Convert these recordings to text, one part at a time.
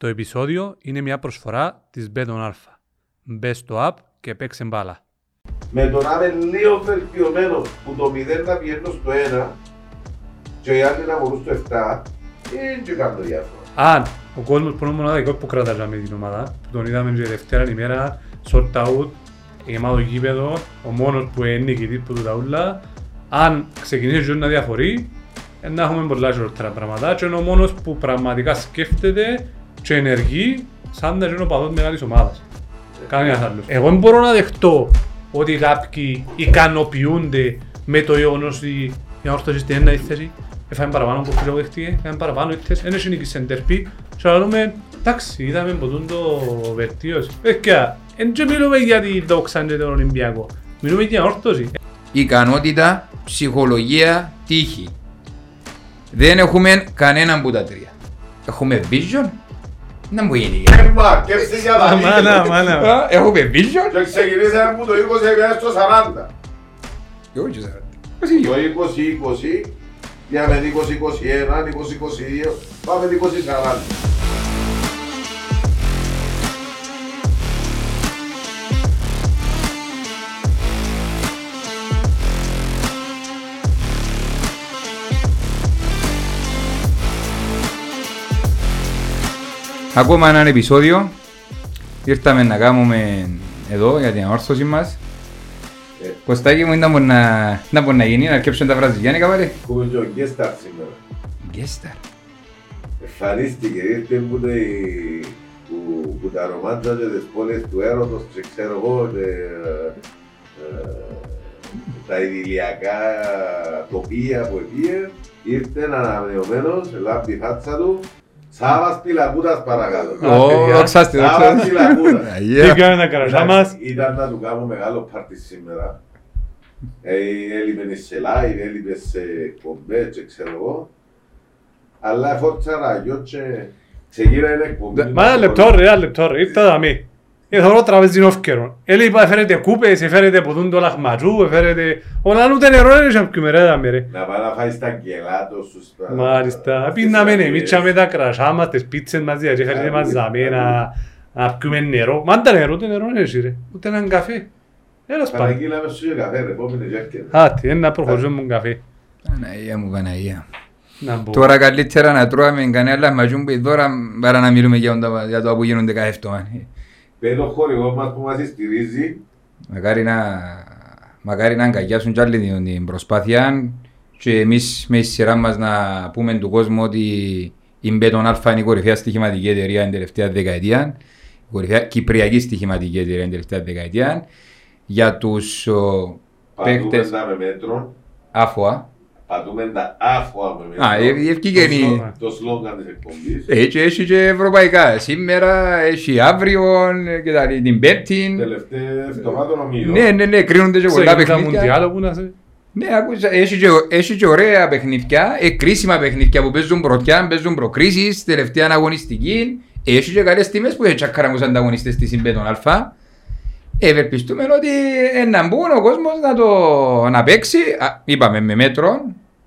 Το επεισόδιο είναι μια προσφορά της Beton Alpha. Μπες στο app και παίξε μπάλα. Με το να είμαι λίγο βελτιωμένο που το 0 να πηγαίνω στο 1 και οι άλλοι να μπορούν στο 7, δεν και κάνω διάφορα. Αν ο κόσμος που είναι μοναδικό που κρατάζαμε την ομάδα, που τον είδαμε και δευτέρα ημέρα, short out, γεμάτο γήπεδο, ο μόνος που είναι νικητής που του τα ούλα, αν ξεκινήσει να διαφορεί, ε, να έχουμε πολλά χειρότερα πράγματα και είναι ο μόνος που πραγματικά σκέφτεται και ενεργεί σαν να είναι ο παδός μεγάλης ομάδας. Κανένας άλλος. Εγώ δεν μπορώ να δεχτώ ότι κάποιοι ικανοποιούνται με το γεγονός ότι η όρθωση στην ένα θέση έφαγε παραπάνω από φίλο δεχτήκε, έφαγε παραπάνω ήρθες, ένα είναι και σε εντερπή και να λέμε εντάξει, είδαμε από τον το βελτίωση. Παιδιά, δεν και μιλούμε για τη δόξα και τον Ολυμπιακό, μιλούμε για όρθωση. ικανότητα, ψυχολογία, τύχη. Δεν έχουμε κανέναν από τα τρία. Έχουμε vision. Να μου γίνει. Έμα, κέψτε για τα Μάνα, λίγα. μάνα. Α, Έχουμε vision. Και ξεκινήσαμε από το 20 στο 40. Εγώ δεν ξέρω. Το 20-20, πήγαμε 20-21, 20-22, πάμε 20-40. Ακόμα ένα επεισόδιο. Ήρθαμε να κάνουμε εδώ για την αόρθωση μας. Ε. Κωστάκι μου ήταν μπορεί να, να, μπορεί να γίνει, να αρκέψουν τα βραζιλιάνικα πάλι. Έχουμε και ο Γκέσταρ σήμερα. Γκέσταρ. Εμφανίστηκε, ήρθε που, τα- που, που τα ρομάντζα και τις πόλεις του έρωτος και ξέρω εγώ και, ε, ε, τα ιδηλιακά τοπία που πήγε, ήρθε ανανεωμένος, λάμπει η φάτσα του, Σάβας Πιλακούτας παρακάτω. Ω, παιδιά. Οξάστη, Σάβας οξάστη. Πιλακούτας. Τι Αγία. κάνουμε τα καραζά μας. Ήταν να του κάνω μεγάλο πάρτι σήμερα. Ε, έλειπε σε live, έλειπε σε εκπομπές και ξέρω εγώ. Αλλά φόρτσα ραγιό και ξεκίνησε εκπομπή. Μα ένα λεπτό ρε, ένα λεπτό ρε, ήρθα δαμή. Ε, θωρώ τραπέζι όφκερο. Έλειπα, έφερετε κούπες, έφερετε από τούν το λαχματζού, έφερετε... Όλα ούτε νερό δεν είχε πιούμε ρε δαμή ρε. Να πάει να φάει στα γκελάτο σου. στα- Μάλιστα, στις πίναμε αρχές. εμείς με τα κρασιά μας, τις πίτσες μας, και έφερετε μας δαμή να... Να πιούμε νερό. Μα τα νερό, ούτε νερό δεν έχει ρε. Ούτε έναν καφέ. Έλας πάμε. Παναγγείλαμε σου και καφέ ρε, επόμενη γεύκαιρα. Άτι, είναι να προχωρήσουμε με καφέ. Παναγία μου, Παναγία. Να μπω. Τώρα καλύτερα να τρώμε κανένα μαζούν που τώρα παρά να μιλούμε για το- για το που γίνονται κάθε εβδομάδα. Πες το χορηγό μας που μας στηρίζει. Μακάρι να, μακάρι να αγκαλιάσουν κι άλλοι την- την προσπάθεια και εμείς με τη σειρά μας να πούμε του κόσμου ότι η Μπέτον Αλφα είναι η κορυφαία στοιχηματική εταιρεία την τελευταία δεκαετία, η κορυφαία κυπριακή στοιχηματική εταιρεία την τελευταία δεκαετία, για τους ο, Πατούμε παίκτες τα με μέτρο. άφωα. Πατούμε τα άφωα με μέτρο. Α, ε, ευκήκε Το η- σλόγγαν- Το σλόγγαν της εκπομπής. Έτσι έχει και ευρωπαϊκά. Σήμερα έχει αύριο ε, και τα, την Πέμπτη. Τελευταία εβδομάδα ομίλων. Ναι, ναι, ναι, κρίνονται και πολλά Ξεκινά παιχνίδια. μουντιάλο που να σε... Ναι, άκουσα, έχει και, έχει και ωραία παιχνίδια, ε, κρίσιμα παιχνίδια που παίζουν πρωτιά, παίζουν προκρίσεις, τελευταία αγωνιστική. Έχει και καλές τιμές που έχει τσακαραμούς ανταγωνιστές στη Συμπέτων Α. Ευελπιστούμε ότι ε, να μπουν ο κόσμος να το να παίξει, Α, είπαμε με μέτρο,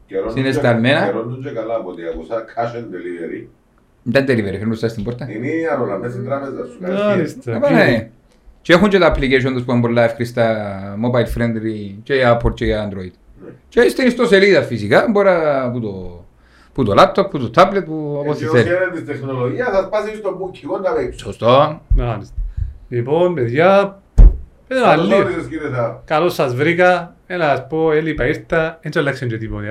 Καιρόν Είναι του και- σταλμένα. καιρόν του και καλά από ό,τι άκουσα. Cash and delivery. δεν τελειβέρε, φέρνουν σας στην πόρτα. Είναι η αρρώνα μέσα στην τράπεζα σου. Μάλιστα. Να πάνε, ναι. Και έχουν και τα application τους που είναι πολλά εύκριστα, mobile friendly και για Apple και για Android. Ναι. Και στην ιστοσελίδα φυσικά, μπορεί να- που το, που το laptop, που το tablet, που όπως Έτσι, θέλει. όσοι είναι της τεχνολογίας θα σπάσει στο μπουκικό να παίξει. Σωστό. Μάλιστα. Λοιπόν, παιδιά, πέντε ένα Καλώς λίγο. όρισες, κύριε Σάβα. Καλώς σας βρήκα. Έλα να σας πω, έλειπα ήρθα. Δεν αλλάξαν και τίποτα.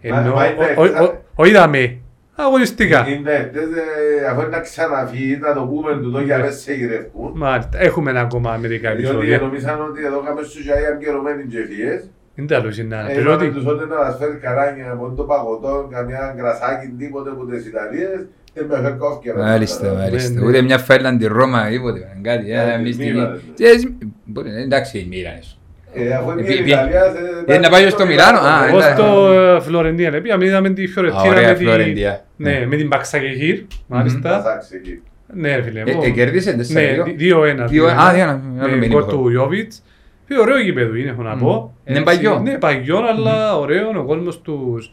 ε. Μα- Ενώ, μα είναι- ο- ο- ο- όχι είδαμε. Αγωνιστικά. Είναι εχθές, ε, αφού είναι να ξαναφύγει, να το πούμε του το για μέσα σε γυρεύκουν. Μάλιστα, έχουμε ακόμα μερικά Διότι επεισόδια. νομίζαν ότι εδώ κάμε στους και αγκαιρωμένοι και φύγες. Είναι τέλος, είναι ένα Ε, Είπαμε πιλότη. τους ότι να μας φέρει καράνια από το παγωτό, καμιά γκρασάκι, τίποτε από τις Ιταλίες. Δεν με φέρει κόφκερα. Μάλιστα, μάλιστα. ναι. Ούτε μια φάιλα τη Ρώμα, τίποτε. Κάτι, Ε, ε, τη μυστική. Μίλαν. Και εσύ- μπορεί, Εντάξει, μίλανες. Ε, αφού είναι Επί- η επί- Ιταλία... Ε, να πάει στο Μιλάνο, α, Εγώ εντάξει. στο ε, Φλωρεντία, πήγαμε, είδαμε τη Α, Φιωρετίνα ωραία, με τη... Φλωρεντία. Ναι, με την Παξακεχήρ, μάλιστα. εκεί. Ναι, φίλε Ε, μου. ε, κέρδισε Ναι, 4-2. δι- 2-1. Δύο- α, δύο- ένα, ένα Με μήνυμα γκολ έχω. του Ιώβιτς. Και ωραίο γήπεδο είναι, έχω να Μμ. πω. Είναι Έτσι, παγιό. Ναι, παγιό, αλλά ωραίο. Ο κόσμος τους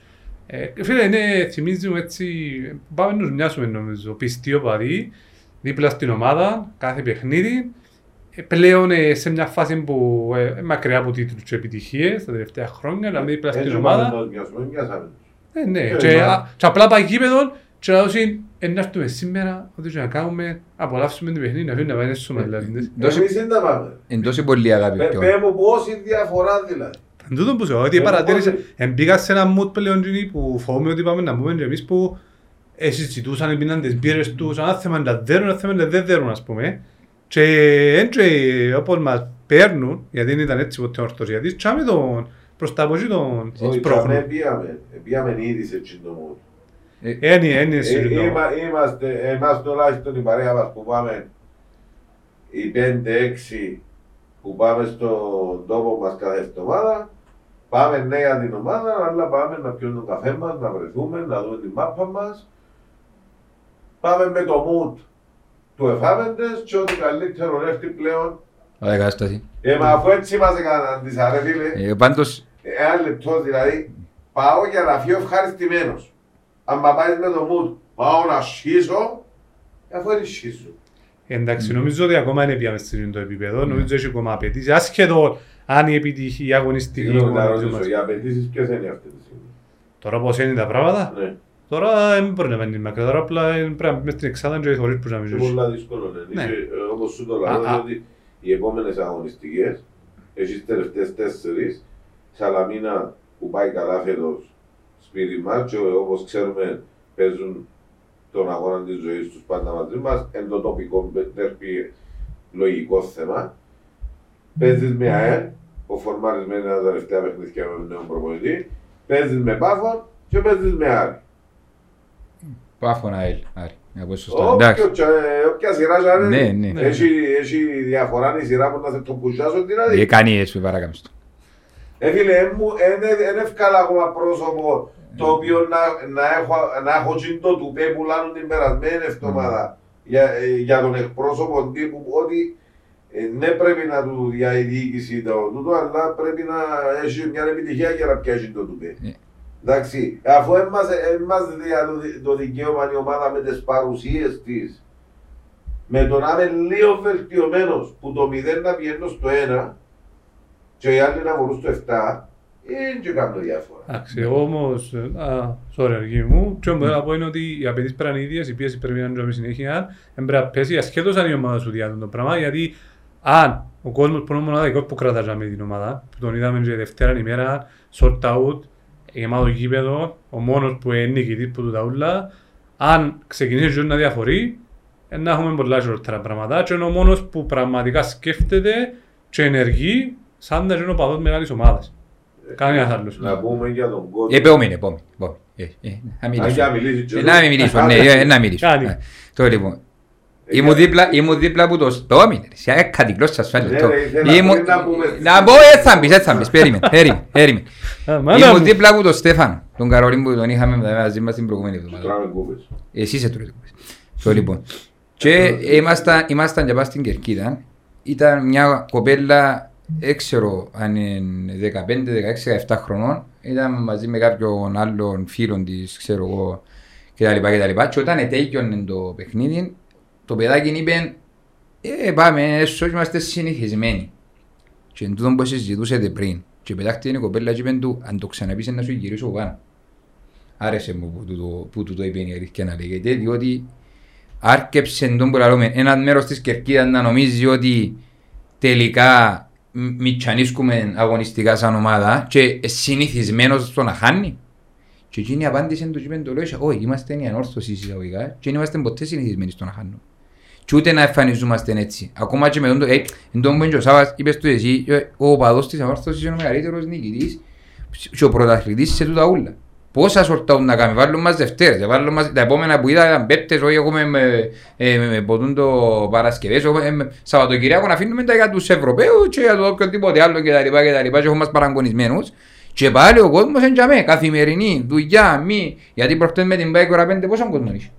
Ε, φίλε, είναι, θυμίζει μου έτσι, πάμε να τους μοιάσουμε νομίζω, πιστοί οπαδοί, δίπλα στην ομάδα, κάθε παιχνίδι. Ε, πλέον ε, σε μια φάση που ε, μακριά από τίτλους και επιτυχίες τα τελευταία χρόνια, να είμαι δίπλα στην Έτσι ομάδα. πάμε να μοιάσουμε, μοιάσαμε. Ε, ναι, Ε, και, μα- α- και απλά πάει γήπεδο και να δώσει «Ε, να έρθουμε σήμερα, ό,τι και να κάνουμε, απολαύσουμε την παιχνίδι, να φύγουμε να πάει να σούμε δηλαδή. Δώσε- Εμείς δεν τα πάμε. Εν τόσο πολύ αγάπη Πε- πιο. Πέ μου πόση διαφορά δηλαδή. Εν τούτο που σου λέω, ότι Εγώ παρατήρησα, πότε- εμπήκα σε ένα mood πλέον τζινί που φοβούμαι ότι πάμε να πούμε και εμείς που ε, συζητούσαν, πίναν τις μπύρες τους, αν θέμα να δέρουν, αν θέμα να δεν δέρουν ας πούμε. Και έτσι όπως μας παίρνουν, γιατί δεν ήταν έτσι ποτέ ορθός, γιατί τσάμε τον προς τα από εκεί τον Όχι, σπρώχνουν. τσάμε πήγαμε. Πήγαμε ήδη σε εκείνο το mood. Είναι, είναι Ε, συζητώ. είμα- Είμαστε, εμάς τουλάχιστον η παρέα μας που πάμε οι 5-6 που πάμε στον τόπο μας κάθε εβδομάδα πάμε ναι για την ομάδα, αλλά πάμε να πιούμε τον καφέ μας, να βρεθούμε, να δούμε την μάπα μας. Πάμε με το mood του εφάμεντες και ό,τι καλύτερο έρθει πλέον. Ωραία κατάσταση. Ε, μα αφού έτσι μας έκαναν τις αρέ φίλε, Ε, Πάντως, ένα λεπτό δηλαδή, πάω για να φύγω ευχαριστημένος. Αν μα πάει με το mood, πάω να σχίσω, αφού δεν σχίσω. Εντάξει, νομίζω ότι ακόμα είναι πιάμε σε αυτό το επίπεδο, νομίζω έχει ακόμα απαιτήσεις, ασχεδόν αν η επιτυχία η αγωνιστική Συγγνώμη να εικόνα ρωτήσω, μας. οι απαιτήσεις ποιες είναι αυτή τη στιγμή; Τώρα πώς είναι τα πράγματα, Ναι, τώρα δεν μπορεί να μένει μακριά, τώρα απλά πρέπει να μπει μες στην εξάδα και θωρείς πώς να μην είναι ζήσεις. πολλά δύσκολο. Ναι. Ναι. Και, ε, όπως σου το Α, λέω, α. ότι οι επόμενες αγωνιστικές, έχεις τελευταίες τέσσερις, Σαλαμίνα που πάει καλά φέτος σπίτι μας και όπως ξέρουμε παίζουν τον αγώνα της ζωής τους πάντα μαζί μας, εν το τοπικό τερπί λογικό θέμα. Παίζεις με ΑΕΛ, ο φορμαρισμένος είναι τα τελευταία παιχνίδια με τον νέο προπονητή, παίζεις με Πάφο και παίζεις με Άρη. πάφω να έλ. Άρη, να πω σωστά. Εντάξει. Όποιο τσα- όποια σειρά και αν Ναι, είναι, ναι. έχει, έχει διαφορά η σειρά που να σε το πουσιάσω δηλαδή. Ε, κάνει έτσι, παράκαμψε το. Ε, φίλε, εν μου- εν- εν εύκολα ακόμα πρόσωπο το οποίο να, να έχω, να έχω τσιν το τουπέ που λάνουν την περασμένη εβδομάδα για, ε, για τον εκπρόσωπο τύπου ότι ε, ναι πρέπει να του για η διοίκηση το τούτο, αλλά πρέπει να έχει μια επιτυχία για να πιάσει το τουπέ. Ναι. Εντάξει, αφού εμάς, εμάς δια το, δι- το δικαίωμα η ομάδα με τις παρουσίες της με το να είμαι λίγο βελτιωμένος που το 0 να πηγαίνω στο 1 και οι άλλοι να μπορούν στο 7 δεν και κάνω διάφορα. Εντάξει, εγώ όμως, ε, α, sorry αργή μου, και όμως θέλω να πω είναι ότι οι απαιτήσεις πρέπει να είναι ίδιες, η πίεση πρέπει να είναι συνέχεια, δεν πρέπει να πέσει ασχέτως αν η ομάδα σου διάδουν το πράγμα, γιατί αν ο κόσμος που είναι μοναδικός που κρατάζει με την ομάδα, που τον είδαμε και Δευτέρα ημέρα, sort out, γεμάτο γήπεδο, ο μόνος που είναι νικητής που του τα ούλα, αν ξεκινήσει η ζωή να διαφορεί, ε, να έχουμε πολλά χειρότερα πράγματα και είναι ο μόνος που πραγματικά σκέφτεται και ενεργεί σαν να είναι ο παδός μεγάλης ομάδας. Κανένας άλλος. Να πούμε για τον κόσμο. Ε, επόμενη, επόμενη. επόμενη. Ε, ε, Να Αν μιλήσω. για μιλήσεις και Ε, Να μην μιλήσω, ναι, ε, να μιλήσω. Κάνει. Ε, Τώρα λοιπόν, Ε, ήμουν δίπλα, ήμουν δίπλα από το στόμι, σε έκανα την γλώσσα ασφάλεια. Ναι, το- ρε, ήθελα ήμουν- πριν να πούμε- Να πω, έτσι θα μπεις, έτσι θα μπεις, περίμενε, περίμενε, περίμενε. Α, μάνα Ήμουν μου. δίπλα από τον Στέφανο, τον Καρολίν που τον είχαμε μαζί μας την προηγούμενη εβδομάδα. Τράμε κούπες. Εσύ είσαι τούτο. Το λοιπόν. Και ήμασταν, ήμασταν και πας στην Κερκίδα. Ήταν μια κοπέλα, δεν ξέρω αν είναι 15, 16, 17 χρονών. Ήταν μαζί με κάποιον άλλον φίλον της, ξέρω εγώ, κτλ. κτλ. Και όταν ετέγιονε το παιχνίδι, το παιδάκι είπε, ε, πάμε έσως, είμαστε συνηθισμένοι. Και εν τούτον που συζητούσατε πριν. Και πετάχτε η κοπέλα και είπε του, αν το ξαναπείς να σου γυρίσω πάνω. Άρεσε μου που του το, που του το είπε η αλήθεια να λέγεται, διότι άρκεψε τον που λέμε ένα μέρος της Κερκίδας να νομίζει ότι τελικά μ- μητσανίσκουμε αγωνιστικά σαν ομάδα και συνηθισμένος στο να χάνει. Και εκείνη απάντησε του και είπε το λέω, όχι, είμαστε η ανόρθωση εισαγωγικά και δεν είμαστε ποτέ συνηθισμένοι στο να χάνουμε. Και ούτε να εμφανιζόμαστε έτσι. Ακόμα και με τον το, ε, εν τω που είναι και ο Σάββας, είπες του εσύ, ε, ο οπαδός της ανόρθωσης είναι ο μεγαλύτερος νικητής και ο πρωταθλητής σε τούτα ούλα. Πόσα σορτάουν να κάνουμε, βάλουν μας Δευτέρες, ε, βάλουν μας, τα επόμενα που είδα ήταν πέπτες, όχι έχουμε με, ε, με, με ποτούν το Παρασκευές, όχι, ε, με- Σαββατοκυριακό να αφήνουμε τα για τους Ευρωπαίους και για το οποιοδήποτε άλλο και τα λοιπά και τα λοιπά και έχουμε μας παραγωνισμένους. Και πάλι ο κόσμος είναι για μέ, καθημερινή, δουλειά, μη, γιατί προχτές με την Πάικορα 5 πόσο κόσμο είχε.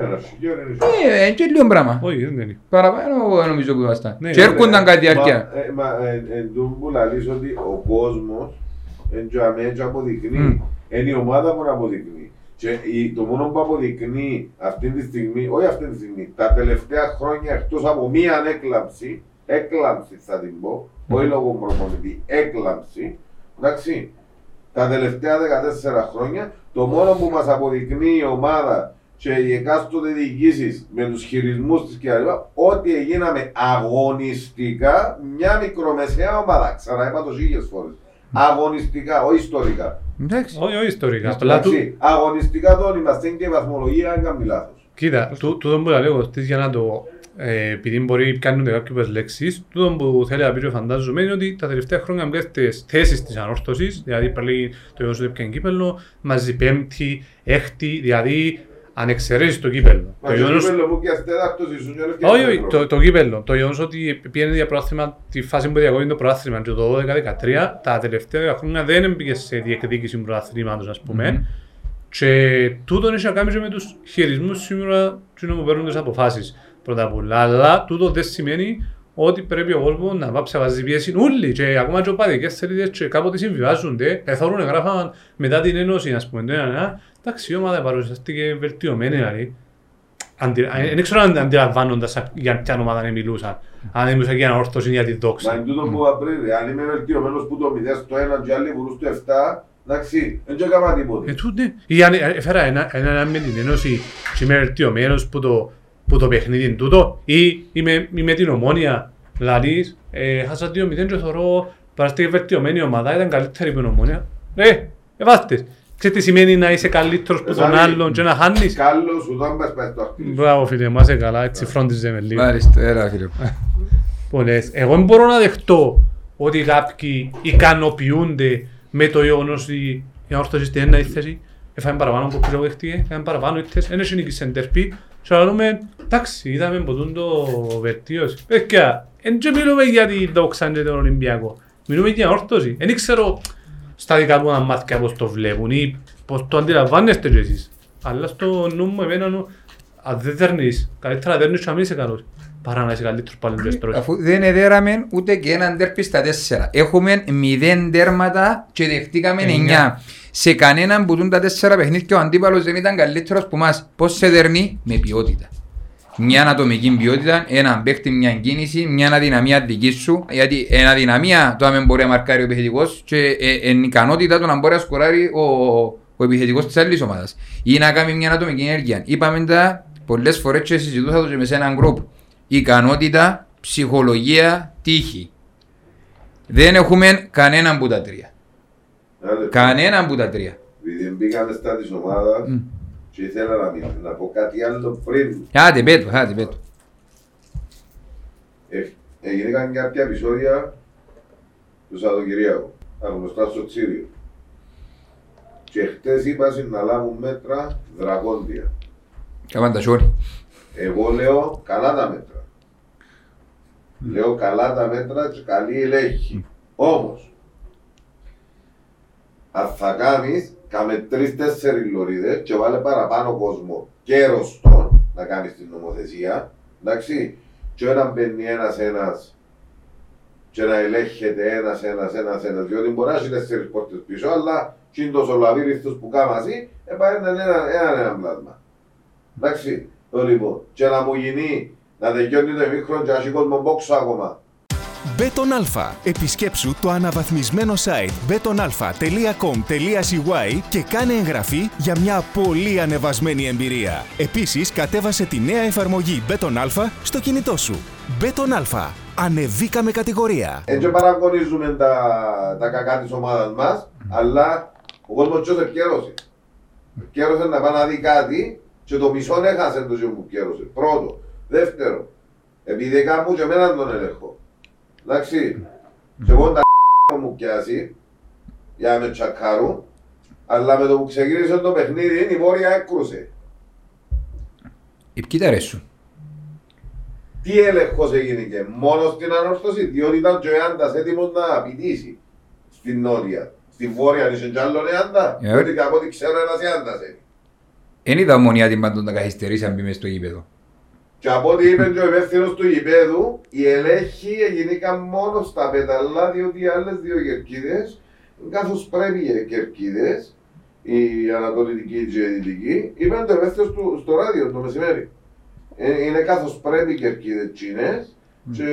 Ένα σιγέρο είναι; Ε, ε, και λίγο πράγμα. Όχι, δεν είναι. Παραπάνω νομίζω που ήμασταν. Ναι, Και ναι, έρχονταν κάτι διάρκεια. Μα, ε, μα ε, εν τούτο που λαλείς ότι ο κόσμος εν τζαμέ και αποδεικνύει. Μμ. είναι η ομάδα που να αποδεικνύει. Και η- το μόνο που αποδεικνύει αυτή τη στιγμή, όχι αυτή τη στιγμή, τα τελευταία χρόνια εκτός από μία έκλαμψη, έκλαμψη θα την πω, όχι λόγω προπονητή, έκλαμψη, εντάξει, τα τελευταία 14 χρόνια, το μόνο που μας αποδεικνύει η ομάδα και οι εκάστοτε διοικήσεις με τους χειρισμούς της κλπ. ότι έγιναμε αγωνιστικά μια μικρομεσαία ομάδα. Ξαναείπα το χίλιες φορές. Αγωνιστικά, όχι ιστορικά. Εντάξει. Όχι, όχι ιστορικά. Απλά του, Εντάξει, αγωνιστικά δεν είμαστε και η βαθμολογία αν κάνει λάθος. κοίτα, του- τούτο που λέω εγώ για να το... Ε, επειδή μπορεί κάνουν κάποιες λέξεις, τούτο που θέλει να πει και φαντάζομαι είναι ότι τα τελευταία χρόνια με τις θέσεις της ανόρθωσης, δηλαδή πάλι το γεγονός ότι έπιανε κύπελλο, μαζί πέμπτη, έκτη, δηλαδή αν εξαιρέσεις το κύπελλο. Μα Το το γεγονός κύπελλο μου και αστέδακτος ήσουν και Όχι, έφτιαξε όχι, το το, το κύπελλο. Το γεγονός ότι πήγαινε για προάθλημα τη φάση που διακόπτει το προάθλημα και το 12-13, τα τελευταία χρόνια δεν έμπηκε σε διεκδίκηση προαθλήματος, ας πούμε. Και τούτο έχει να κάνει και με τους χειρισμούς σήμερα του που παίρνουν τις αποφάσεις πρώτα απ' όλα. Αλλά τούτο δεν σημαίνει ότι πρέπει ο κόσμος να βάψει να βάζει πίεση όλοι και ακόμα και οπαδικές σελίδες και κάποτε συμβιβάζονται, εθώρουν γράφαν μετά την ένωση, ας πούμε, το ένα, ένα, εντάξει η ομάδα παρουσιαστήκε βελτιωμένη, δηλαδή. Αντι- ε, Δεν ξέρω αν αντιλαμβάνοντας για ποια ομάδα μιλούσαν. Αν μιλούσαν για ανόρθωση ή για τη Μα δόξα. είναι τούτο που είπα πριν, ρε. αν είμαι βελτιωμένος που το 0 στο 1 και άλλοι βουρούν στο 7, εντάξει, δεν και έκανα τίποτε. Ε, τούτε. Ή αν ε, έφερα ένα, ένα, ένα με την ένωση και είμαι βελτιωμένος που το, που το παιχνίδι είναι τούτο ή είμαι, είμαι την ομόνια λαλείς, ε, χάσα 2-0 και θωρώ παραστήκε βελτιωμένη ομάδα, ήταν καλύτερη από την ομόνια. Ε, ε, βάστες. Ξέρεις τι σημαίνει να είσαι καλύτερος που τον Σαν άλλον και να χάνεις; Κάλλος, ουδάν πας πάει στο αρτήρι. Μπράβο φίλε, μας είσαι καλά, έτσι φρόντιζε με λίγο. Μάλιστα, έλα φίλε. Πολλές. Εγώ δεν μπορώ να δεχτώ ότι κάποιοι ικανοποιούνται με το γεγονός ότι η όρθωση στην ένα θέση έφαγε παραπάνω από που δεχτήκε, έφαγε παραπάνω ήττες, δεν έχει νίκησε εν τερπή. Και να λέμε, εντάξει, είδαμε από τούτο το βελτίωση. Παιδιά, δεν και μιλούμε για την δόξα και τον Ολυμπιακό. Μιλούμε για όρθωση. Δεν ξέρω στα δικά μου τα μάτια πώς το βλέπουν ή πώς το αντιλαμβάνεστε κι εσείς. Αλλά στο νου μου εμένα, νου- αν δεν δέρνεις, καλύτερα να δέρνεις και να μην είσαι καλός. Παρά να είσαι καλύτερος πάλι δεν στρώσεις. Αφού δεν εδέραμε ούτε και έναν τέρπι στα τέσσερα. Έχουμε μηδέν τέρματα και δεχτήκαμε Εννιά. εννιά. Σε κανέναν που τούν τα τέσσερα παιχνίδια ο αντίπαλος δεν ήταν καλύτερος που μας. Πώς σε δερνεί με ποιότητα. Μια ατομική ποιότητα, έναν παίχτη, μια κίνηση, μια αδυναμία δική σου. Γιατί εν αδυναμία το αν μπορεί να μαρκάρει ο επιθετικός και ε, εν ικανότητα το να μπορεί να σκοράρει ο, ο επιθετικός της άλλης ομάδας. Ή να κάνει μια ατομική ενέργεια. Είπαμε τα πολλές φορές και συζητούσα το και με σε έναν γκρουπ. Ικανότητα, ψυχολογία, τύχη. Δεν έχουμε κανέναν που τα τρία. Ένα λεπτό. Κανέναν που τα τρία. Επειδή μπήκαμε στα της ομάδας Μμ. Και ήθελα να, μιλ- να πω κάτι άλλο πριν. Άντε πέτω, άντε πέτω. Ε, έγιναν κάποια επεισόδια του Σαββατοκυριακού. Τα γνωστά στο Τσίριο. Και χτες είπα να λάβουν μέτρα δρακόντια. Κάμαν τα σόρι. Εγώ λέω καλά τα μέτρα. Λέω καλά τα μέτρα και καλή ελέγχη. Όμως, αν θα κάνεις, κάμε τρεις-τέσσερις λωρίδες και βάλε παραπάνω κόσμο και ρωστό να κάνεις την νομοθεσία, εντάξει, και να μπαίνει ένας ένας και να ελέγχεται ένας ένας ένας ένας, διότι μπορεί να έχει τέσσερις πόρτες πίσω, αλλά και είναι τόσο λαβύριστος που κάμα εσύ, επάρει έναν έναν έναν πλάσμα. Εντάξει, το λοιπόν, και να μου γίνει να τελειώνει το μικρό και να έχει κόσμο μπόξο ακόμα. Μπέτον Αλφα. Επισκέψου το αναβαθμισμένο site betonalpha.com.cy και κάνε εγγραφή για μια πολύ ανεβασμένη εμπειρία. Επίσης, κατέβασε τη νέα εφαρμογή Μπέτον Αλφα στο κινητό σου. Μπέτον Αλφα. Ανεβήκαμε κατηγορία. Έτσι παραγωνίζουμε τα, τα κακά της ομάδας μας, αλλά ο κόσμος ποιος επικαιρώσει. Επικαιρωσε να πάει να δει κάτι και το μισό έχασε το ζώο που επικαιρωσε. Πρώτο. Δεύτερο. Επειδή κάπου και εμένα τον ελέγχω. Εντάξει. Και εγώ τα μου πιάσει για να με τσακάρουν, αλλά με το που ξεκίνησε το παιχνίδι η Βόρεια έκρουσε. Οι ποιοι τα αρέσουν. Τι έλεγχος έγινε και μόνος στην ανόρθωση, διότι ήταν και ο Εάντας έτοιμος να απειτήσει στην νότια. Στη βόρεια είσαι κι άλλον Εάντα, Ε, διότι από ό,τι ξέρω ένας Εάντας είναι. Εν είδα ομονία την πάντων να καθυστερήσει αν μπει μες στο γήπεδο. Και από ό,τι είπε και ο υπεύθυνος του γηπέδου, οι ελέγχοι έγιναν μόνο στα πεταλά, διότι οι άλλες δύο κερκίδες, καθώς πρέπει οι κερκίδες, η Ανατολική και η Δυτική, είπαν το ευαίσθητο του στο ράδιο το μεσημέρι. Ε, είναι καθώς πρέπει και ευκίδες τσίνες και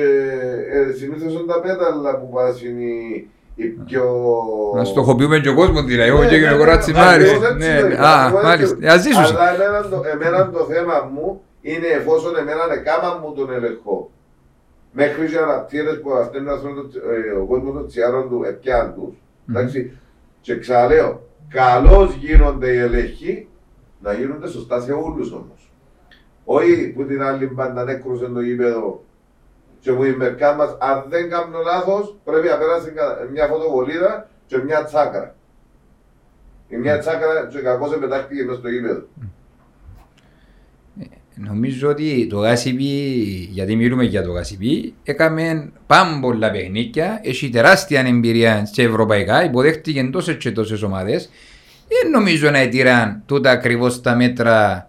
ε, συνήθως είναι τα πέταλα που βάζουν οι, οι πιο... Να στοχοποιούμε και ο κόσμος δηλαδή, εγώ Ναι, και ναι, ο ναι, Κοράτσι ακριβώς Μάρης. έτσι Ναι, είναι, ναι. ακριβώς Α, έτσι. μάλιστα. Ας ζήσουν. Αλλά εμένα, το- εμένα το θέμα μου είναι εφόσον εμένα έκανα μου τον ελεγχό. Μέχρι και αναπτύρες που αυτοί να θέλουν το- ε, ο κόσμος των τσιάρων του επιάν τους. Εντάξει. Και ξαναλέω, καλώς γίνονται οι ελεγχοί, να γίνονται σωστά σε όλους όμως. Όχι που την άλλη μπάντα έκρουσε το γήπεδο και που η μερικά μας, αν δεν κάνω λάθος, πρέπει να πέρασε κα- μια φωτοβολίδα και μια τσάκρα. Η μια τσάκρα και κακώς επετάχτηκε μες στο γήπεδο. Νομίζω ότι το Γάσιπι, γιατί μιλούμε για το Γάσιπι, έκαμε πάρα πολλά παιχνίκια, έχει τεράστια εμπειρία σε ευρωπαϊκά, υποδέχτηκε τόσες και τόσες ομάδες. Δεν νομίζω να ετήραν τούτα ακριβώς τα μέτρα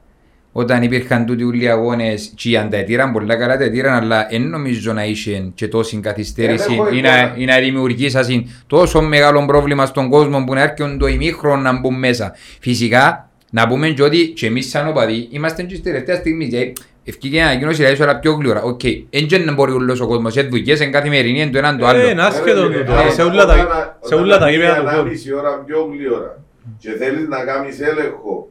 όταν υπήρχαν τούτοι όλοι οι αγώνες και αν τα ετήραν πολλά καλά τα ετήραν αλλά δεν νομίζω να είχε και τόση καθυστέρηση Ε, έχω ή να, εικόνα. ή να δημιουργήσασαν τόσο μεγάλο πρόβλημα στον κόσμο που να έρχονται το ημίχρονο να μπουν μέσα. Φυσικά να πούμε και ότι και εμείς σαν οπαδοί είμαστε και στη τελευταία στιγμή και ευκήκε να γίνω σειρά αλλά πιο γλήορα. Οκ, δεν να μπορεί όλος ο κόσμος, σε δουλειές, εν καθημερινή, εν το έναν το άλλο. Ε, είναι άσχετο Ρε, τούτο. ε, Σε όλα τα- όταν- σε όταν όλα τα είναι γήπεδα του κόσμου. ανάμιση ώρα πιο γλύωρα και θέλεις να κάνεις έλεγχο,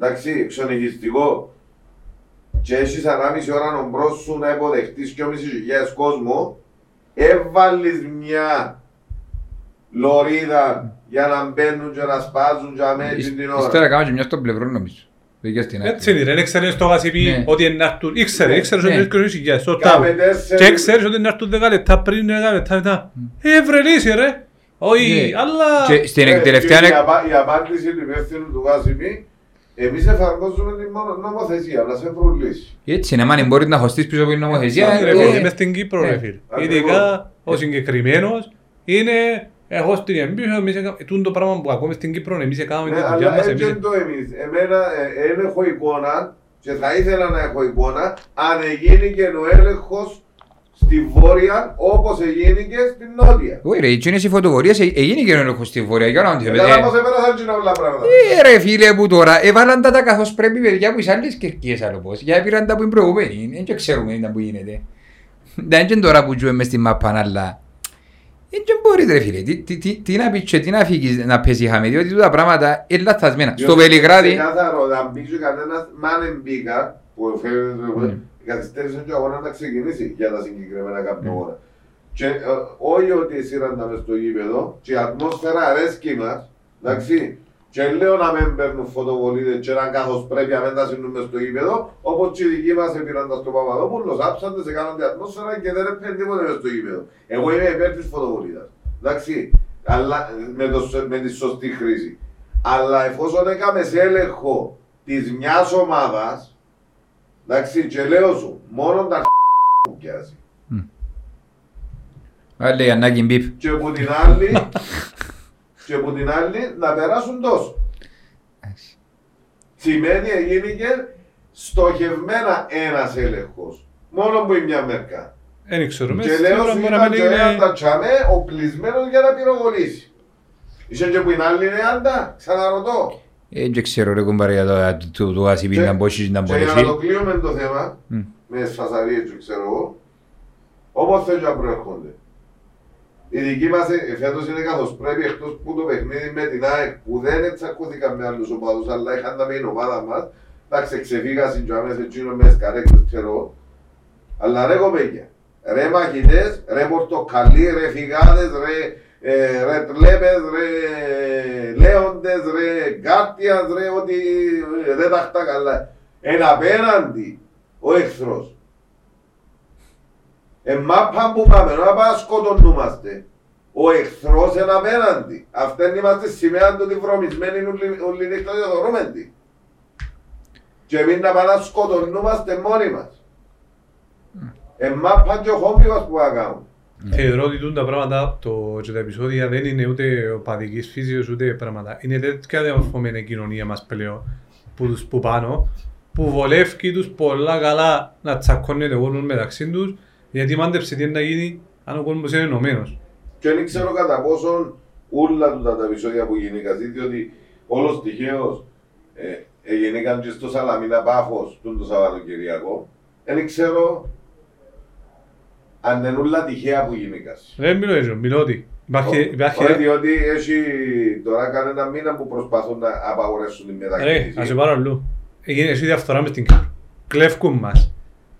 εντάξει, ξενυχιστικό και έχεις ανάμιση ώρα μπρος σου να υποδεχτείς και ομισή χιλιάδες κόσμο, έβαλες μια λωρίδα για να μπαίνουν και να σπάζουν και αμέσως την ώρα. Ύστερα κάναμε και μια στον πλευρό νομίζω. Δεν στην άκρη. Έτσι είναι, δεν ήξερες το Γασιπί Ναι. ότι είναι να έρθουν. Ήξερε, ήξερες ότι Ναι. είναι 20.000, στο Κάμε τάμπο. τέσσερις- Και ξέρεις ότι είναι να έρθουν 10 λεπτά πριν, 10 λεπτά μετά. Ε, βρε λύση ρε. Όχι, Ναι. αλλά... Και στην Ε, τελευταία και η, απα- η απάντηση του υπεύθυνου του Γάσιμη, εμείς εφαρμόζουμε την μο- νομοθεσία, αλλά σε προλύσει. Έτσι, ναι, αν μπορείς να χωστείς πίσω από την νομοθεσία. Ακριβώς. Εγώ ε, είμαι στην Κύπρο ναι. ρε φίλε. Ακριβώς. Ειδικά ο συγκεκριμένος είναι εγώ στην εμπειρία, εμείς έκαμε, τούτο το πράγμα που ακόμη στην Κύπρο, εμείς έκαναμε Ναι, τη δουλειά αλλά μας, έτσι εμείς... είναι το εμείς. Εμένα ε, δεν έχω εικόνα και θα ήθελα να έχω εικόνα αν έγινε και ο έλεγχος στη βόρεια όπως έγινε και στην νότια. Όχι ρε, εκείνες οι φωτοβολίες ε- έγινε και ο έλεγχος στη βόρεια. Για να μην Μετά θέλετε. όμως επέρασαν και όλα πράγματα. Ε, ρε φίλε που τώρα έβαλαν τα τα καθώς πρέπει παιδιά που είσαι άλλες κερκίες άλλο πως. Για πήραν τα που είναι προηγούμενοι. Δεν και ξέρουμε τι που γίνεται. Δεν είναι τώρα που ζούμε μες στη μάπα αλλά... Δεν μπορείς ρε φίλε. Τι- τι- τι- Τι να πεις και τι να φύγεις να πέσει χάμε. Διότι τούτα πράγματα είναι λαθασμένα. Στο Διότι Βελιγράδι... είναι Ξεκάθαρο, να μπεις και κανένας μάνεν μπήκα, που φαίνεται Ναι. καθυστέρησε και ο αγώνας να ξεκινήσει για τα συγκεκριμένα κάποια ώρα. Και ε, όχι ότι σύραν τα μες στο γήπεδο, και η ατμόσφαιρα αρέσκει μας, εντάξει. Και λέω να μην παίρνουν φωτοβολίδες και να καθώς πρέπει να μην τα σύνουν μες στο γήπεδο, όπως και οι δικοί μας έπαιρναν τα στο Παπαδόπουλος, άψαντες, έκαναν την ατμόσφαιρα και δεν έπαιρνε τίποτε μες στο γήπεδο. Εγώ είμαι υπέρ της φωτοβολίδας, εντάξει. Αλλά με, το, σ- με τη σωστή χρήση. Αλλά εφόσον έκαμε σε έλεγχο της μιας ομάδας, εντάξει, και λέω σου, μόνο τα που πιάσει. Άλλη ανάγκη μπιπ. Και από την άλλη, και από την άλλη να περάσουν τόσο. Σημαίνει έγινε στοχευμένα ένας έλεγχος. Μόνο που είναι μια μερικά. Δεν ξέρουμε, Και λέω σίγουρα σου μπορεί να ήταν μην και έναν είναι... τα τσαμέ οπλισμένος για να πυροβολήσει. Είσαι και που είναι άλλη είναι άντα, ξαναρωτώ. Ε, Δεν ξέρω ρε κουμπάρε για το- του- του- του Ασιπί να μπορείς να Και για να μπορείς. το κλείουμε το θέμα, Μμ. με σφασαρίες και ξέρω εγώ, όπως θέλουν να προέρχονται. Οι δικοί μας ε, φέτος είναι καθώς πρέπει εκτός που το παιχνίδι με την ΑΕΚ που δεν εξακούθηκαν με άλλους οπαδούς αλλά είχαν τα με την ομάδα μας εντάξει ξεφύγασαν και αμέσως εκείνο μες σκαρέκτες ξέρω εγώ. αλλά ρε κοπέκια, ρε μαχητές, ρε πορτοκαλί, ρε φυγάδες, ρε, ε, ρε τλέπες, ρε λέοντες, ρε γκάρτιας, ρε ότι ε, δεν τα χτά καλά. Εν απέναντι ο εχθρός. Ε, μάπα που πάμε, να πάμε σκοτωνούμαστε. Ο εχθρός είναι απέναντι. Αυτά είμαστε σημαία του ότι βρωμισμένοι όλη- όλη νύχτα και δωρούμε τη. Και εμείς να πάμε να σκοτωνούμαστε μόνοι μας. Ε, μάπα και ο χόμπι μας που να κάνουμε. Θεωρώ ότι τούν τα πράγματα το, και τα επεισόδια δεν είναι ούτε οπαδικής φύσεως ούτε πράγματα. Είναι τέτοια διαμορφωμένη η κοινωνία μας πλέον που τους που πάνω που βολεύει τους πολλά καλά να τσακώνεται ο κόσμος μεταξύ τους γιατί μάντεψε τι είναι να γίνει αν ο κόσμος είναι ενωμένος. Και δεν ξέρω κατά πόσον όλα τούτα τα επεισόδια που γίνηκαν, διότι όλος τυχαίως ε, εγεννήκαν και στο Σαλαμίνα Πάφος τον το Σαββατοκυριακό. Δεν ξέρω αν είναι όλα τυχαία που γίνηκας. Δεν μιλώ έτσι, μιλώ ότι υπάρχει... υπάρχει- Όχι, διότι έχει τώρα κανένα μήνα που προσπαθούν να απαγορεύσουν την Ρε, μετακίνηση. ας σε πάρω αλλού. Έγινε εσύ διαφθορά μες στην Κύπρο. Κλέφκουν μας.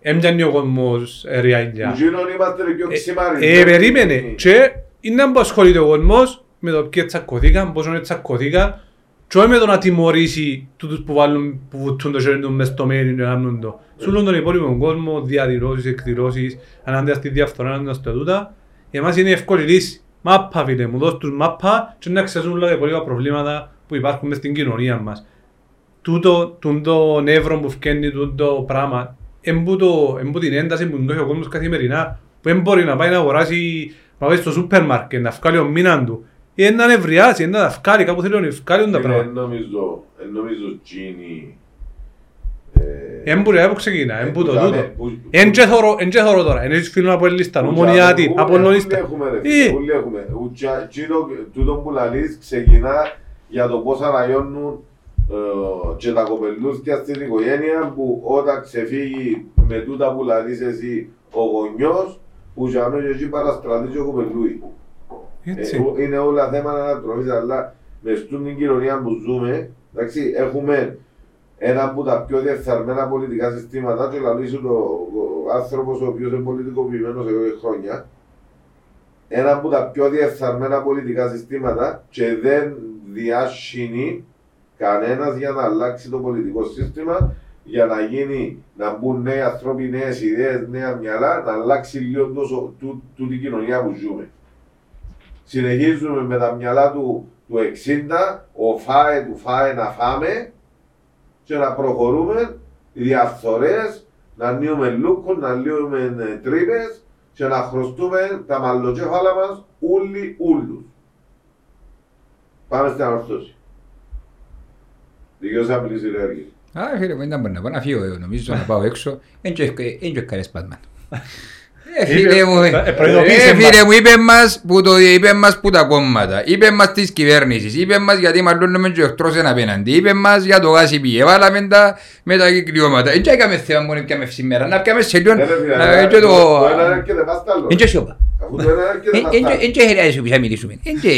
Έμπιανε ο κόσμος ε, ριάλια. Που γίνον είμαστε πιο ξημαρισμένοι. Ε, περίμενε. Και είναι που ασχολείται ο κόσμος με το ποιοι τσακωθήκαν, πόσο είναι τσακωθήκαν και όχι με το να τιμωρήσει τούτους που βάλουν, που βουτούν το χέρι τους μες στο μέρη και κάνουν το. Σου λένε τον υπόλοιπο κόσμο, διαδηλώσεις, εκδηλώσεις, ανάντια στη διαφθορά, ανάντια στο τούτα. Για εμάς είναι εύκολη λύση. Μάπα φίλε μου, δώσ' τους μάπα και να ξέρουν όλα τα υπόλοιπα προβλήματα που υπάρχουν μες στην κοινωνία μας. Τούτο, τούτο νεύρο που φκένει τούτο πράγμα, εμπού το- εμπού την ένταση που έχει ο κόσμος καθημερινά, που δεν μπορεί να πάει να αγοράσει, να πάει στο σούπερ μάρκετ, να βγάλει ο μήναν του. Ή να νευριάσει, ή να τα βγάλει, κάπου θέλει να βγάλει τα Είναι, πράγματα. νομίζω, ε, νομίζω Τζίνι. Εμπού ρε, από ξεκινά, εμπού το που τούτο. δάμε, που- Εν και θωρώ, εν και θωρώ τώρα, εν έχεις φίλους από ελίστα, που ομονιάτη, τζάμε, από ούλοι λονίστα. έχουμε, ρε Ε, φίλε, ούλοι έχουμε. Ο τζα- τζίνο, τούτο που λαλείς ξεκινά για το πώς αναγιώνουν ε, και τα κοπελούθια στην οικογένεια που όταν ξεφύγει με τούτα που λαλείς εσύ ο γονιός που για μένα εκεί παραστρατείς ο κοπελούι. Έτσι. Ε, είναι όλα θέματα ανατροφής, αλλά μες στην την κοινωνία που ζούμε, εντάξει, έχουμε ένα από τα πιο διεφθαρμένα πολιτικά συστήματα και λαλείς σου το ο άνθρωπος ο οποίος είναι πολιτικοποιημένος εδώ και χρόνια, ένα από τα πιο διεφθαρμένα πολιτικά συστήματα και δεν διάσχηνει κανένας για να αλλάξει το πολιτικό σύστημα για να γίνει, να μπουν νέοι άνθρωποι, νέες ιδέες, νέα μυαλά, να αλλάξει λίγο τόσο του, του, την κοινωνία που ζούμε. Συνεχίζουμε με τα μυαλά του, του 60, ο φάε του φάε να φάμε και να προχωρούμε διαφθορές, να ανοίγουμε λούκους, να ανοίγουμε τρύπες και να χρωστούμε τα μαλλοκέφαλα μας όλοι ούλους. Πάμε στην ανορθώση. Δικαιώς να μιλήσει ρε Έργη. Α, φίλε μου, δεν μπορεί να πάω να φύγω, εγώ νομίζω να πάω έξω. Εν και καλές πάτμαν. Ε, φίλε μου, Ε, προειδοποίησε ε, μας. φίλε μου, είπε μας που το είπε μας που τα κόμματα, είπε μας της κυβέρνησης, είπε μας γιατί μαλλώνουμε και ο εχθρός εν απέναντι, είπε μας για το γάσι πι, έβαλαμε τα με τα κυκλιώματα. Εν και έκαμε θέμα μόνο πιάμε σήμερα, να πιάμε σε λίγο, Ε, ρε φίλε, να το- και το... το ένα έρχεται πας τ' άλλο. Εν και σιωπά. Αφού το ένα έρχεται πας τ' άλλο. Εν και χρειάζεται που θα μιλήσουμε. Εν και...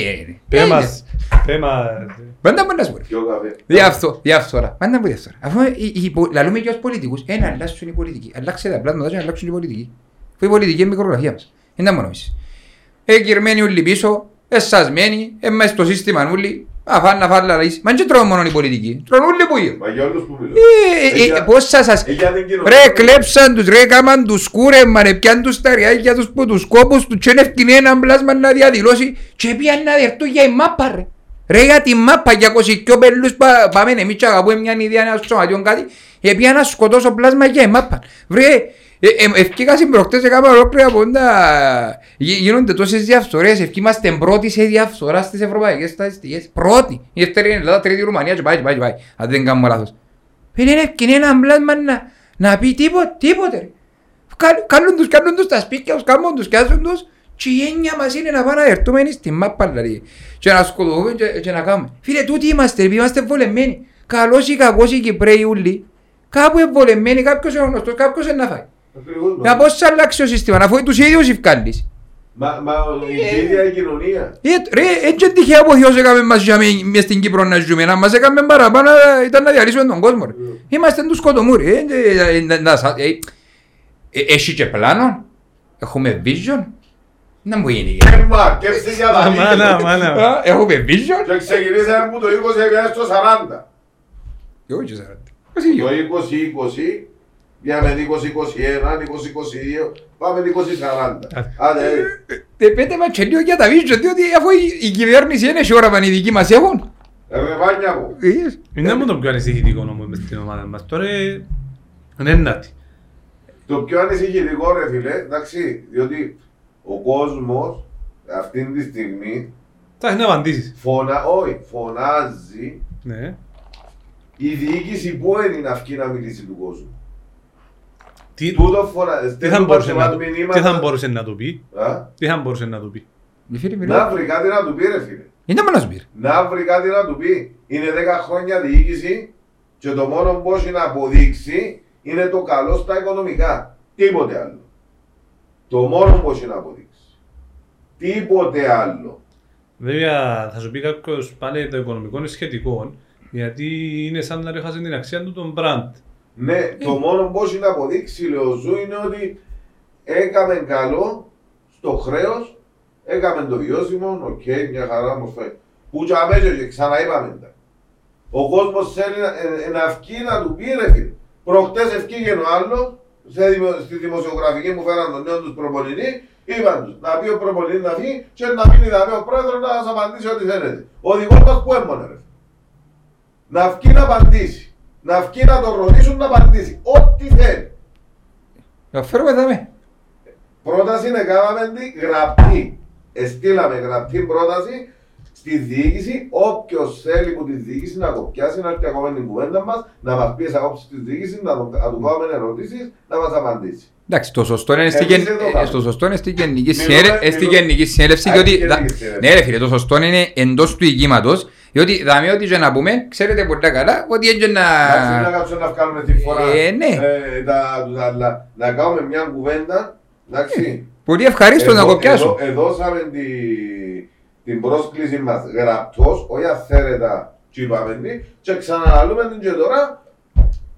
Πέ μας, πέ μας. Πάντα μπορεί να σου πω. Ποιο καφέ. Διάφθο, διαφθορά. Πάντα που διαφθορά. Αφού οι- οι πο- λαλούμε και ως πολιτικούς, ένα αλλάξουν οι πολιτικοί. Αλλάξε τα πλάσματα και αλλάξουν οι πολιτικοί. Που η πολιτική είναι η μικρογραφία μας. Είναι τα μόνο εμείς. Εγγυρμένοι όλοι πίσω, εσασμένοι, μέσα στο σύστημα όλοι, αφάν να φάνε λαλείς. Μα δεν τρώνε μόνο οι πολιτικοί, τρώνε όλοι που είναι. Μα για όλους που μιλώ. Ε, ε, Ε, ε, Πώς σας σας... ε, για την κοινωνία. Ρε κλέψαν τους, ρε κάμαν τους κούρεμα, ρε πιάν τους τα ριάκια τους που τους κόπους τους και είναι ευκαινή έναν πλάσμα να διαδηλώσει και πιάν να δεχτούν για η μάπα ρε. Ρε για τη μάπα για 22 πελούς πα- πάμε εμείς και αγαπούμε μια ιδέα ένα σωματιόν κάτι και πιάν να σκοτώσω πλάσμα για η μάπα. Βρε, ε, ε, ευκήκα συμπροχτές σε κάμα ολόκληρα από τα... Γι- Γίνονται τόσες διαφθορές, ευκήμαστε πρώτοι σε διαφθορά στις ευρωπαϊκές στατιστικές. Πρώτοι. Η δεύτερη είναι η Ελλάδα, τρίτη η Ρουμανία και πάει και πάει και πάει. Αν δεν κάνουμε λάθος. Δεν είναι ευκαινή ένα πλάσμα να, να πει τίποτε, τίποτε. ρε. Κα- Κάνουν τους, κάνουν τους τα σπίτια τους, κάνουν τους, κάνουν τους και η έννοια μας είναι να πάμε να ερθούμε στη μάπα δηλαδή και να σκοτωθούμε και, και να κάνουμε. Φίλε, τούτοι είμαστε, επειδή είμαστε βολεμένοι. Καλός ή κακός οι Κυπρέοι ούλοι, κάπου είναι βολεμένοι, κάποιος είναι γνωστός, κάποιος είναι να φάει. Ακριβώς, Να πώς θα αλλάξει το σύστημα, αφού τους ίδιους ευκάλεις. Μα, μα η ίδια η κοινωνία. Ε, Ρε, έτσι τυχαία που ο Θεός έκαμε μας για μέ- μες στην Κύπρο να ζούμε, να μας έκαμε παραπάνω ε, ήταν να διαλύσουμε τον κόσμο. ρε. Είμαστε τους σκοτωμούροι. ε, ε, ε, να- να σα- ε, ε, Έχει και πλάνο, έχουμε vision, να μου γίνει. Ε, Μα, κέψε για τα Μάνα, δίκαια. μάνα. Α, Έχουμε vision. Και ξεκινήσαμε από το 20 πήγαμε στο 40. Εγώ και σαράντα. Πώς είναι, Το εγώ. 20-20 πήγαμε 20-21, 20-22, πάμε 20-40. Άντε, Ε, Πέτε μας και λίγο για τα vision, διότι αφού η- η κυβέρνηση είναι σε ώρα που οι δικοί μας έχουν. ε, ρε βάνια μου. Ε, Είναι μόνο το πιο ανησυχητικό όμως μες στην ομάδα μας. Τώρα ε, είναι ένατη. Το πιο ανησυχητικό ρε φίλε, εντάξει, διότι ο κόσμος αυτή τη στιγμή Θα έχεις να απαντήσεις. φωνα, όχι, φωνάζει Ναι. η διοίκηση που είναι να βγει να μιλήσει του κόσμου. Τι, Τούτο φωνα, τι θα μπορούσε να το- μηνύματα. τι θα μπορούσε να το πει; Α, Τι θα μπορούσε να το πει; μη φίλε, Να μιλάω. βρει κάτι να του πει ρε φίλε. Είναι μόνος να σου πει. ρε. Να βρει κάτι να του πει. είναι 10 χρόνια διοίκηση και το μόνο που έχει να αποδείξει είναι το καλό στα οικονομικά. Τίποτε άλλο. Το μόνο που έχει να αποδείξει. Τίποτε άλλο. Βέβαια, θα σου πει κάποιος πάλι το οικονομικό είναι σχετικό, γιατί είναι σαν να ρίχασε την αξία του του brand. Ναι, το μόνο που έχει να αποδείξει, λέω σου, είναι ότι έκαμε καλό στο χρέος, έκαμε το βιώσιμο, οκ, μια χαρά μου φέρει. Που και αμέσως και ξαναείπαμε τα. Ο κόσμος θέλει να, ε, να βγει να του πει ρε φίλε. Προχτές ευκήγε ο άλλος, σε δημο- στη δημοσιογραφική μου φέραν τον νέο τους προπονητή, είπαν τους να πει ο προπονητής να φύγει και να μείνει δαμέ ο πρόεδρος να σας απαντήσει ό,τι θέλετε. Ο δικός μας που έμονε ρε. Να βγει να απαντήσει. Να βγει να τον ρωτήσουν να απαντήσει. Ό,τι θέλει. Να φέρουμε δάμε. Πρόταση να κάναμε τη γραπτή. Εστήλαμε γραπτή πρόταση στη διοίκηση. Όποιος θέλει που τη διοίκηση να το πιάσει, να έρθει ακόμα την κουβέντα μας, να μας πει τις απόψεις της διοίκησης, να, το- να του κάνουμε ερωτήσεις, να μας απαντήσει. Εντάξει, το σωστό είναι στη, Εμείς γεν... δεν το ε, κάνουμε. στο σωστό είναι στη γενική, Μιλούμε- συνέλε... ε, στη μιλούμε- γενική συνέλευση Α, διότι... στη δα- γενική συνέλευση. Ναι ρε φίλε, το σωστό είναι εντός του ηγήματος διότι δάμε ότι και να πούμε, ξέρετε πολύ καλά ότι έτσι να... Εντάξει, να κάτσουμε να βγάλουμε τη φορά Ε, ναι. ε, τα, τους άλλα. Να κάνουμε μια κουβέντα. Εντάξει. Πολύ ευχαρίστως να Εδώ- κοπιάσω. εδώ- Εδώσαμε τη, την πρόσκληση μας γραπτός, όχι αυθαίρετα, και είπαμε τη, και ξαναλούμε την και τώρα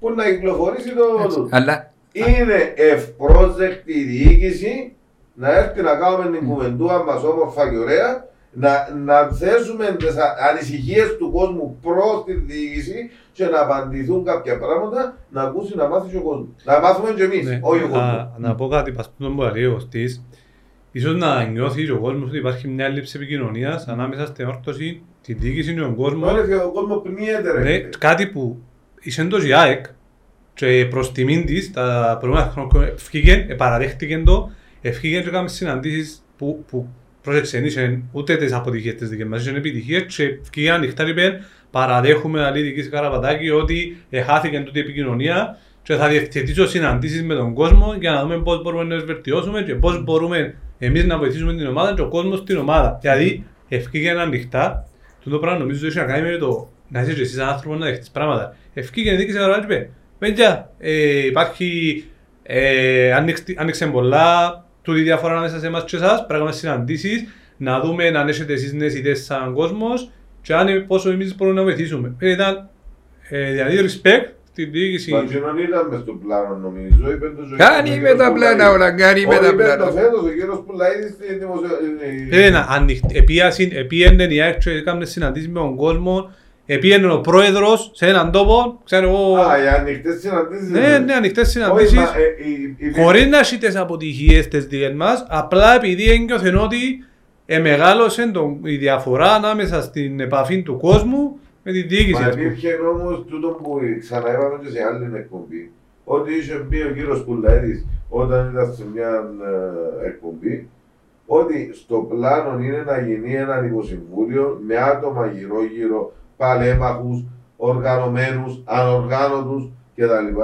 που να κυκλοφορήσει το. το- Αλλά Είναι ευπρόσδεκτη η διοίκηση να έρθει να κάνουμε την κουβεντούα μας όμορφα και ωραία, να, να θέσουμε τις ανησυχίες του κόσμου προς τη διοίκηση και να απαντηθούν κάποια πράγματα, να ακούσει να μάθει και ο κόσμος. Να μάθουμε και εμείς, Ναι. όχι ο κόσμος. Α, να πω κάτι παστούν που λέει ο Κωστής. Ίσως να νιώθει ο κόσμος ότι υπάρχει μια έλλειψη επικοινωνίας ανάμεσα στην όρθωση, τη διοίκηση και τον κόσμο. Τώρα και ο κόσμος πνίεται ρε. Ναι, κάτι που είσαι εντός η ΑΕΚ και προς τιμήν της τα προηγούμενα χρόνια ευκήγεν, παραδέχτηκε το, ευκήγεν και έκαμε συναντήσεις που, που πρόσεξε, είχε ούτε τις αποτυχίες της δικές μας, είχε επιτυχίες και ευκήγεν ανοιχτά και είπεν παραδέχουμε αλή δική Καραπατάκη ότι εχάθηκε τούτη η επικοινωνία και θα διευθετήσω συναντήσεις με τον κόσμο για να δούμε πώς μπορούμε να τις βελτιώσουμε και πώς μπορούμε εμείς να βοηθήσουμε την ομάδα και ο κόσμος την ομάδα. Δηλαδή, ευκήγεν ανοιχτά το πράγμα νομίζω έχει να κάνει με το να είσαι και εσύ σαν άνθρωπος να δεχτείς πράγματα. Ευκήγε η δίκηση να είπε, παιδιά, ε, υπάρχει, ε, άνοιξε, άνοιξε πολλά, τούτη διαφορά ανάμεσα σε εμάς και εσάς, πρέπει να κάνουμε συναντήσεις, να δούμε αν έχετε εσείς νέες ιδέες σαν κόσμος και αν πόσο εμείς μπορούμε να βοηθήσουμε. Ε, ήταν ε, δηλαδή respect στην διοίκηση. Μα κοινωνία ήταν μες στο πλάνο νομίζω. είπε το ζωή- κάνει ο με τα κύριος πλάνα Πουλαίδης. όλα, κάνει με Όχι, τα είπε το πλάνα. φέτος, ο κύριος Πουλαίδης στη δημοσιο- Ε, ένα, ανοιχ- επίασιν- επίενε η ΑΕΚ και έκαμε συναντήσεις με τον κόσμο, επίενε ο πρόεδρος σε έναν τόπο, ξέρω εγώ, Α, οι ανοιχτές συναντήσεις. ναι, ναι, ανοιχτές Όχι, συναντήσεις. μα, ε, η- η- Χωρίς να έχει τις αποτυχίες τις δικές μας, απλά επειδή ένιωθεν ότι εμεγάλωσε τον- η διαφορά ανάμεσα στην επαφή του κόσμου με τη διοίκηση. Μα ας πούμε. υπήρχε όμως τούτο που ξαναείπαμε και σε άλλη εκπομπή. Ότι είχε πει ο κύριος Πουλαίδης όταν ήταν σε μια ε, εκπομπή ότι στο πλάνο είναι να γίνει ένα υποσυμβούλιο με άτομα γύρω-γύρω, παλέμαχους, οργανωμένους, ανοργάνωτους κτλ.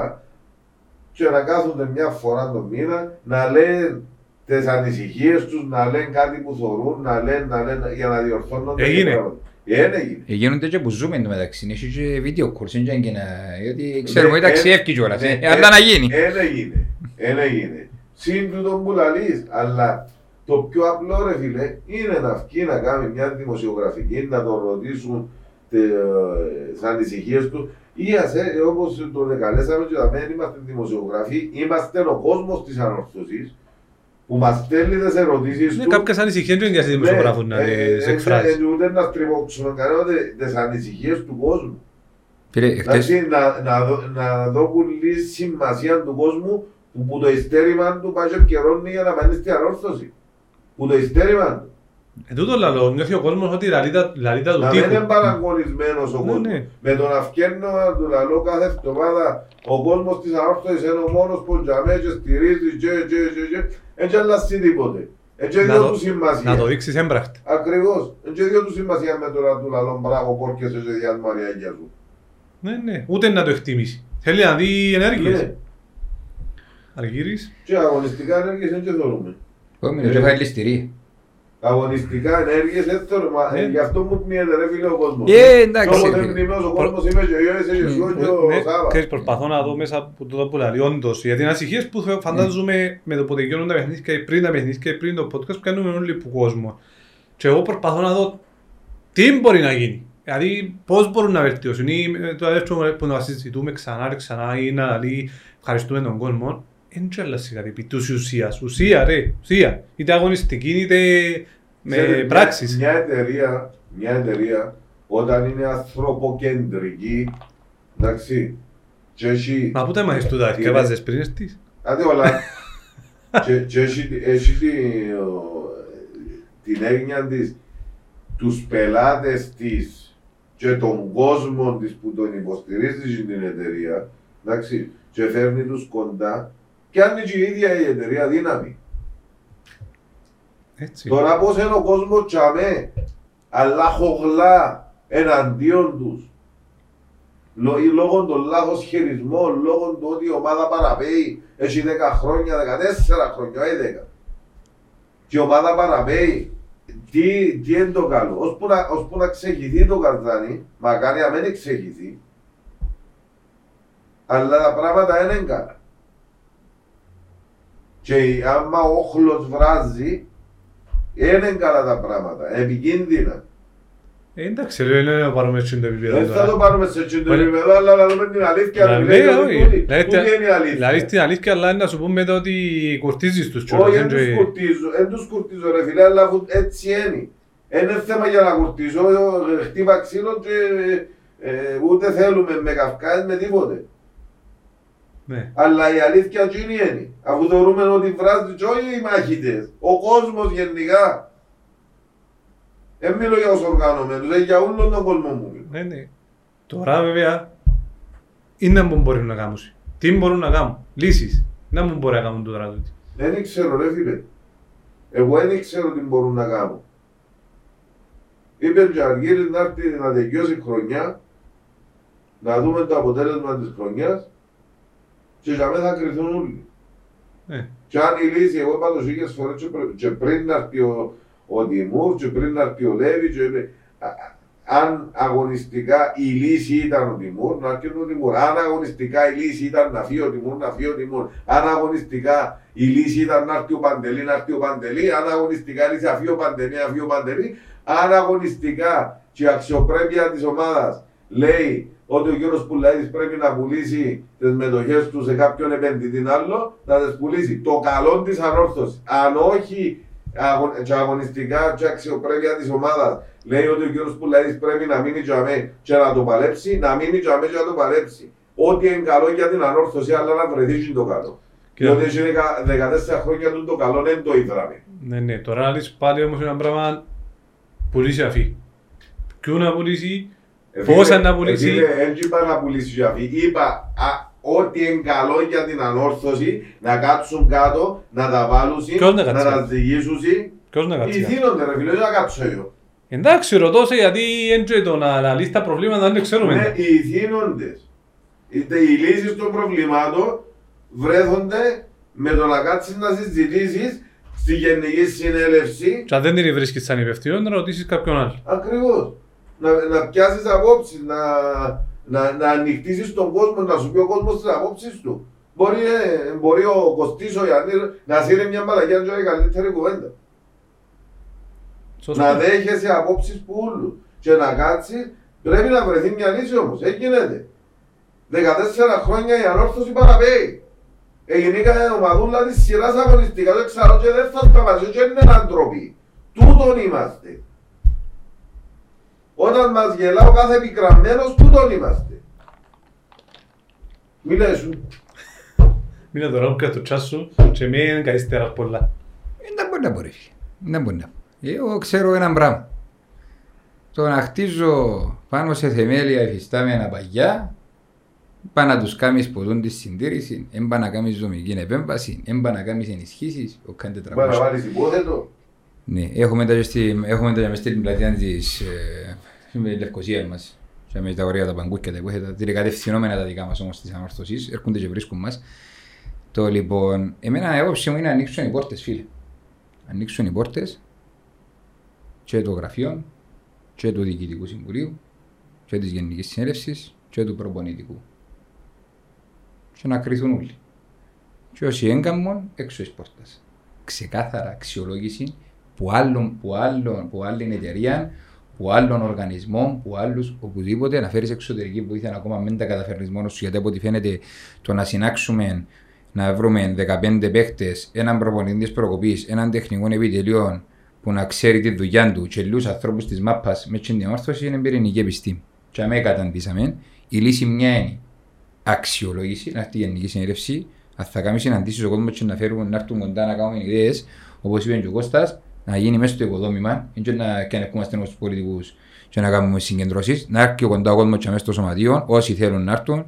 Και να κάθονται μια φορά το μήνα να λένε τις ανησυχίες τους, να λένε κάτι που θεωρούν, να λένε, να λένε για να διορθώνονται. Έγινε. τα πράγματα. Ε, έγινε. Ε, Γίνονται και που ζούμε εν τω μεταξύ, έχει και βίντεο κουρς, είναι και να... Γιατί ξέρουμε Ναι, ότι ταξιεύει κιόλας, ναι, ε, ε, αλλά να γίνει. Ένα έγινε. Ένα έγινε. Συν τούτο που λαλείς, αλλά το πιο απλό ρε φίλε είναι να βγει να κάνει μια δημοσιογραφική, να τον ρωτήσουν τι ανησυχίε του. Ή ας, ε, όπως τον εκαλέσαμε και δεν είμαστε δημοσιογραφοί, είμαστε ο κόσμος της ανορθωσής που μας στέλνει τις ερωτήσεις Ναι, του. κάποιες ανησυχίες δεν είναι για δημοσιογράφους να Ναι, ε, τις ε, εκφράζει. ε, Ούτε να στριβώξουμε κανένα τις ανησυχίες του κόσμου. Φίλε, χτες, Εντάξει, να, να, δω- να δω πολύ σημασία του κόσμου που, που το ειστέρημα του πάει και επικαιρώνει για να πάνε στην ανόρθωση. Που το ειστέρημα του. Ε, τούτο λαλό, νιώθει ο κόσμος ότι λαλεί τα- λαλεί τα του Να μην είναι τείχου. παραγωνισμένος ο Ναι, κόσμος. ναι. Με το να φκένω να του λαλώ κάθε εβδομάδα ο κόσμος της ανόρθωσης είναι ο μόνος που τζαμέ και στηρίζει και και και και έτσι αλλάζει τίποτε. Έτσι Να δύο το- του σημασία. Να το δείξεις έμπρακτα. Ακριβώς. Έτσι δύο του σημασία με το να του λαλώ μπράβο πόρκεσαι και διά Μαριάγια σου. Ναι, ναι, ούτε να το εκτιμήσει. Θέλει να δει ενέργειες. Ναι. Αργύρης. Και αγωνιστικά ενέργειες δεν και θεωρούμε. Έμεινε και φάει ληστηρία. Αγωνιστικά ενέργειες, δεν θέλω, μα, Ε. γι' αυτό μου πνίγεται ρε φίλε ο κόσμος. Ε, εντάξει, Και όποτε φίλε. πνιγμένος ο κόσμος είμαι και εγώ, είσαι και εσύ και ο Ναι, Σάββας. ξέρεις, προσπαθώ να δω μέσα από το που λέει όντως, γιατί είναι ανησυχίες που θα- φαντάζομαι με το που τελειώνουν τα παιχνίδια και πριν τα παιχνίδια και πριν το podcast που κάνουμε όλοι που κόσμο. Και εγώ προσπαθώ να δω τι μπορεί να γίνει. Δηλαδή πώς μπορούν να βελτιώσουν ή ε, το δεύτερο που να συζητούμε ξανά και ξανά ή να λέει ευχαριστούμε τον κόσμο. Δεν τρέλασε κάτι επί της ουσίας. Ουσία ρε, ουσία. Είτε αγωνιστική είτε με Ξέρετε, πράξεις. Μια, μια εταιρεία, μια εταιρεία όταν είναι ανθρωποκεντρική, εντάξει, και έχει... Μα πού τα μάθεις τούτα, Είναι- και βάζες πριν έρθεις. Άντε όλα. και, και έχει, έχει τη- ο- την έννοια της, τους πελάτες της και τον κόσμο της που τον υποστηρίζει την εταιρεία, εντάξει, και φέρνει τους κοντά και αν είναι και η ίδια η εταιρεία δύναμη. Έτσι. Τώρα πώς είναι ο κόσμος τσαμέ, αλλά χογλά εναντίον τους. Λο- ή Λόγω των λάθος χειρισμών, λόγω του ότι η ομάδα παραπέει, έχει 10 χρόνια, 14 χρόνια, όχι 10. Και η ομάδα παραπέει, τι, τι είναι το καλό, ώσπου να, ώσπου να ξεχυθεί το καρδάνι, μακάρι να μην ξεχυθεί, αλλά τα πράγματα είναι καλά. Και άμα ο όχλος βράζει, είναι καλά τα πράγματα, επικίνδυνα. Ε, εντάξει, ρε, είναι να πάρουμε έτσι το επίπεδο Δεν θα το τώρα. πάρουμε σε έτσι το Ωραία. επίπεδο, αλλά να δούμε την αλήθεια. Να να λέει, λέμε όχι. τούτη. Δηλαδή, Τούτη είναι η αλήθεια; Δηλαδή στην αλήθεια, αλλά είναι να σου πούμε μετά ότι κουρτίζεις τους κιόλας. Όχι, δεν δεν τους και- κουρτίζω, δεν τους κουρτίζω ρε φίλε, αλλά αφού έτσι είναι. Δεν είναι θέμα για να κουρτίζω, ε, χτύπα ξύλο και ε, ε, ούτε θέλουμε με καυκάες με τίποτε. Ναι. Αλλά η αλήθεια τι είναι, αφού θεωρούμε ότι βράζει και όχι οι μαχητές, ο κόσμος γενικά. Δεν μιλώ για τους οργανωμένους, ε, για όλον τον κόσμο μου μιλώ. Ναι, ναι. Τώρα βέβαια είναι που μπορεί να κάνουν. Τι μπορούν να κάνουν. Λύσεις. Να μου μπορεί να κάνουν τώρα τούτοι. Δεν ξέρω ρε φίλε. Εγώ δεν ξέρω τι μπορούν να κάνουν. Είπε ο Αργύρης να έρθει να τελειώσει η χρονιά, να δούμε το αποτέλεσμα της χρονιάς και για μένα θα κρυθούν όλοι. Ναι. Και αν η λύση, εγώ είπα το χίλιες φορές και πρι- και πριν να έρθει ο, ο Τιμούρ και πριν να έρθει ο Λέβη και, α- α- αν αγωνιστικά η λύση ήταν ο Τιμούρ, να έρθει ο Τιμούρ. Αν αγωνιστικά η λύση ήταν να φύγει ο Τιμούρ, να φύγει ο Τιμούρ. Αν αγωνιστικά η λύση ήταν να έρθει ο Παντελή, να έρθει ο Παντελή. Αν αγωνιστικά η λύση να φύγει ο Παντελή, να φύγει ο Παντελή. Αν αγωνιστικά και η αξιοπρέπεια της ομάδας λέει ότι ο κύριο Πουλαίδης πρέπει να πουλήσει τις μετοχές του σε κάποιον επενδυτή άλλο, να τις πουλήσει. Το καλό της ανόρθωσης. Αν όχι αγω- και αγωνιστικά και αξιοπρέπεια της ομάδας λέει ότι ο κύριο Πουλαίδης πρέπει να μείνει τζαμέ και να το παλέψει, να μείνει τζαμέ και να το παλέψει. Ό,τι είναι καλό για την ανόρθωση, αλλά να βρεθείς και το καλό. Κοίτα. Διότι έχει δεκα- 14 χρόνια του το καλό δεν το είδαμε. Ναι, ναι. Τώρα να λύσεις πάλι όμως ένα πράγμα πουλήσει αφή. Ποιού να πουλήσει, πόσα να πουλήσει. Δεν είπα να πουλήσει για αυτή. Είπα α, ότι είναι καλό για την ανόρθωση να κάτσουν κάτω, να τα βάλουν, Ποιος να να κάτσει τα κάτω; ζυγίσουν. Ποιος να Οι κάτσει. κάτω; θύνονται ρε φίλε, δεν θα κάτσω εγώ. Εντάξει, ρωτώ σε γιατί έντρε το να να λύσει τα προβλήματα δεν το ξέρουμε. Ναι, οι θύνοντες. Είτε οι λύσεις των προβλημάτων βρέθονται με το να κάτσεις να συζητήσεις στη Γενική Συνέλευση Και αν δεν την βρίσκεις σαν υπευθυνό, να ρωτήσεις κάποιον άλλο. Ακριβώς. Να, να πιάσεις απόψεις, να, να, να ανοιχτήσεις τον κόσμο, να σου πει ο κόσμος τις απόψεις του. Μπορεί, ε, μπορεί ο Κωστής, ο Ιαννής να σύρει μια μαλακιά και να είναι καλύτερη κουβέντα. Σωστό. Να δέχεσαι απόψεις που όλου και να κάτσει, πρέπει να βρεθεί μια λύση όμως. Δεν γίνεται. 14 χρόνια η ανόρθωση παραπέει. Εγινήκα ομαδούλα της σειράς αγωνιστικά, δεν ξέρω και δεν θα σταματήσω και είναι αντροπή. Τούτον είμαστε. Όταν μας γελά ο κάθε επικραμμένος, τούτον είμαστε. Μη λες σου. Μείνε τώρα που το τσάς σου και μην καίστερας πολλά. Ε, Δεν μπορεί να μπορεί. Δεν μπορεί να. Εγώ ξέρω ένα πράγμα. Το να χτίζω πάνω σε θεμέλια εφιστάμενα παγιά, πά να τους κάνεις ποτούν της συντήρησης, δεν πά να κάνεις δομική επέμβαση, δεν πά να κάνεις ενισχύσεις, ο καν Πάει να 400. βάλεις υπόθετο. Ναι, έχουμε τα και στη- έχουμε τα και μες στην πλατεία της ε, με Λευκοσία μας. Και με τα ωραία τα παγκούκια τα υπόθετα, τα κατευθυνόμενα τα δικά μας όμως της ανορθωσής, έρχονται και βρίσκουν μας. Το λοιπόν, εμένα η άποψη μου είναι να ανοίξουν οι πόρτες φίλε. Ανοίξουν οι πόρτες και το γραφείο και του Διοικητικού Συμβουλίου και της Γενικής Συνέλευσης και του Προπονητικού. Και να κρυθούν όλοι. Και όσοι έγκαμουν έξω της πόρτας. Ξεκάθαρα αξιολόγηση που, άλλον, που, άλλον, που άλλη εταιρεία, που άλλων οργανισμών, που άλλους οπουδήποτε να φέρεις εξωτερική βοήθεια ακόμα μην τα καταφέρνει μόνο σου. Γιατί από ό,τι φαίνεται το να συνάξουμε να βρούμε 15 παίχτες, έναν προπονητής τη προκοπής, έναν τεχνικό επιτελείο που να ξέρει τη δουλειά του και λίγου ανθρώπους της μάπας μες την διαμόρφωση είναι πυρηνική επιστήμη. Και αμέ καταντήσαμε, η λύση μια είναι αξιολόγηση, να έρθει η γενική συνέλευση, αν θα κάνουμε συναντήσεις ο κόσμος και να φέρουμε να έρθουν κοντά να κάνουμε ιδέες, όπως είπε και ο Κώστας, να γίνει μέσα στο οικοδόμημα, και να κανεκούμαστε στους πολιτικούς και να κάνουμε συγκεντρώσεις, να έρθει κοντά ο κόσμος και μέσα στο σωματείο, όσοι θέλουν να έρθουν,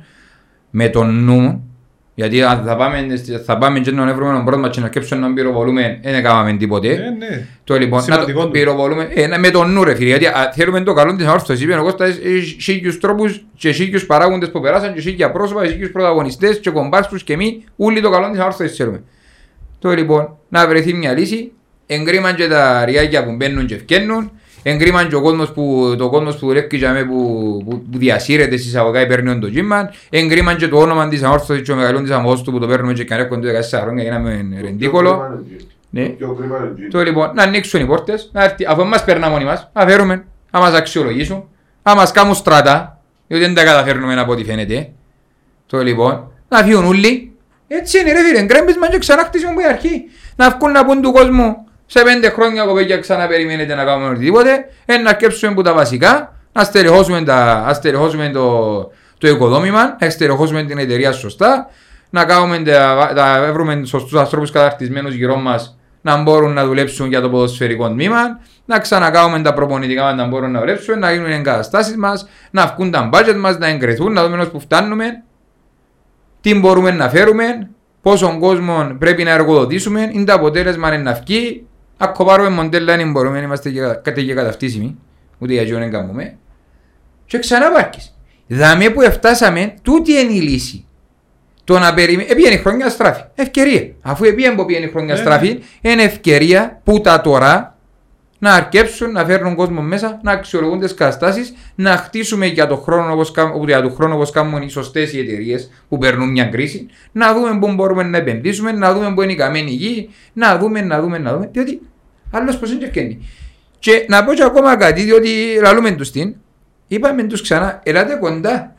με τον νου, γιατί αν θα πάμε, θα πάμε και να βρούμε έναν πρόβλημα και να σκέψουμε να πυροβολούμε, δεν έκαναμε τίποτε. Ε, ναι. Το λοιπόν, να το πυροβολούμε, ε, με τον νου ρε φίλε, γιατί α, θέλουμε το καλό της αόρθωσης, είπε ο Κώστας, σίγιους τρόπους και σίγιους παράγοντες που περάσαν και σίγια πρόσωπα, σίγιους πρωταγωνιστές και κομπάρσους και εμείς, όλοι το καλό της αόρθωσης ξέρουμε. Το λοιπόν, να βρεθεί μια λύση, εγκρίμαν και τα ριάκια που μπαίνουν και ευκαινούν, εγκρίμαν και ο κόσμος που, το κόσμος που δουλεύει και που, που, που διασύρεται στις αγωγά παίρνει το τζίμαν, εγκρίμαν και το όνομα της αμόρφωσης και ο μεγαλών της αμόρφωσης που το παίρνουμε και κανένα 14 χρόνια για να με ρεντίκολο. Ναι. Το λοιπόν, να ανοίξουν οι πόρτες, να έρθει, αφού μας περνά μόνοι μας, να φέρουμε, να μας αξιολογήσουν, να μας κάνουν στράτα, διότι δεν τα καταφέρνουμε από ό,τι φαίνεται. Το λοιπόν, να φύγουν όλοι, έτσι είναι ρε φίλε, γκρέμπισμα και ξανά χτίσουμε από η αρχή. Να βγουν να πούν του κόσμου, σε πέντε χρόνια κοπέκια ξαναπεριμένετε να κάνουμε οτιδήποτε, ε, να κέψουμε από τα βασικά, να στερεχώσουμε, τα, να στερεχώσουμε το, το οικοδόμημα, να στερεχώσουμε την εταιρεία σωστά, να κάνουμε τα, τα βρούμε σωστούς ανθρώπους καταρτισμένους γύρω μας να μπορούν να δουλέψουν για το ποδοσφαιρικό τμήμα, να ξανακάνουμε τα προπονητικά να μπορούν να δουλέψουν, να γίνουν εγκαταστάσεις μας, να βγουν τα budget μας, να εγκρεθούν, να δούμε που φτάνουμε, τι μπορούμε να φέρουμε, πόσον κόσμο πρέπει να εργοδοτήσουμε, είναι το αποτέλεσμα είναι να βγει, Ακόμα πάρουμε μοντέλα δεν μπορούμε, είμαστε και καταυτίσιμοι, ούτε για δεν κάνουμε. Και ξανά πάρκεις. Δάμε που φτάσαμε, τούτη είναι η λύση. Το να περιμένει, επίενει χρόνια στράφη. Ευκαιρία. Αφού επίενει που πιένει χρόνια ναι, στράφη, ναι. είναι ευκαιρία που τα τώρα να αρκέψουν, να φέρνουν κόσμο μέσα, να αξιολογούν τις καταστάσεις, να χτίσουμε για τον χρόνο όπως, για το χρόνο όπως κάνουν οι σωστές οι εταιρείες που παίρνουν μια κρίση, να δούμε πού μπορούμε να επενδύσουμε, να δούμε πού είναι η καμένη γη, να δούμε, να δούμε, να δούμε. Διότι άλλος πώ είναι και Και να πω και ακόμα κάτι, διότι λαλούμε τους την, είπαμε τους ξανά, ελάτε κοντά.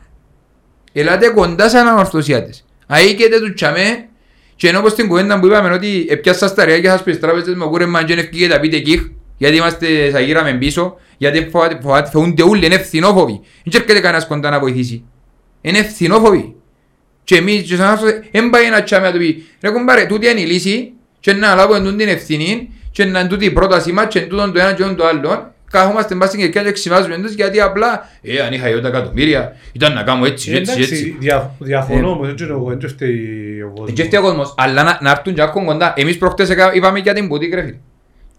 Ελάτε κοντά σαν ανορθωσιάτε. Αίκετε τους τσαμέ, και ενώ πως την κουβέντα που είπαμε ότι επιάσα στα ρεά και σας πεις τράπεζες με κούρεμα και ευκήγε τα πείτε κιχ, γιατί είμαστε σαν γύραμε πίσω, γιατί φοβάται όλοι, είναι ευθυνόφοβοι. Δεν έρχεται κανένας κοντά να βοηθήσει. Είναι ευθυνόφοβοι. Και εμείς, και σαν αυτό, δεν πάει ένα τσάμε να του πει, ρε κουμπάρε, τούτη είναι η λύση και να λάβω την ευθυνή και να είναι τούτη η πρόταση μας και τούτον το ένα και το άλλο. Κάθομαστε μπας στην κερκιά και ξυμάζουμε τους γιατί απλά ε, αν είχα τα εκατομμύρια ήταν να κάνω έτσι, έτσι, έτσι. Διαφωνώ όμως, δεν ξέρω εγώ, δεν φταίει ο κόσμος. Δεν φταίει ο κόσμος, αλλά να έρθουν και άκουν κοντά. Εμείς προχτές είπαμε για την πουτή κρέφη.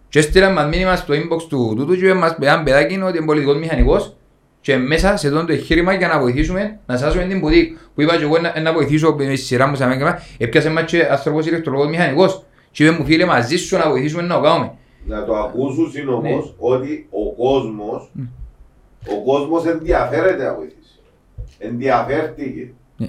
Και έστειλαν μας μήνυμα στο inbox του τούτου και μας έναν παιδάκι ότι είναι πολιτικός μηχανικός και μέσα σε αυτό το εγχείρημα για να βοηθήσουμε να σάσουμε την πουτή που είπα και εγώ να, να βοηθήσω με στη σειρά μου σε αμέγγελμα έπιασε μας και άνθρωπος ηλεκτρολόγος μηχανικός και είπε μου φίλε μαζί σου να βοηθήσουμε να το κάνουμε. Να το ακούσουν όμως ναι. ότι ο κόσμος ο κόσμος ενδιαφέρεται να βοηθήσει. Ενδιαφέρθηκε. Ναι.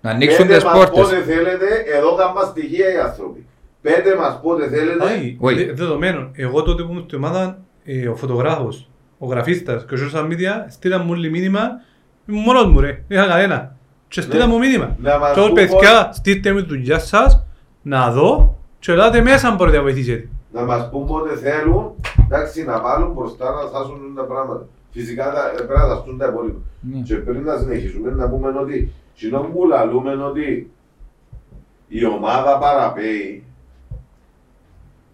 Να ανοίξουν τις πόρτες. Πότε θέλετε, εδώ κάνουμε στοιχεία οι άνθρωποι. Πέντε μας πότε θέλετε. Όχι, δεδομένο. Εγώ τότε που ήμουν στην ομάδα, ε, ο φωτογράφος, ο γραφίστας και ο social media στείλαν μου όλοι μήνυμα, ήμουν μόνος μου ρε, είχα κανένα. Και στείλαν μου μήνυμα. Και όλοι παιδιά, στείλτε μου τη δουλειά σας, να δω και ελάτε μέσα αν μπορείτε να βοηθήσετε. Να μας πούν πότε θέλουν, εντάξει, να βάλουν μπροστά να θάσουν τα πράγματα. Φυσικά πρέπει να δαστούν τα υπόλοιπα. Ναι. Και πριν να συνεχίσουμε να πούμε ότι, συνό που λαλούμε ότι η ομάδα παραπέει,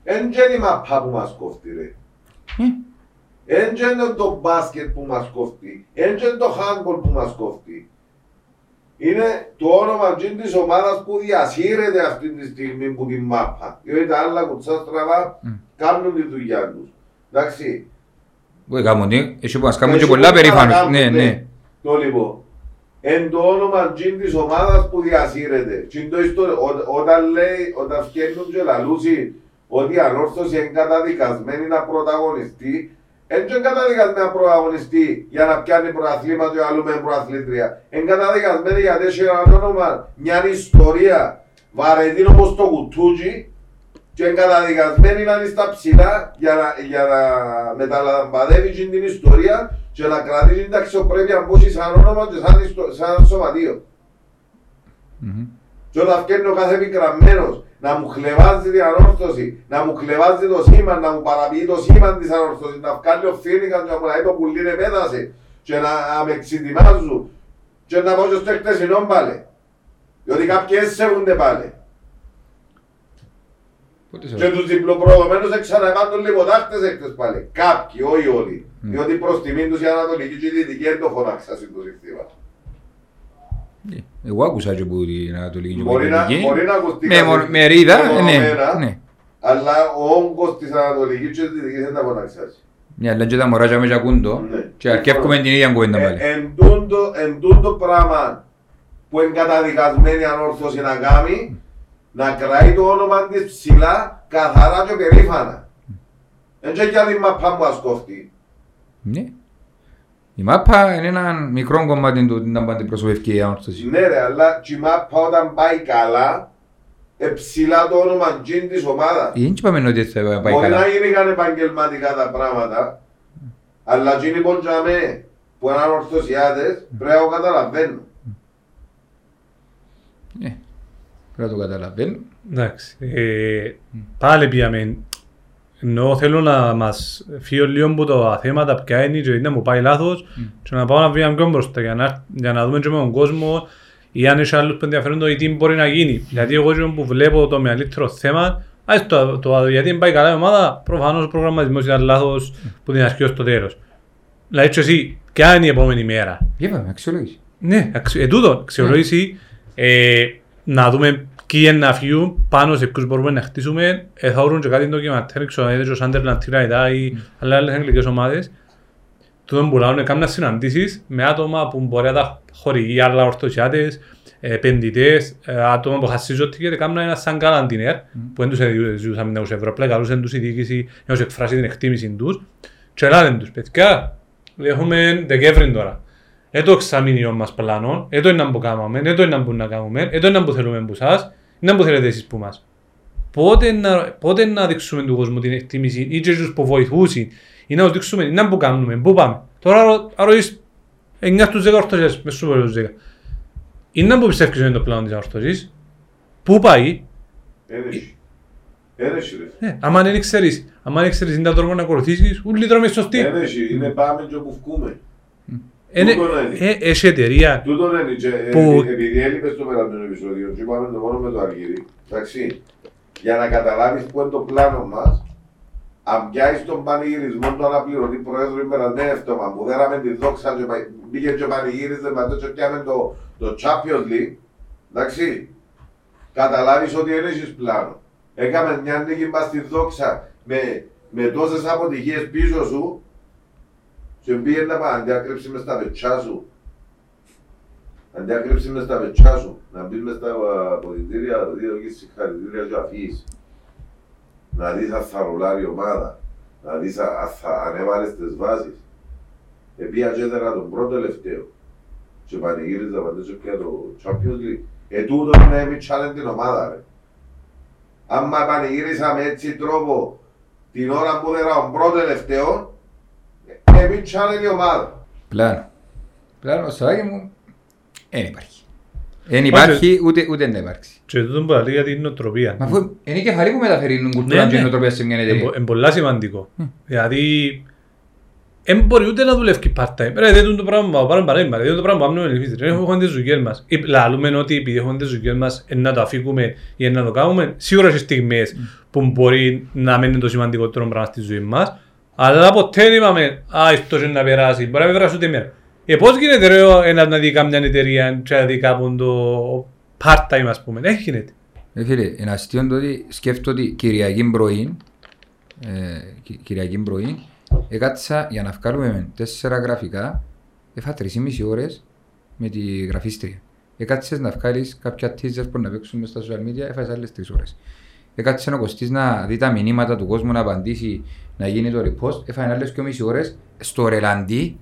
Εν είναι η μαπά που μας κόφτει ρε. Εν είναι το μπάσκετ που μας κόφτει. Εν είναι το χάνμπολ που μας κόφτει. Είναι το όνομα της ομάδας που διασύρεται αυτή τη στιγμή που την μάπα. Διότι τα άλλα κουτσά στραβά κάνουν τη δουλειά τους. Εντάξει. Όχι κάνουν, εσύ που μας κάνουν και πολλά περήφανος. Ναι, ναι. Το λοιπόν. Εν το όνομα της ομάδας που διασύρεται. Όταν λέει, όταν φτιάχνουν και λαλούσι ότι η ανόρθωση είναι καταδικασμένη να πρωταγωνιστεί δεν είναι καταδικασμένη να πρωταγωνιστεί για να πιάνει προαθλήματα και αλλού με προαθλήτρια. Είναι καταδικασμένη γιατί έχει ένα όνομα, μια ιστορία βαρετή όπως το κουτούτσι και είναι καταδικασμένη να είναι στα ψηλά για να, για να μεταλαμπαδεύει την ιστορία και να κρατήσει την αξιοπρέπεια που έχει σαν όνομα και σαν, ιστο- σαν σωματείο. Μμμ. Και όταν φτιάχνει ο κάθε επικραμμένος να μου χλεβάζει την ανόρθωση, να μου χλεβάζει το σήμα, να μου παραποιεί το σήμα της ανόρθωσης, να βγάλει ο φίνικας και να μου λέει το πουλί είναι πέτασε και να να με ξετοιμάζουν και να πάω και στο εκτεσινό πάλι. Διότι κάποιοι δεν σέβονται πάλι. Πότε σε- Και τους διπλοπροδομένους εξαναβάντουν λιποτάχτες έκτες πάλι. Κάποιοι, όχι όλοι. Διότι προς τιμήν τους η Ανατολική και η Δυτική δεν το φωνάξα στην το σύστημα. Ε, Εγώ άκουσα και που την Ανατολική και Μπορεί να, Δυτική. μπορεί να ακουστεί Με κάτι μο- με ρίδα, μεμονωμένα, ναι, ναι. Αλλά ο όγκος της Ανατολικής και της Δυτικής δεν τα φωνάξας. Ναι, αλλά και τα μωρά και με ακούν το Ναι. και αρκεύκουμε την ίδια κουβέντα Ε, πάλι. Εν τούτο- Εν τούτο πράγμα που είναι καταδικασμένη ανόρθωση να κάνει, να κρατεί το όνομα της ψηλά, καθαρά και περήφανα. Δεν και για την μαπά μου ασκόφτει. Ναι. Η μάπα είναι ένα μικρό κομμάτι του να πάνε προσωπευκή η ανόρθωση. Ναι ρε, αλλά και η μάπα όταν πάει καλά, εψηλά το όνομα τζιν της ομάδας. Δεν είπαμε ότι θα πάει Μπορεί καλά. να γίνηκαν επαγγελματικά τα πράγματα, αλλά τζιν που τζαμέ που είναι ανορθωσιάτες πρέπει να το καταλαβαίνουν. Ναι. Πρέπει να το καταλαβαίνω. Εντάξει. Ε, πάλι πήγαμε. Ενώ θέλω να μας φύγω λίγο από τα θέματα ποια είναι και να μου πάει λάθος και να πάω ένα βήμα πιο μπροστά για να, για να δούμε και με τον κόσμο ή αν έχει άλλους που ενδιαφέρονται ή τι μπορεί να γίνει. Γιατί εγώ και που βλέπω το μεγαλύτερο θέμα ας το, το, γιατί δεν πάει καλά η ομάδα, προφανώς ο προγραμματισμός ήταν λάθος που την αρχή ως το τέλος. Δηλαδή και εσύ, ποια είναι η επόμενη μέρα. Είπαμε, αξιολόγηση. Ναι, αξι- ε, τούτο, αξιολόγηση, ε, να δούμε ποιοι είναι να φύγουν, πάνω σε ποιους μπορούμε να χτίσουμε. Ε, θα βρουν και κάτι ντοκιματέρ, ξέρω, να είδες ο Σάντερλαντ Τιραϊτά ή άλλες άλλες αγγλικές ομάδες. Τούτο που λάβουν έκαναν συναντήσεις με άτομα που μπορεί να τα χορηγεί άλλα ορθωσιάτες, ε, επενδυτές, ε, άτομα που χασίζονται και έκαναν ένα σαν καλαντινέρ που δεν τους ζούσαμε τους Ευρωπλέ, καλούσαν τους η διοίκηση να τους εκφράσει την εκτίμηση τους και λένε τους, παιδιά, έχουμε Δεκέμβρη τώρα. Έτο εξαμήνιο μας πλάνο, έτο είναι να που κάνουμε, έτο είναι να που να κάνουμε, έτο είναι να που θέλουμε από εσάς, είναι να που θέλετε εσείς που μας. Πότε να, πότε να δείξουμε του κόσμου την εκτίμηση ή και τους που βοηθούσαν ή να τους δείξουμε τι να που κάνουμε, πού πάμε. Τώρα αρω- αρρωείς 9 στους 10 ορθωσίες, μες σούπερ τους 10. Είναι να που πιστεύεις ότι είναι το πλάνο της ορθωσής, πού πάει, Ένεση. Ένεση ρε. ναι, άμα δεν ξέρεις, άμα δεν ξέρεις είναι τα τρόπο να ακολουθήσεις, ούλοι δρόμοι σωστοί. Ένεση, είναι πάμε και όπου βγούμε. Είναι- τούτο είναι. ε, Έχει εταιρεία Τούτο είναι και Που- επει- επειδή έλειπες στο περασμένο επεισόδιο και είπαμε το μόνο με το Αργύρι, εντάξει, για να καταλάβεις που είναι το πλάνο μας, αν πιάσεις τον πανηγυρισμό του αναπληρωτή πρόεδρου την περασμένη εβδομάδα που δέραμε τη δόξα και πα- μπήκε και πανηγύριζε μαζί και πιάμε το, το Champions League, εντάξει, καταλάβεις ότι δεν έχεις πλάνο. Έκαμε μια νίκη μας στη δόξα με, με τόσες αποτυχίες πίσω σου και πήγαινε να πάει, αντί να κρύψει μες στα πετσιά σου Αντί να κρύψει μες στα πετσιά σου, να μπεις μες στα αποδητήρια, δύο και συγχαρητήρια και αφήσεις. Να δεις αν θα ρολάρει η ομάδα, να δεις αν αν θα ανέβαλες τις βάσεις. Επία και έδερα τον πρώτο τελευταίο και πανηγύριζα παντός πια το Champions League. Ε, τούτο είναι να εμιτσάλεν την ομάδα, ρε. Άμα πανηγύρισα με έτσι τρόπο την ώρα που έδερα τον πρώτο τελευταίο, εμιτσάλεν η ομάδα. Πλάνο. Πλάνο, σωράκι μου, δεν υπάρχει. Δεν υπάρχει, ούτε, ούτε να υπάρξει. και τούτο που λέει για την νοοτροπία. Μα αφού είναι η κεφαλή που μεταφέρει την κουλτούρα Ναι, και η ναι. νοοτροπία σε μια εταιρεία. Είναι πολλά σημαντικό. Δηλαδή, δεν μπορεί ούτε να δουλεύει part-time. Ρε, δεν είναι το πράγμα που πάρουμε παρέμβα. Δεν είναι το πράγμα που κάνουμε εμείς. Δεν έχουμε τις δουλειές μας. Ή Λαλούμε ότι επειδή έχουμε τις δουλειές μας ε, να το αφήκουμε ή να το κάνουμε. Σίγουρα έχει στιγμές που μπορεί να μένει το σημαντικότερο πράγμα στη ζωή μας. Αλλά ποτέ δεν είπαμε, α, αυτό είναι να περάσει. Μπορεί να μην περάσει ούτε μέρα. Ε, πώς γίνεται ρε, ο- ένας να δει κάμια εταιρεία και να δει κάπου το part-time ας πούμε. Δεν γίνεται. Ε, φίλε, είναι αστείο το ότι σκέφτομαι ότι Κυριακή πρωί, ε, Κυ- Κυριακή πρωί, έκατσα για να βγάλουμε τέσσερα γραφικά, έφα τρεις ή μισή ώρες με τη γραφίστρια. Έκατσες να βγάλεις κάποια teasers που να παίξουν μες στα social media, έφασες άλλες τρεις ώρες. Έκατσε ο Κωστής να δει τα μηνύματα του κόσμου να απαντήσει, να γίνει το repost, έφανε άλλες και μισή ώρες στο ρελαντί,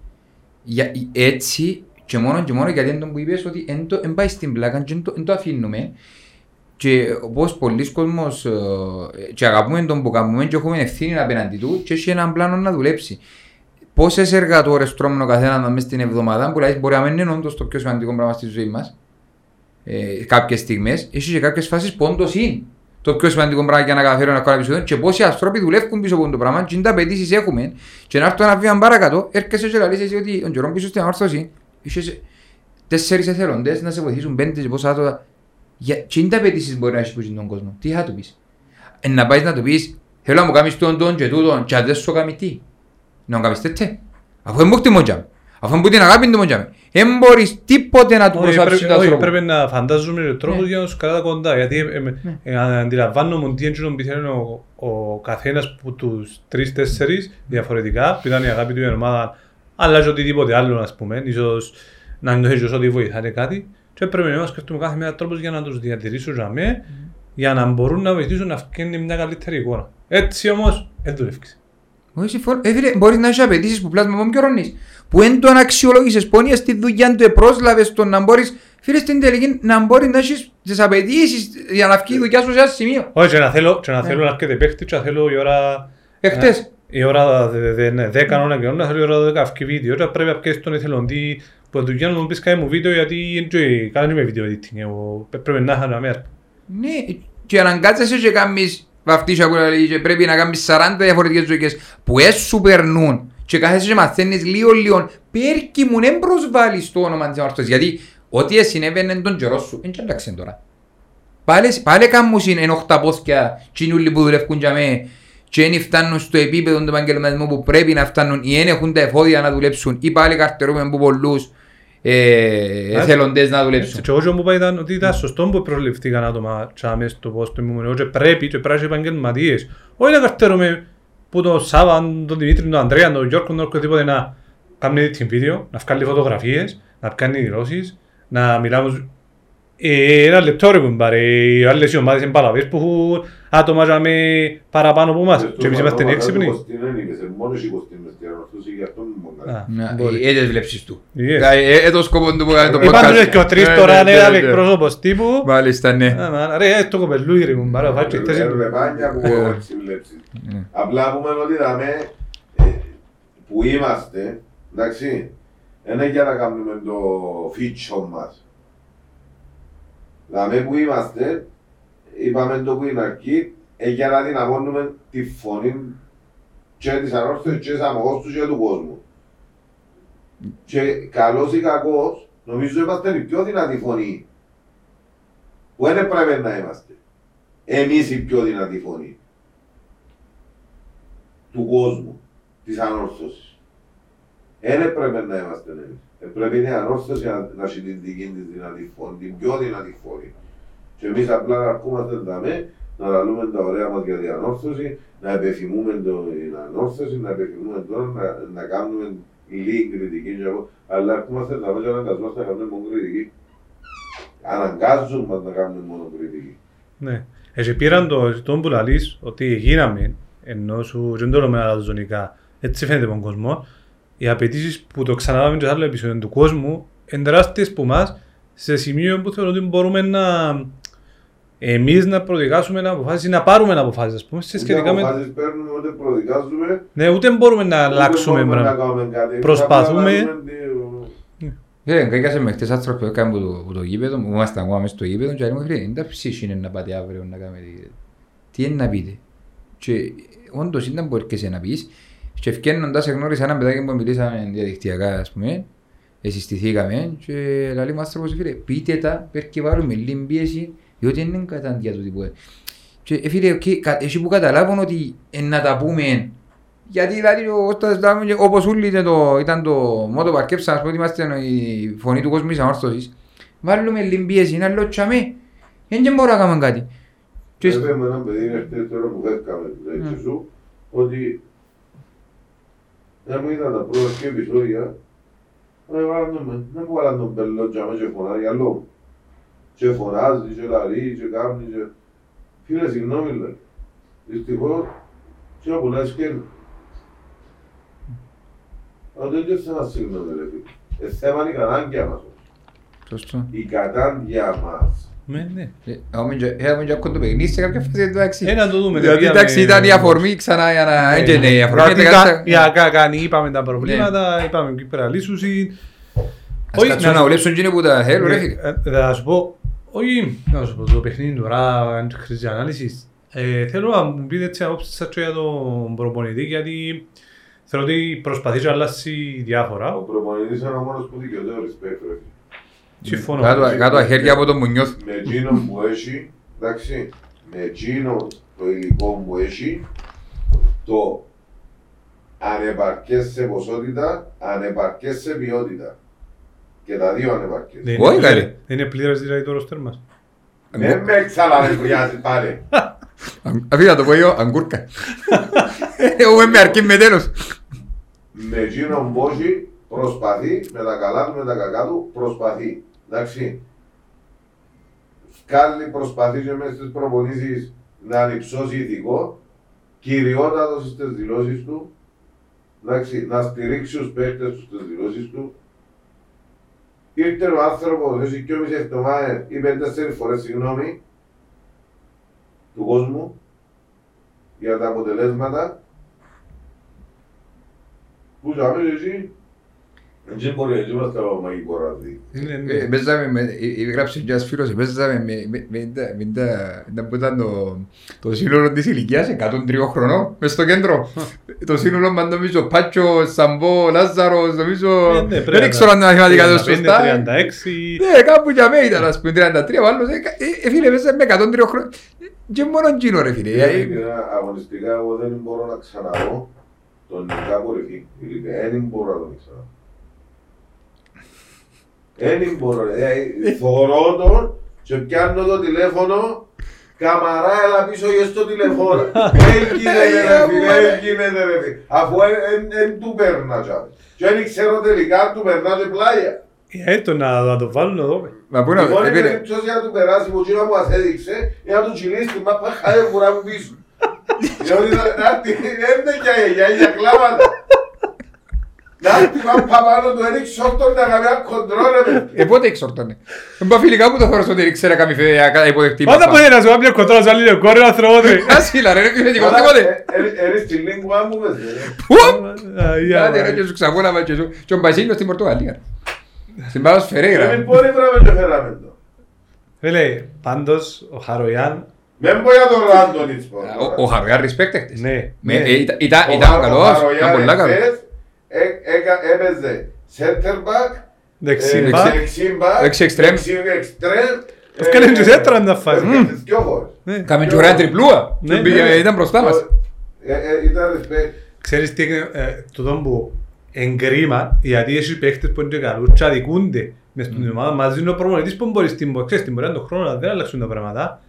για, έτσι και μόνο και μόνο γιατί είναι το που είπες ότι εν, το, εν πάει στην πλάκα και εν το, εν το αφήνουμε. Και όπως πολλοί κόσμος ε, και αγαπούμε τον που κάνουμε και έχουμε ευθύνη απέναντι του και έχει έναν πλάνο να δουλέψει. Πόσες εργατόρες τρώμε ο καθένας μέσα στην εβδομάδα που λέει μπορεί να μην είναι όντως το πιο σημαντικό πράγμα στη ζωή μας. Ε, κάποιες στιγμές, έχει και κάποιες φάσεις που όντως είναι το πιο σημαντικό πράγμα για να καταφέρω να κάνω επεισόδιο και πόσοι άνθρωποι δουλεύουν πίσω από το πράγμα και τα απαιτήσεις έχουμε. Και να έρθω ένα βήμα παρακάτω, έρχεσαι και λαλείς εσύ ότι τον καιρό πίσω στην αμόρφωση είχες τέσσερις εθελοντές να σε βοηθήσουν πέντε και πόσα άτομα. Για, και είναι τα απαιτήσεις μπορεί να έχεις που τον κόσμο, τι θα του πεις; Ε, να πάεις να του πεις θέλω να μου κάνεις τον τον και τούτον και αν δεν σου κάνει τι να μου κάνεις τέτοια αφού δεν μου χτυμώ Αφού που την αγάπη του μοντζάμε. Δεν μπορείς τίποτε να του προσάψεις τον Όχι, άνθρωπο. πρέπει να φαντάζομαι τον τρόπος Ναι. για να τους κρατά κοντά. Γιατί ε, ε, ε, αντιλαμβάνομαι ότι είναι εκείνο που πιθανόν ο, ο καθένας από τους τρεις-τέσσερις διαφορετικά, που ήταν η αγάπη του για την ομάδα, αλλά και οτιδήποτε άλλο, ας πούμε, ίσως να νιώθεις ότι βοηθάνε κάτι. Και πρέπει να σκεφτούμε κάθε μέρα τρόπος για να τους διατηρήσω για μέ, για να μπορούν να βοηθήσουν να φτιάχνουν μια καλύτερη εικόνα. Έτσι όμως, δεν δουλεύεις. Όχι, συμφωνώ. Ε, φίλε, μπορείς να έχεις απαιτήσεις που πλάσμα μόνο πιο ρονείς. Που εν τον αξιολόγησες, πόνια στη δουλειά του, επρόσλαβες τον να μπορείς, φίλε, στην τελική να μπορείς να έχεις τις απαιτήσεις για να βγει η δουλειά σου σε ένα σημείο. Όχι, και να θέλω, και να θέλω να έρχεται παίχτη και να θέλω η ώρα... Εχθές. Η ώρα δε- δε- ναι, 10 ώρα και ώρα, θέλω η ώρα 12 αυκή βίντεο. Και πρέπει να πιέσεις τον εθελοντή που του γιάννου μου πεις κάνει μου βίντεο γιατί δεν κάνω με βίντεο editing. Εγώ πρέπει να είχα μέρα. Ναι, και αναγκάζεσαι και κάνεις βαφτίσια που λέει και πρέπει να κάνεις 40 διαφορετικές ζωικές που έσου σου περνούν και κάθεσαι και μαθαίνεις λίγο λίγο. Πέρκι μου δεν προσβάλλεις το όνομα της αμαρτίας γιατί ό,τι συνέβαινε τον καιρό σου δεν άλλαξε τώρα. Πάλι, πάλι κάμουν είναι οχταπόθηκια τσινούλοι που δουλεύουν για μέ και δεν φτάνουν στο επίπεδο του επαγγελματισμού που πρέπει να φτάνουν ή δεν έχουν τα εφόδια να δουλέψουν ή πάλι καρτερούμε από πολλούς. ε, εθελοντές να δουλέψουν. Και εγώ μου είπα ήταν ότι ήταν σωστό που προληφθήκαν άτομα τσάμε στο πώς το ήμουν. Εγώ και πρέπει και πρέπει να είσαι επαγγελματίες. Όχι να καρτερούμε που τον Σάβα, τον Δημήτρη, τον Ανδρέα, τον Γιώργο, τον οτιδήποτε να κάνει την βίντεο, να βγάλει φωτογραφίες, να κάνει δηλώσεις, να μιλάμε ε, ένα λεπτό ρε κουμπάρε, οι άλλες οι ομάδες είναι παλαβές που έχουν άτομα για με παραπάνω από εμάς και εμείς είμαστε έξυπνοι. Μόνος οι Κωστίν μες στην ανορθώση, γι' αυτό μου μόνο. Α, Ναι, μπορεί. ε, ε, τις βλέψεις του. Yes. Ε, ε, ε, το σκοπό του που κάνει το Είπαν podcast. και ο τρεις Ναι, τώρα ναι, είναι ένα ναι, ναι. εκπρόσωπος τύπου. Μάλιστα, ναι. Α, μα, Ρε, ε, το κοπελούι ρε κουμπάρε, φάει και χτες. Έρβε πάνια που Ε. έτσι βλέψεις. Ναι. Απλά πούμε ότι δαμε ε, που είμαστε, εντάξει, δεν είναι για να κάνουμε το φίτσο μας. Δαμε που είμαστε, είπαμε το που είναι αρκεί, ε, για να δυναμώνουμε τη φωνή και της ανόρθωσης και της αμογός και του κόσμου. Και καλός ή κακός, νομίζω είμαστε η πιο δυνατή φωνή. Που δεν πρέπει να είμαστε. Εμείς η πιο δυνατή φωνή του κόσμου, της ανόρθωσης. Δεν έπρεπε να είμαστε εμείς. Ε, Πρέπει η ανόρθωση να, να έχει την δική της δυνατή φωνή, την πιο δυνατή φωνή. Και εμείς απλά να αρκούμαστε δαμέ, να λαλούμε τα ωραία μας για την ανόρθωση, να επιθυμούμε το, την ανόρθωση, να επιθυμούμε τώρα να, να κάνουμε λίγη κριτική, και εγώ, αλλά αρκούμαστε δαμέ και αναγκαζόμαστε να κάνουμε μόνο κριτική. Αναγκάζουν μας να κάνουμε μόνο κριτική. Ναι. Έτσι πήραν το, το που λαλείς ότι γίναμε, ενώ σου δεν το λέμε άλλα ζωνικά, έτσι φαίνεται από τον κόσμο, οι απαιτήσεις που το ξαναλάβαμε και σε άλλο επεισόδιο του κόσμου είναι τεράστιες που μας σε σημείο που θεωρώ ότι μπορούμε να εμείς να προδικάσουμε ένα αποφάσεις ή να πάρουμε ένα αποφάσεις, ας πούμε, σε σχετικά με... αποφάσεις παίρνουμε, ούτε προδικάζουμε, Ναι, ούτε μπορούμε να αλλάξουμε μπορούμε να πράγματα. κάνουμε κάτι. Προσπαθούμε. Απλά κάνουμε τι- Ε, καίκασε με χτες άνθρωποι που έκαναν που το- που το γήπεδο, που ήμασταν ακόμα μες στο γήπεδο και λέμε, φίλε, είναι τα ψήσι είναι να πάτε αύριο να κάνετε. Τι είναι να πείτε; Και όντως ήταν που έρχεσαι να πεις και ευκαινώντας εγνώρισα έναν παιδάκι που μιλήσαμε διαδικτυακά, ας πούμε, εσυστηθήκαμε και λέει μου άνθρωπος, φίλε, πείτε τα, πέρκει βάλουμε λίγη πίεση, διότι είναι κατάντια του τύπου. Και ε, φίλε, οκ, κα- εσύ που καταλάβουν ότι ε, να τα πούμε γιατί δηλαδή ο Κώστας Λάμου και όπως όλοι ήταν το, ήταν το μότο παρκέψα, ας πω ότι είμαστε η φωνή του κόσμου της ανόρθωσης. Βάλουμε λίγη πίεση, είναι άλλο τσαμί. Δεν και μπορούμε να κάνουμε κάτι. Και Βέβαια με έναν παιδί χτες τώρα που φεύγαμε Ναι. έτσι σου, ότι να μου είδα τα πρώτα και επεισόδια, να βάλαν τον, να μου βάλαν τον πελό τζάμε και φωνάζει άλλο. Και φωνάζει και λαρεί και κάνει και... Φίλε, συγγνώμη, λέει. Δυστυχώς, τι να πουλάς και Αλλά δεν είναι θέμα συγγνώμη, ρε φίλε. Ε, θέμα είναι η κατάγκια μας. Σωστό. Η κατάγκια μας. Ναι, ναι. Ε, Έχουμε και- Έχουμε και ακόμα το παιχνίδι σε κάποια φάση εντάξει. Ε, να το δούμε. Διότι πήγαμε- εντάξει ήταν η αφορμή ξανά για να... Ε, έτσι είναι, η αφορμή γιατί είναι κα- κάτι- Για κα- κάνει, είπαμε τα προβλήματα, είπαμε εκεί πέρα λύσουσι. Ας Όχι, κάτσουν να- να δουλέψουν εκείνοι που τα θέλουν ρε Ε, φίλε. ε, Θα σου πω, όχι, να σου πω το παιχνίδι τώρα, αν χρειάζεται ανάλυσης. Ε, θέλω να μου πείτε έτσι απόψεις σας και για τον προπονητή, γιατί θέλω ότι προσπαθεί και αλλάσει διάφορα. Ο προπονητής είναι ο μόνος που δικαιωτεί ο respect, ρε φίλε. Συμφωνώ. Κάτω κάτω τα χέρια από τον Μουνιώθ. με εκείνον που έχει, εντάξει, με εκείνον το υλικό που έχει, το ανεπαρκές σε ποσότητα, ανεπαρκές σε ποιότητα. Και τα δύο ανεπαρκές. Δεν Όχι, είναι καλή. πλήρες- Δεν είναι πλήρες δηλαδή το ρόστερ μας. Δεν με ξαναλευριάζει πάλι. Αφήνω να το πω εγώ, αγκούρκα. Εγώ είμαι αρκεί με τέλος. Με εκείνον που έχει, προσπαθεί, με τα καλά του, με τα κακά του, προσπαθεί. Εντάξει. Κάνει προσπαθεί και μέσα στις προπονήσεις να ανυψώσει ηθικό, κυριότατος στις δηλώσεις του, εντάξει, να στηρίξει τους παίκτες του στις δηλώσεις του. Ήρθε ο άνθρωπος, έχει και μισή εβδομάδες ή πέντε-τέσσερις φορές συγγνώμη του κόσμου για τα αποτελέσματα που ζάμε εσύ. Δεν μπορεί, δεν είμαστε από μαγικό ραδί. Είναι, ναι. Ε, Παίζαμε με, ε, ε, γράψε και ένας φίλος, ε, παίζαμε με, με, με, τα- με, τα- ήταν που ήταν το, το σύνολο της ηλικίας, 103 χρονών, μες στο κέντρο. το σύνολο μας νομίζω Πάτσο, Σαμπό, Λάζαρος, νομίζω, Ε, ναι, πρέπει δεν να- ξέρω αν τα μαθηματικά το 35, σωστά. 36. Ναι, κάπου για μένα ήταν, ας πούμε, 33, ο άλλος, ε, ε, ε, φίλε, παίζαμε με 103 χρόνια. Και μόνο εκείνο ρε φίλε. ε, Είναι Αγωνιστικά εγώ δεν μπορώ να ξαναδώ τον Νικά κορυφή. Ειλικρινά, Δεν μπορώ να τον ξαναδώ. Δεν μπορώ. ε, Θωρώ τον και πιάνω το τηλέφωνο Καμαρά, έλα πίσω για στο τηλεφώνο. Έγινε ρε φίλε, έγινε ρε φίλε. Αφού δεν του παίρνα τζάμε. Και δεν ξέρω τελικά αν του περνά και πλάγια. Ε, το να να το βάλουν εδώ. Μα πού Η να, μόνη ε, φίλε, περίπτωση για να του περάσει που εκείνο που μας έδειξε είναι να του τσιλίσει την μάπα χάρη που να μου πίσω. Διότι να να έρθει, δεν είναι για για για κλάματα. Να έρθει μάπα πάνω του έριξε όκτον να κάνει ένα κοντρόλ ρε ε, πότε εξορτώνε. Δεν πάει φιλικά που το θωρώ ότι ξέρει να κάνει φε- να υποδεχτεί. Πάντα μαπά. μπορεί να σου κάνει μια κοντρόλα, σου άλλη κόρη, άνθρωπο. Άσυλα ρε, ρε, φίλε, τίποτε. Έρεις τη λίγκου αν μου πες Άντε ρε και σου ξαβόλαβα και σου. Και ο Μπασίλιος στην Πορτογαλία. Στην Πάγος Φερέιρα. Δεν μπορεί να με φέραμε το. Φίλε, πάντως ο Χαρογιάν, Δεν μπορεί να τον Ράντονιτς πω. Ο- Ο Χαροιά respect έχτες. ναι, Με- ναι. ε, ήταν- Ήταν ήταν καλός, ήταν πολύ καλός. Έπαιζε center back, Δεξιμπά, ε, δεξιμπά, Δεξί εξτρέμ. εξτρέμ. Έφκαλε και σέντρα να φάει. Μμμ. Δυο φορές. ναι. Κάμε και ωραία τριπλούα. Ναι, Πήγε- ναι. Ήταν μπροστά μας. Ε, ε, Ήταν respect. Ξέρεις τι έγινε, ε, τούτο που εγκρίμα, γιατί έχει παίχτες που είναι και καλούς και αδικούνται μες στην ομάδα, μαζί είναι ο προπονητής που μπορείς στην πορεία, ξέρεις, στην πορεία του χρόνου να δεν αλλάξουν τα πράγματα.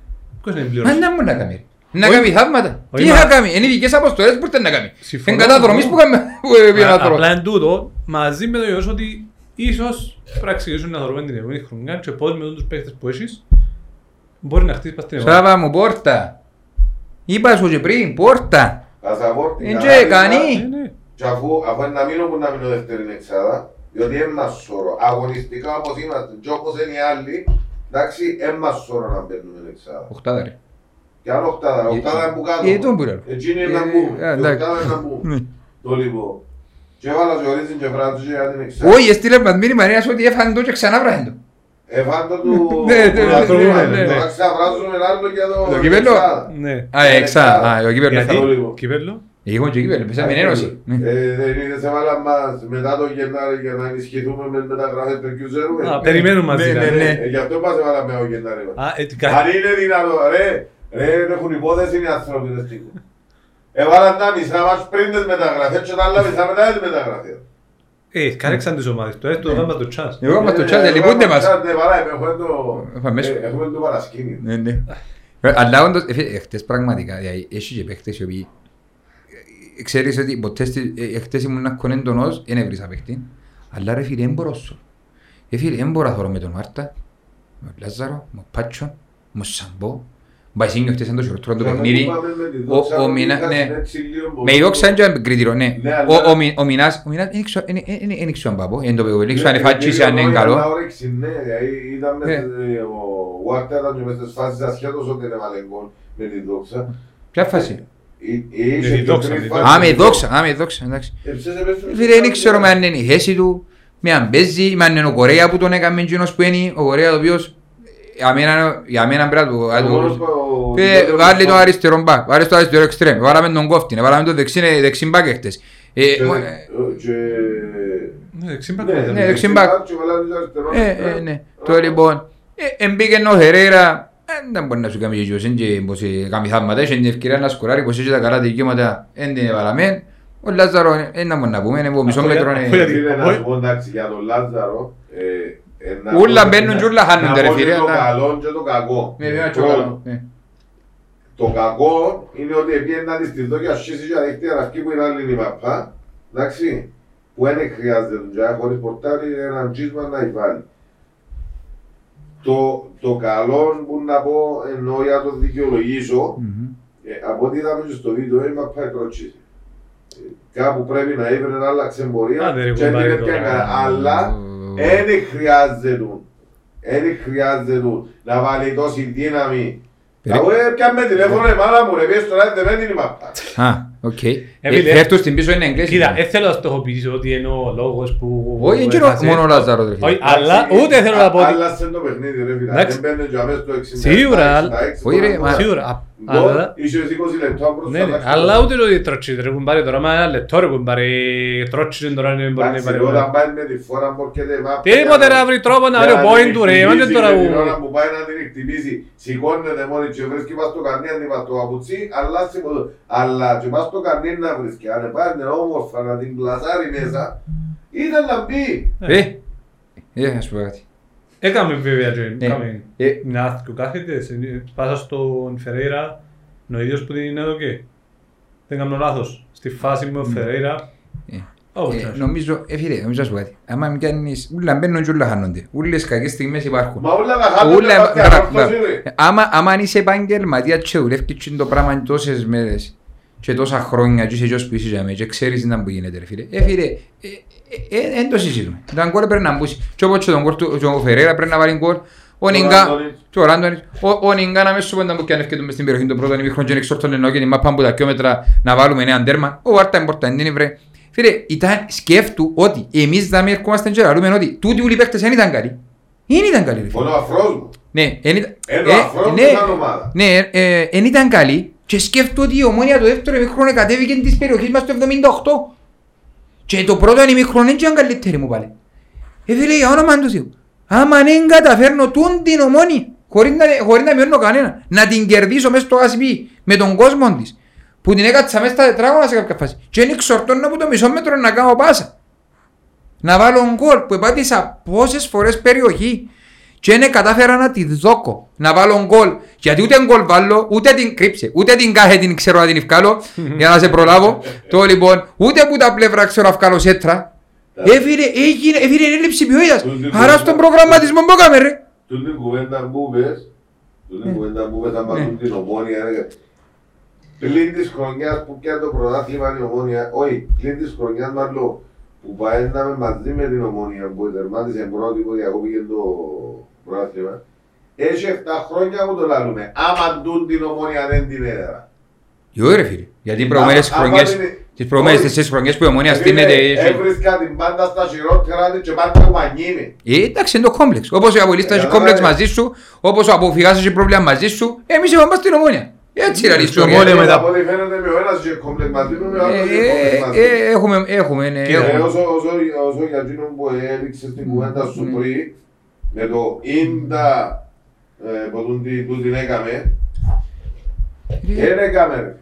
Ποιος είναι Μα πλήρως. να μου να κάνει. Να Όχι. κάνει θαύματα. Όχι, Τι μα- θα κάνει. Είναι οι δικές αποστολές που ήρθε να κάνει. Συμφωνώ. Είναι καταδρομής που κάνουμε- που πήγε να Α- τρώ. Απλά εν τούτο, μαζί με το γεγονός ότι ίσως πρέπει να ξεκινήσουν να θεωρούμε την επόμενη χρονιά και πώς με τους παίχτες που έχεις μπορεί να χτίσεις πας στην ομάδα. Σάβα μου πόρτα. Είπα σου και πριν, πόρτα. Πασαπόρτη. Εν καλά και ήταν. κάνει. Ναι, ναι. Και αφού, αφού είναι να μείνω που να μείνω δεύτερη εξάδα, διότι δεν μας σωρώ. Αγωνιστικά όπως είμαστε και όπως είναι οι άλλοι, εντάξει, δεν μας σωρώ να μπαίνουμε εξάδα. Οχτάδα ρε. Και άλλο οκτάδα, οκτάδα είναι που κάτω. Ε, τον που λέω. Εκείνη είναι να Ε, μπούμε. ε, Η εντάξει. οκτάδα είναι να Ναι. μπούμε. Το λοιπόν. Και έβαλα και ορίζουν και φράτζουν και για την εξάδα. Όχι, έστειλε μας μήνυμα νέας ότι έφανε το και ξανά βράχεν το. Εφάντο του... Ναι, ναι, του ναι, ανθρώπου, ναι, ναι, Τώρα ναι. ξαφράζουμε άλλο για το... Το κύπελλο; εξάδα. Ναι. Α, εξά. Α, ο κύπερ Γιατί, το λίγο. κύπελλο. Εγώ και κύπερ, πέσαμε ένωση. Ναι. Ε, Δεν είδες έβαλα μας μετά το Γενάρη για να ενισχυθούμε με μεταγραφές του Κιουζέρου. Α, περιμένουν μαζί Ναι, δηλαδή. ναι, ναι. Ε, Γι' αυτό μας έβαλα με ο Γενάρη. Α, ε, τι Αν κα- είναι δυνατό, ρε, ρε, δεν έχουν υπόθεση οι άνθρωποι, δεν στείλουν. Έβαλαν τα μισά μας πριν τις μεταγραφές και τα άλλα μισά μετά τις μεταγραφές. Ε, κάρεξαν τις ομάδες του, έστω γάμπα το τσάς. Εγώ μας το Ε, τσάτε, εγώ λυπούνται μας μας. τσάτε, παρά, έχουμε το... Πάμε μέσα. ε, Έχουμε το παρασκήνιο. Ναι, ναι. Ε, Αλλά όντως, ε, φίλε, εχθές πραγματικά, δηλαδή, έχει και παίχτες οι οποίοι ε, ξέρεις ότι ποτέ στη- ε, εχθές ήμουν να κονέντονος, δεν έβρισα παίχτη, αλλά ρε φίλε, δεν μπορώ σου. Ε, φίλε, δεν μπορώ να θωρώ με τον Μάρτα, με τον Λάζαρο, με τον Πάτσο, με τον Σαμπό, με Μπαϊσίνιο χτες είναι το χειρότερο του Και παιχνίδι. είπαμε με τη Ο- δόξα ο που Μινα- είχα ναι. συνέξει λίγο Με η δόξα είναι και κριτήριο, ναι. Ναι, Ο- αλλά- ο Μι- Ο Μινάς, ο Μινάς, δεν ξέρω- δεν- δεν- δεν- δεν ξέρω αν πάω, δεν το λέω, δεν ξέρω αν είναι Ναι, φάτσις, αν είναι ναι, καλό. ναι, όρεξη, ναι, δηλαδή ήταν με- Ναι. ε, ο Βάρτα ήταν και μες στις φάσεις ασχέτως ότι δεν έβαλε γκολ με τη δόξα. Ποια φάση; Ε- ε, είχε Με τη και δόξα, τρεις με τη φάσεις Α, με η εδώ. δόξα, α, με η δόξα, εντάξει. Ε, ψέσε μες στο- Φίλε, δεν ξέρω αν είναι η θέση του, με αν παίζει, με αν είναι ο Κορέα που τον έκαμε εκείνος που είναι, ο Κορέα ο οποίος για μένα, για μένα πρέπει να του... να Ο μόνος του- που- ο- Φίλε, ο- βάλει το αριστερό μπακ, βάλει το αριστερό εξτρέμ, βάλαμε τον κόφτη, βάλαμε το δεξί, δεξί μπακ χτες. Ε, Και- μο- ε, και- Ναι, δεξί Ναι, μπακ. ναι, δεξί μπακ. και βάλανε το αριστερό Ε, εξτρέμ. ε, ναι. Το λοιπόν, ε, εμπήκε ο Χερέρα, ε, δεν μπορεί να σου κάνει γιος, δεν πως ε, κάνει θαύματα, έχει την ευκαιρία να σκοράρει, πως έχει τα καλά δικαιώματα, δεν την έβαλαμε. Ο Λάζαρο, ε, να μπορεί να πούμε, είναι από μισό Αφού- μέτρο. αφού- είναι- γιατί- Φίλε, να Όχι. σου πω εντάξει για τον Λάζαρο. Ε, ε, να Ούλα πω- μπαίνουν και ούλα χάνονται, να ρε πω φίλε, και Το αλλά- καλό και το κακό. Ναι, βέβαια, και Το- καλό. Ναι. Το κακό είναι ότι επειδή να της τη δω και ασχίσει για δείχτη αραυκή που είναι άλλη η μαπά, εντάξει, που δεν χρειάζεται τον τζάι χωρίς πορτάρι έναν τσίσμα να βάλει. Το, το καλό που να πω εννοώ για το δικαιολογήσω, Μμμ. ε, από ό,τι είδαμε και στο βίντεο, η μαπά εκρότσισε. Κάπου πρέπει να ήβρε να άλλαξε εμπορία Άντε, ρε, και δεν κουμπάρε είναι πια τώρα. καλά. Αλλά δεν χρειάζεται δεν χρειάζεται να βάλει τόση δύναμη. Περί- Εγώ ε, πιάμε τηλέφωνο η μάνα μου, ρε πιες τώρα δεν μένει η μαπά. Α, οκ. Φίλε, Ε, Φέρ' του στην πίσω είναι εγγλές. Κοίτα, δεν θέλω να στοχοποιήσω ότι είναι ο λόγος που... Όχι, δεν έχασε. μόνο ο Λάζαρος, ρε φίλε. Όχι, αλλά Εντάξει, ούτε θέλω να πω ότι... Άλλασε το παιχνίδι ρε φίλε, Εντάξει. δεν μπαίνουν και αμέσως το 60. Σίγουρα, αλλά- Όχι, ρε, μα- Σίγουρα, α- Γκολ, αλλά... είσαι 20 λεπτά μπροστά. Ναι, ναι, εντάξει. αλλά ούτε το ότι τρώτσισε ρε κουμπάρε τώρα, μα ένα λεπτό ρε κουμπάρε, τρώτσισε τώρα δεν μπορεί να Εντάξει, πάρει όταν πάει με τη φορά που έρχεται η μάπα, Τίποτε για να βρει τρόπο να για βρει ο την point του ρε, εκτιμήσει δεν τώρα και που... Την ώρα που πάει να την εκτιμήσει, σηκώνεται μόνη και βρίσκει πας στο καρνί, αν είπα το παπουτσί, αλλά σηκώ- αλλά και πας στο καρνί να βρίσκει, αν πάνε όμορφα να την πλασάρει μέσα, ήταν να μπει. Ε, ε, ας πω κάτι. Έκαμε βέβαια και Ναι. έκαμε Ε, μια άθικο κάθεται, σε- πάσα στον Φερέιρα, είναι ο ίδιος που την είναι εδώ και δεν κάνω λάθος, στη φάση με ο Φερέιρα, Ε, όπως Ε, και να σου. νομίζω, ε, φίλε, νομίζω να σου πω κάτι. Άμα πιάνεις, ούλα μπαίνουν και ούλα χάνονται. Ούλες κακές στιγμές υπάρχουν. Μα όλα τα χάλια Ούλα- τα πάθια, μπρα- όρθωση, μπρα- ρε. Ε, Άμα, άμα αν είσαι επαγγελματίας και δουλεύεις και το πράγμα τόσες μέρες και τόσα χρόνια και είσαι γιος που είσαι για μένα και ξέρεις να που γίνεται ρε φίλε. Ε φίλε, ε, ε, ε, δεν το συζητούμε. Τον κόλ πρέπει να μπούσει. Και όπως και τον κόλ του και ο Φερέρα πρέπει να βάλει γκολ. Ο Νιγκά, Ράντονιτς. και ο Ράντονιτς. Ο- Ο Νιγκά να μέσω πέντε που και αν ευκαιρία μες στην περιοχή των πρώτων ημίχρονων και εξόρτων εννοώ και την μάπα από τα κιόμετρα να βάλουμε ένα τέρμα. Ο Βάρτα εμπορτα, δεν είναι βρε. Φίλε, ήταν σκέφτου ότι εμείς θα μην ερχόμαστε και λαλούμε ότι τούτοι όλοι οι παίκτες δεν ήταν καλοί. Δεν ήταν καλοί ρε φίλε. Μόνο ο αφρός μου. Ναι, εν ήταν- Ενώ ε, αφρός ναι, ήταν ομάδα. Ναι, ε, εν ήταν καλή και σκέφτομαι ότι η ομόνια το δεύτερο ημίχρονο κατέβηκε της περιοχής μας το 78. Και το πρώτο ημίχρονο δεν ήταν καλύτερη μου πάλι. Ε, φίλε, για όνομα του Θεού. Άμα δεν καταφέρνω τούν την ομόνια, χωρίς να, χωρίς να μειώνω κανένα, να την κερδίσω μέσα στο ΑΣΠ με τον κόσμο της, που την έκατσα μέσα στα τετράγωνα σε κάποια φάση. Και δεν εξορτώνω από το μισό μέτρο να κάνω πάσα. Να βάλω γκολ που επάτησα πόσες φορές περιοχή και δεν κατάφερα να τη δώκω. Να βάλω γκολ. Γιατί ούτε γκολ βάλω, ούτε την κρύψε, ούτε την κάθε την ξέρω να την ευκάλω για να σε προλάβω. το λοιπόν, ούτε που τα πλευρά ξέρω να βγάλω σέτρα. Έφυρε, έγινε, έφυρε έλλειψη ποιότητας. Άρα στον προγραμματισμό που έκαμε ρε. Τούν την κουβέντα που πες, τούν την κουβέντα που πες, άμα Ναι. τούν την ομόνια, ρε. Πλην της χρονιάς που πιάνε το πρωτάθλημα η ομόνια, όχι, πλην της χρονιάς μάλλον που παίρναμε μαζί με την ομόνια που τερμάτισε πρώτη που διακόπηκε το πρωτάθλημα, έχει 7 χρόνια που το λαλούμε. Άμα τούν την ομόνια δεν την έδερα. Jo ρε φίλε, γιατί οι προηγούμενες Α- άμα χρονιές, είναι- τις προηγούμενες όχι. τέσσερις χρονιές που η ομόνια Δηλαδή, στείνεται... Έβρισκα την πάντα στα χειρότερα της και πάντα που μανιήμαι. Ε, εντάξει, είναι το κόμπλεξ. Όπως ο Απολύστας έχει Ε, κόμπλεξ καλά, μαζί σου, όπως ο Αποφυγάς έχει πρόβλημα μαζί σου, εμείς είμαστε στην ομόνια. Έτσι είναι η Στο ιστορία. Ομόνια Ε, μετά- Από ό,τι φαίνεται με ο ένας είχε κόμπλεξ μαζί μου, με ο άλλος είχε ε, κόμπλεξ μαζί μου. ε, Έχουμε, έχουμε, ναι, Και έχουμε. όσο, όσο, όσο για εκείνο που έδειξε στην κουβέντα σου Mm. πριν, με το ίντα ε, που τούν τι- τούν την έκαμε, δεν έκαμε ρε.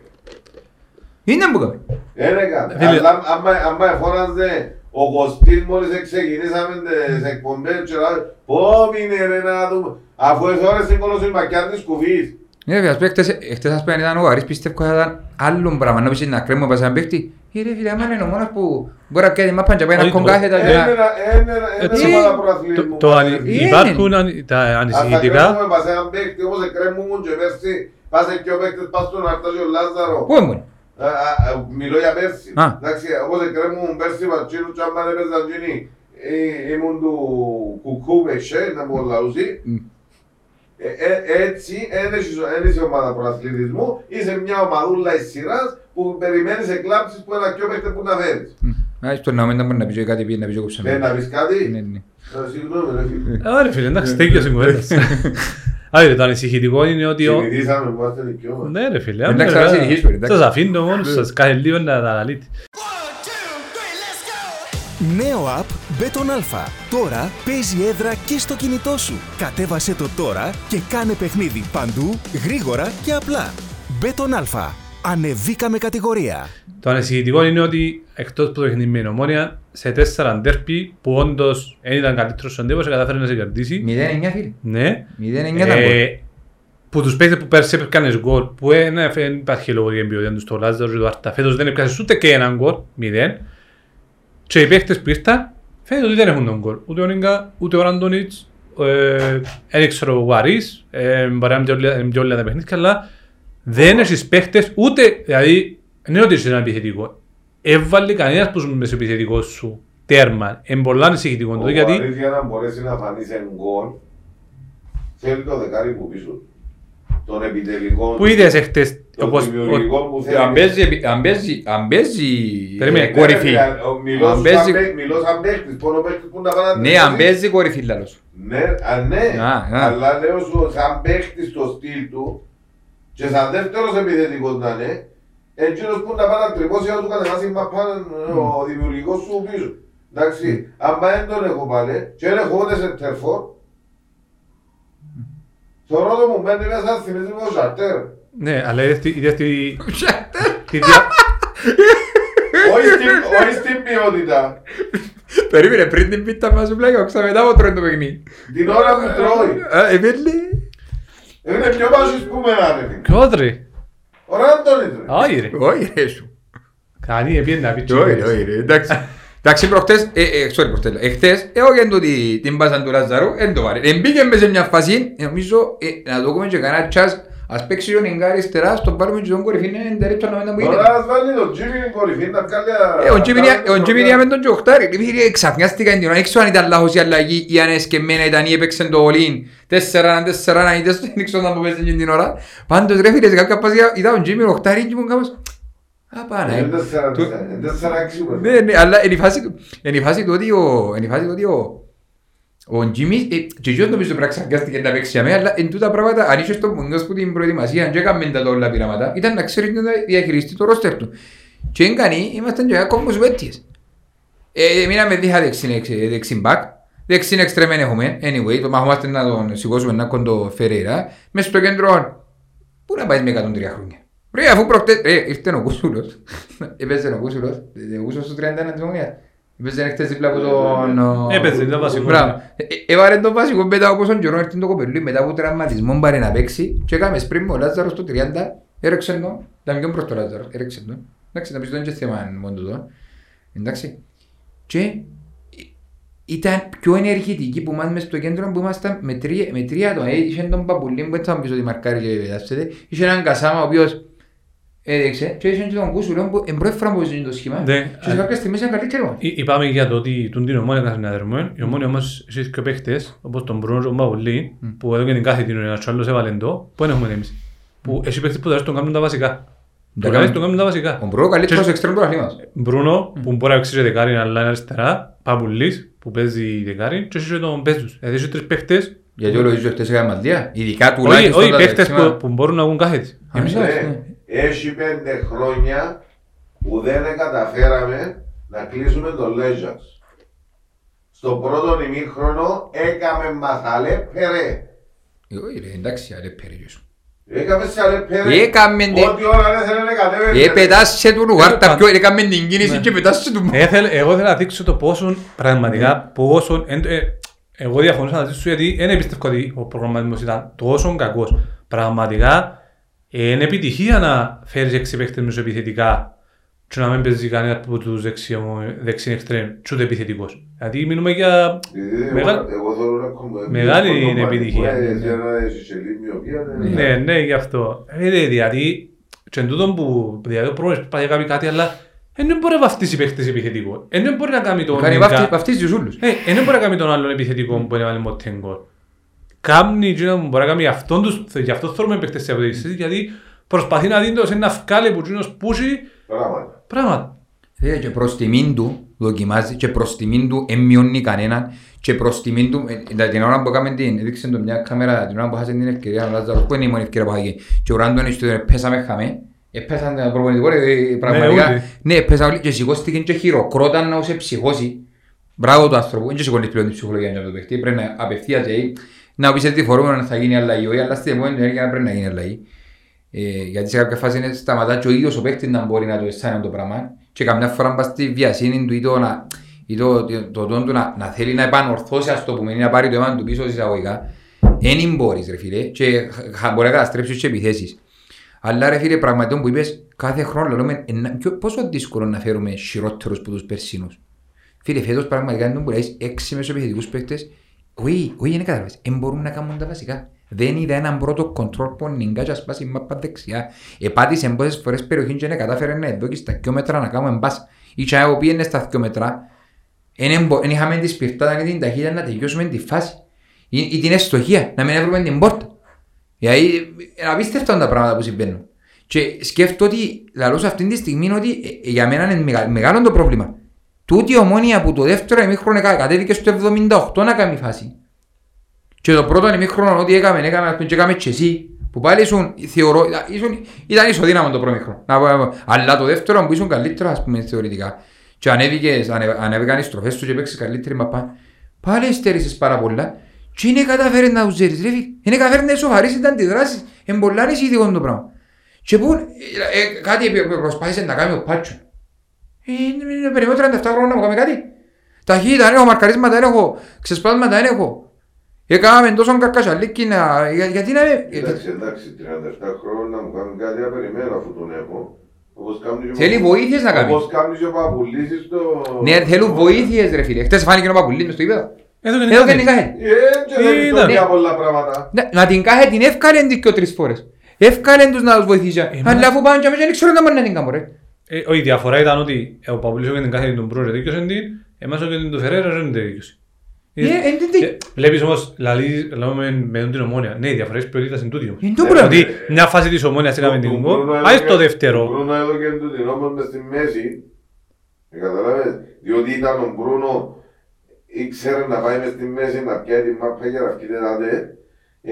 Είναι που κάνουμε. Δεν έκαμε. Φίλε. Αλλά άμα, άμα εφώναζε ο Κωστής μόλις ξεκινήσαμε τις εκπομπές και λέει πω μείνε ρε να δούμε αφού εθώρες την κολοσσιμακιά της κουβής. Ναι, βέβαια, ας πούμε, χτες- χτες ας πούμε, ήταν ο Άρης, πιστεύω θα ήταν άλλον πράγμα. Να πεις να κρέμουμε πας έναν παίχτη. Ε, ρε φίλε, άμα είναι ο μόνος που μπορεί να πιάνει μάπαν και πάει να Όχι, κογκάθετα και Είναι να... ένα- είναι ένα- είναι Έτσι. ένα Το- προαθλητισμό. το ανη- Είναι. Υπάρχουν αν- τα Ας τα ανησυχητικά, κρέμουμε πας έναν παίκτη όπως εκρέμουν και πέρσι Πάσε και ο παίκτες, πας στον Αρτάζιο Λάζαρο. Πού ήμουν; Α, α, α, Μιλώ για πέρσι. Α. Εντάξει, όπως εκρέμουν πέρσι ματσίνου και άμα έπαιζαν τζινί. Ε, Ήμουν του κουκού Μεσέ, να μου λαούσει. Μμ. Ε, ε, Έτσι, δεν είσαι ομάδα προαθλητισμού, είσαι μια ομαδούλα εις σειράς που περιμένεις εκλάψεις που ένα πιο παίχτε που να φέρεις. Α, στον ναό να μπορεί να πει κάτι, πήγε να πει και κόψε με. Θέλει να πεις κάτι; Ναι, ναι. Ε, Συγγνώμη ρε φίλε. Ωραία φίλε, εντάξει, τέλειος η κουβέντας. Άρα το ανησυχητικό είναι ότι... ο- Συνηθίσαμε που είμαστε δικαιώματα. Ναι ρε φίλε, Εντάξει, άρα, θα συνεχίσουμε, εντάξει. σας αφήνω μόνος σας, κάθε λίγο να τα αναλύετε. Νέο app Beton Alpha. Τώρα παίζει έδρα και στο κινητό σου. Κατέβασέ το τώρα και κάνε παιχνίδι παντού, γρήγορα και απλά. Beton Alpha. Ανεβήκαμε κατηγορία. Το ανησυχητικό είναι ότι εκτός που το παιχνίδι με η Ομόνια, σε τέσσερα ντέρπι που όντως δεν ήταν καλύτερος στον τύπο, κατάφερε να σε κερδίσει. 0-9 φίλε. Ναι. 0-9 ήταν γκολ. Ε, που τους παίκτες που πέρσι έπαιρκαν γκολ, που δεν δεν υπάρχει λόγο για εμπειότητα τους το Λάζαρος και το Άρτα. Φέτος δεν έπιασες ούτε και έναν γκολ, μηδέν. Και οι παίκτες που ήρθαν, φέτος δεν έχουν τον γκολ. Ούτε ο Νίγκα, ούτε ο Ραντονίτς, ε, δεν ξέρω ο Αρής, ε, μπορεί να είναι πιο όλα τα παιχνίδια, αλλά δεν έχεις παίκτες ούτε, δηλαδή, δεν είναι ότι είσαι ένα επιθετικό. Έβαλε κανένας που είσαι επιθετικό σου τέρμα. Είναι πολλά ανησυχητικό Ο το γιατί Βαρύς για να μπορέσει να φανεί σε γκολ, θέλει το δεκάρι που πίσω. του. Τον επιτελικό, που είδες εχθές τον όπως, δημιουργικό που θέλει. Αν παίζει, αν παίζει, αν παίζει Περίμενε, ε, κορυφή. Ο- Μιλώς Αν σαν παίζει- παίκ- μιλώς σαν παίκτης, πόνο παίκτης που να πάει να Ναι, τρέξει. αν παίζει κορυφή λάλος. Ναι, α, ναι. Α, α. αλλά λέω σου σαν παίκτης στο στυλ του και σαν δεύτερος επιθετικός να είναι, εκείνος που να πάει να τρυπώσει να του κατεβάσει μαπά ο δημιουργικός σου πίσω. Εντάξει, αν δεν τον έχω πάλι και δεν έχω ούτε σε τερφόρ, Θεωρώ το μου μπαίνει μέσα θυμίζει με ο Ζαρτέρ. Ναι, αλλά είδες τη- είδες τη... τη δια- Όχι στην- Όχι στην ποιότητα. Περίμενε πριν την πίτα μας σου πλάγιο, ξαμετά από τρώει το παιχνίδι. Την ώρα που τρώει. Α, ε, φίλε. Είναι πιο πάσος που με ρε. Ποιος ρε. Ο Ράντονιτ ρε. Όχι ρε. Όχι ρε σου. Κανεί επίεν να πει Όχι ρε, όχι ρε, εντάξει. Εντάξει, προχτές, ε, ε, sorry προχτές, εχθές, εγώ και τούτη την πάσαν του Λαζαρού, εν το βάρε. Εμπήκε μες σε μια φάση, ε, νομίζω, ε, να το πούμε και κανένα τσάς, ας παίξει ο Νιγκά αριστερά, στον πάρουμε και τον κορυφή, είναι εντερέψα να μην τα μου Τώρα γίνεται. ας βάλει τον Τζίμι κορυφή να βγάλει... Ε, ο Τζίμι- ο Τζίμι με τον Τζοχτάρη, φίλε, ξαφνιάστηκα την ώρα, δεν ξέρω αν ήταν λάθος η αλλαγή ή αν εσκεμμένα ήταν ή έπαιξε το όλιν. Τέσσερα, τέσσερα, να είδες, δεν ξέρω αν το παίζει την ώρα. Πάντως ρε φίλε, σε κάποια φάση ήταν ο Τζίμι Οχτάρη και ήμουν κάπως, Α, πάνα, Είναι ε. τέσσερα, Του- είναι τέσσερα έξι που Ναι, ναι, αλλά είναι η φάση του, είναι η φάση του ότι ο, είναι η φάση του ότι ο, ο Τζίμις, ε, και εγώ νομίζω πρέπει να ξαγκάστηκε να παίξει για μένα, αλλά εν τούτα πράγματα, αν είσαι στο Μουγκός που την προετοιμασία, και έκαμε τα όλα πειράματα, ήταν να ξέρεις να διαχειριστεί το ρόστερ του. Και εν κάνει, ήμασταν και ακόμα σουέτιες. Ε, μείναμε δίχα δεξιν, δεξιν μπακ, δεξιν εξτρεμέν έχουμε, anyway, το μαχόμαστε να τον σηκώσουμε να κοντο Φερέιρα, μες στο κέντρο, πού να πάει με 103 χρόνια; Ρε, αφού προχτές, ρε, ήρθε ο Κούσουλος, έπαιζε ο Κούσουλος, ο Κούσουλος στο 31 της Ομονίας. Έπαιζε χτες δίπλα από τον... ο- Έπαιζε, ήταν βασικό. Μπράβο. Ε, ε, Έβαλε τον βασικό μετά από πόσον καιρό έρθει το κοπελούι μετά από τραυματισμό πάρε να παίξει και έκαμε σπριν ο Λάζαρος το 30 έρεξε τον, ήταν πιο μπρος το Λάζαρος, έρεξε τον. Εντάξει, να πεις τον και θέμα μόνο του. Εντάξει. Και ε, ήταν πιο ενεργητική που μας μες στο κέντρο που ήμασταν με τρία, με τρία άτομα. Ε, Είχε τον Παπουλή που έτσι θα πεις ότι μαρκάρει και πετάσσεται. Είχε έναν Κασάμα ο οποίος έδειξε και είχε και τον Κούσουλο που είναι πρώτη φορά που έζησε το σχήμα. Ναι. Και σε κάποια στιγμή ήταν καλύτερο. Εί- Είπαμε για το ότι τον την ομόνια κάθε συναδερμό. Η ομόνια όμως εσείς και παίχτες, όπως τον Μπρούνο και τον Παουλή, που εδώ και την κάθε την ώρα, ο άλλος έβαλε το, που δεν έχουμε εμείς; Που εσύ παίχτες που τον κάνουν τα βασικά. Τα Το κάνεις τον κάνουν τα βασικά. Ο Μπρο καλύτερος Και- εξτρέμ του αθλήματος. Μπρούνο, που μπορεί να παίξει και δεκάρι, αλλά είναι αριστερά. Παπουλής, που παίζει δεκάρι. Και εσύ και τον Πέστους. Δηλαδή είσαι τρεις παίχτες, Γιατί όλο ίσως χτες έκαμε μαλδία. Ειδικά όχι τουλάχιστον όχι τα παίχτες δεξίμα. που- που μπορούν να βγουν κάθε της. Α, Εμείς- εντάξει, ναι. Ναι, Έχει πέντε χρόνια που δεν καταφέραμε να κλείσουμε το Legends. Στο πρώτο ημίχρονο έκαμε μαθαλέ περέ. Ε, όχι, ρε, εντάξει, αρέ περίγιος. Έκαμε σε αλέ περέ. Έκαμε τε- Ό,τι ώρα δεν θέλει να κατέβαινε. Ε, πετάσσε του λουγάρ, τα Ε, πιο έκαμε την κίνηση και πετάσσε του. Έθελε- Εγώ θέλω να δείξω το πόσο πραγματικά, πόσο. εν- ε, Εγώ διαφωνούσα μαζί σου γιατί δεν πιστεύω ότι ο προγραμματισμός ήταν τόσο κακός. Πραγματικά ε, είναι επιτυχία να φέρεις έξι παίχτες μεσοεπιθετικά και να μην παίζει κανένα από τους δεξιοί εξτρέμ και ούτε επιθετικός. Δηλαδή μιλούμε για Επειδή Μεγα- εγώ- εγώ θέλω να κομμ- Μεγάλη κομμάτι είναι που επιτυχία, ναι, έχει ναι. ένα εσυσελή μοιοπία, δεν είναι. Ναι, ναι, γι' αυτό. Ε, ρε, δηλαδή, και εν τούτον που δηλαδή, ο πρόεδρος πάει να κάνει κάτι, αλλά δεν μπορεί να βαφτίσει παίχτες επιθετικό. Ε, Δεν μπορεί να κάνει τον... Κάνει Νίκα- βαφτί- βαφτίζει τους ούλους. Ε, δεν μπορεί να κάνει τον άλλον επιθετικό που είναι βάλει μοτέ γκολ. Κάμνει εκείνο που μπορεί να κάνει αυτόν τους, γι' αυτό θέλουμε παίχτες σε αποδείξεις, γιατί προσπαθεί να δίνει το σε ένα φκάλε που εκείνος πούσει Πράγματα. πράγματα. Ε, Και προς τιμήν του δοκιμάζει και προς τιμήν του εμμιώνει κανέναν και προς τιμήν του, ε, την ώρα που έκαμε την, έδειξε το μια κάμερα, την ώρα που χάσε την ευκαιρία ο Λάζαρος, που είναι η μόνη ευκαιρία που είχα εκεί, και ο Ράντον στο τέλος, πέσαμε χαμέ, έπεσαν τα προπονητικό, ε, πραγματικά, όλοι. ναι, πέσαμε όλοι και σηκώστηκε και χειροκρόταν να σε ψυχώσει. Μπράβο του άνθρωπου, δεν σηκώνεις πλέον την ψυχολογία για το παιχτή, πρέπει να απευθείας δηλαδή, να πεις ότι φορούμε να θα γίνει αλλαγή, όχι, αλλά στην επόμενη ενέργεια πρέπει να γίνει αλλαγή. Ε, γιατί σε κάποια φάση είναι σταματά και ο ίδιος ο παίκτης να μπορεί να το αισθάνει το πράγμα και καμιά φορά πας στη βιασύνη του ή το, να, ή το, το, το, το, του να, να θέλει να επανορθώσει ας το πούμε ή να πάρει το αίμα του πίσω εισαγωγικά δεν μπορείς ρε φίλε και χα- μπορεί να καταστρέψεις και επιθέσεις αλλά ρε φίλε πραγματικά που είπες κάθε χρόνο λέμε «Ε, ποιο- πόσο δύσκολο να φέρουμε χειρότερους που τους περσίνους Φίλε, φέτος πραγματικά δεν μπορεί να έχεις έξι μεσοεπιθετικούς παίκτες. Όχι, όχι, δεν κατάλαβες. Δεν μπορούν να κάνουν τα βασικά. Δεν είδα έναν πρώτο κοντρόλ που νιγκά και ασπάσει η μάπα δεξιά. Επάτησε πόσες φορές περιοχή και δεν κατάφερε να εδώ και στα δυο μέτρα να κάνουμε μπας. Ή και εγώ πήγαινε στα δυο μέτρα. Δεν είχαμε τη σπιρτάδα και την ταχύτητα να τελειώσουμε τη φάση. Ή, ή την ευστοχία, να μην έβρουμε την πόρτα. Γιατί είναι απίστευτα τα πράγματα που συμβαίνουν. Και σκέφτομαι ότι λαλώ σε αυτή τη στιγμή ότι ε, ε, για μένα είναι μεγα- μεγάλο το πρόβλημα. Τούτη η ομόνια που το δεύτερο ημίχρονο κα- κατέβηκε στο 78 να κάνει φάση. Και το πρώτο ημίχρονο ό,τι έκαμε, έκαμε, ας πούμε, και έκαμε και εσύ. Που πάλι ήσουν, θεωρώ, ήταν- ήσουν, ήταν ισοδύναμο το πρώτο ημίχρονο. Να πω- να πω. Αλλά το δεύτερο που ήσουν καλύτερο, ας πούμε, θεωρητικά. Και ανέβηκες, ανε- ανέβηκαν οι στροφές σου και παίξεις καλύτερη μαπά. Πάλι στέρισες πάρα πολλά. Και είναι καταφέρει να ουζέρεις, ρε φίλε. Είναι καταφέρει να σοβαρήσεις τα αντιδράσεις. Είναι πολλά ανησυχητικό το πράγμα. Και που, ε, ε, κάτι επι- προσπάθησε να κάνει ο Πάτσο. Ε, ε, περιμένω 37 χρόνια να μου κάνει κάτι. Ταχύτητα δεν έχω, μαρκαρίσματα δεν έχω, ξεσπάσματα δεν έχω. Έκαναμε τόσο καρκασαλίκι να... για- Γιατί να... ε, Εντάξει, εντάξει, 37 χρόνια να μου κάνουν κάτι να περιμένω αφού τον έχω. Όπως κάνει και ο Θέλει Παπου- βοήθειες να κάνει. Όπως κάνει και ο Παπουλής στο... Ναι, θέλουν βοήθειες ρε φίλε. Χτες φάνηκε ο Παπουλής μες στο ύπεδο. Εδώ Εδώ και και νικάχε. Ε, και δεν Είδα. είναι τόσα πολλά πράγματα. Ναι, Να την κάχε την εύκαλεν τις και τρεις φορές. Εύκαλεν τους να τους βοηθήσει. Εμένα- Αλλά αφού πάνε και αμέσως δεν ξέρω να μπορεί να την κάνω ρε. Ε, όχι, η διαφορά ήταν ότι ο Παπουλής έκανε την κάθε τον πρόεδρο δίκαιος την, εμάς ο και την του Φεραίρα δεν την δίκαιος. Ε, ε, τι- τι- Και Βλέπεις όμως, λαλείς, λέμε με την ομόνια, ναι, οι διαφορές ποιότητας είναι τούτοι όμως. Είναι το Ναι, πράγμα. Ότι μια φάση της ομόνιας έκαμε την γκολ, πάει στο Ο δεύτερο. Μπρούνο έδωκε του την όμως μες στη μέση. Ε, Καταλάβες; Διότι ήταν ο Μπρούνο ήξερε να πάει μες στη μέση να πιάει την μάπα για να φτιάξει τα δε.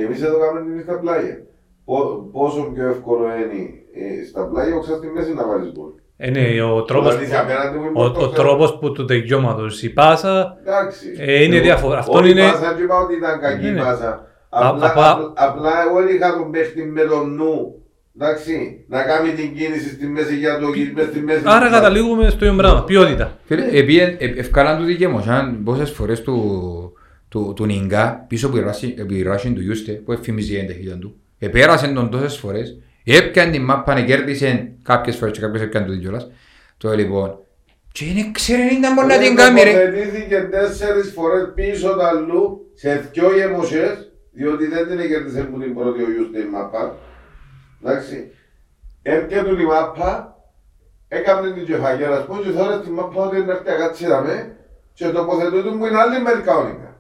Εμείς εδώ κάνουμε την στα πλάγια. Πο- Πόσο πιο εύκολο είναι ε, στα πλάγια όξα στη μέση να βάλεις γκολ. Ε, ναι, ο τρόπος, Δηλαδή, σε απέναντι μου είναι ο, το ο θέμα. τρόπος που του τελειώματος, η πάσα, Εντάξει. ε, είναι διαφορά. Αυτό Όχι είναι... πάσα, δεν είπα ότι ήταν κακή Ναι, ναι. πάσα. Α- Απλά, απα- απλά- απλά εγώ δεν είχα τον παίχτη με τον νου. Εντάξει, να κάνει την κίνηση στη μέση για το γύρι μες στη μέση. Άρα καταλήγουμε στο ίδιο πράγμα, ποιότητα. Φίλε, επίε- ε- ευκάλαν του δικαιμοσάν πόσες φορές του, του, του Νιγκά πίσω από η ράση- από η ράση του Ιούστε που εφημίζει η ένταχυτα του. Επέρασαν τον τόσες φορές, έπιαν την μάπα, κέρδισε κάποιες φορές και κάποιες έπιαν το κιόλας. Το λοιπόν, και δεν ξέρει να μπορεί να την κάνει ρε. Τοποθετήθηκε τέσσερις φορές πίσω τα αλλού σε δυο γεμοσές, διότι δεν την κέρδισε που την πρώτη ο Ιούστε η μάπα. Εντάξει. Έπια του η μάπα, έκαμε την κεφαγιά να πούμε και τώρα τη μάπα ότι είναι έρθει αγκατσίραμε και τοποθετούν που είναι άλλη μερικά όνικα.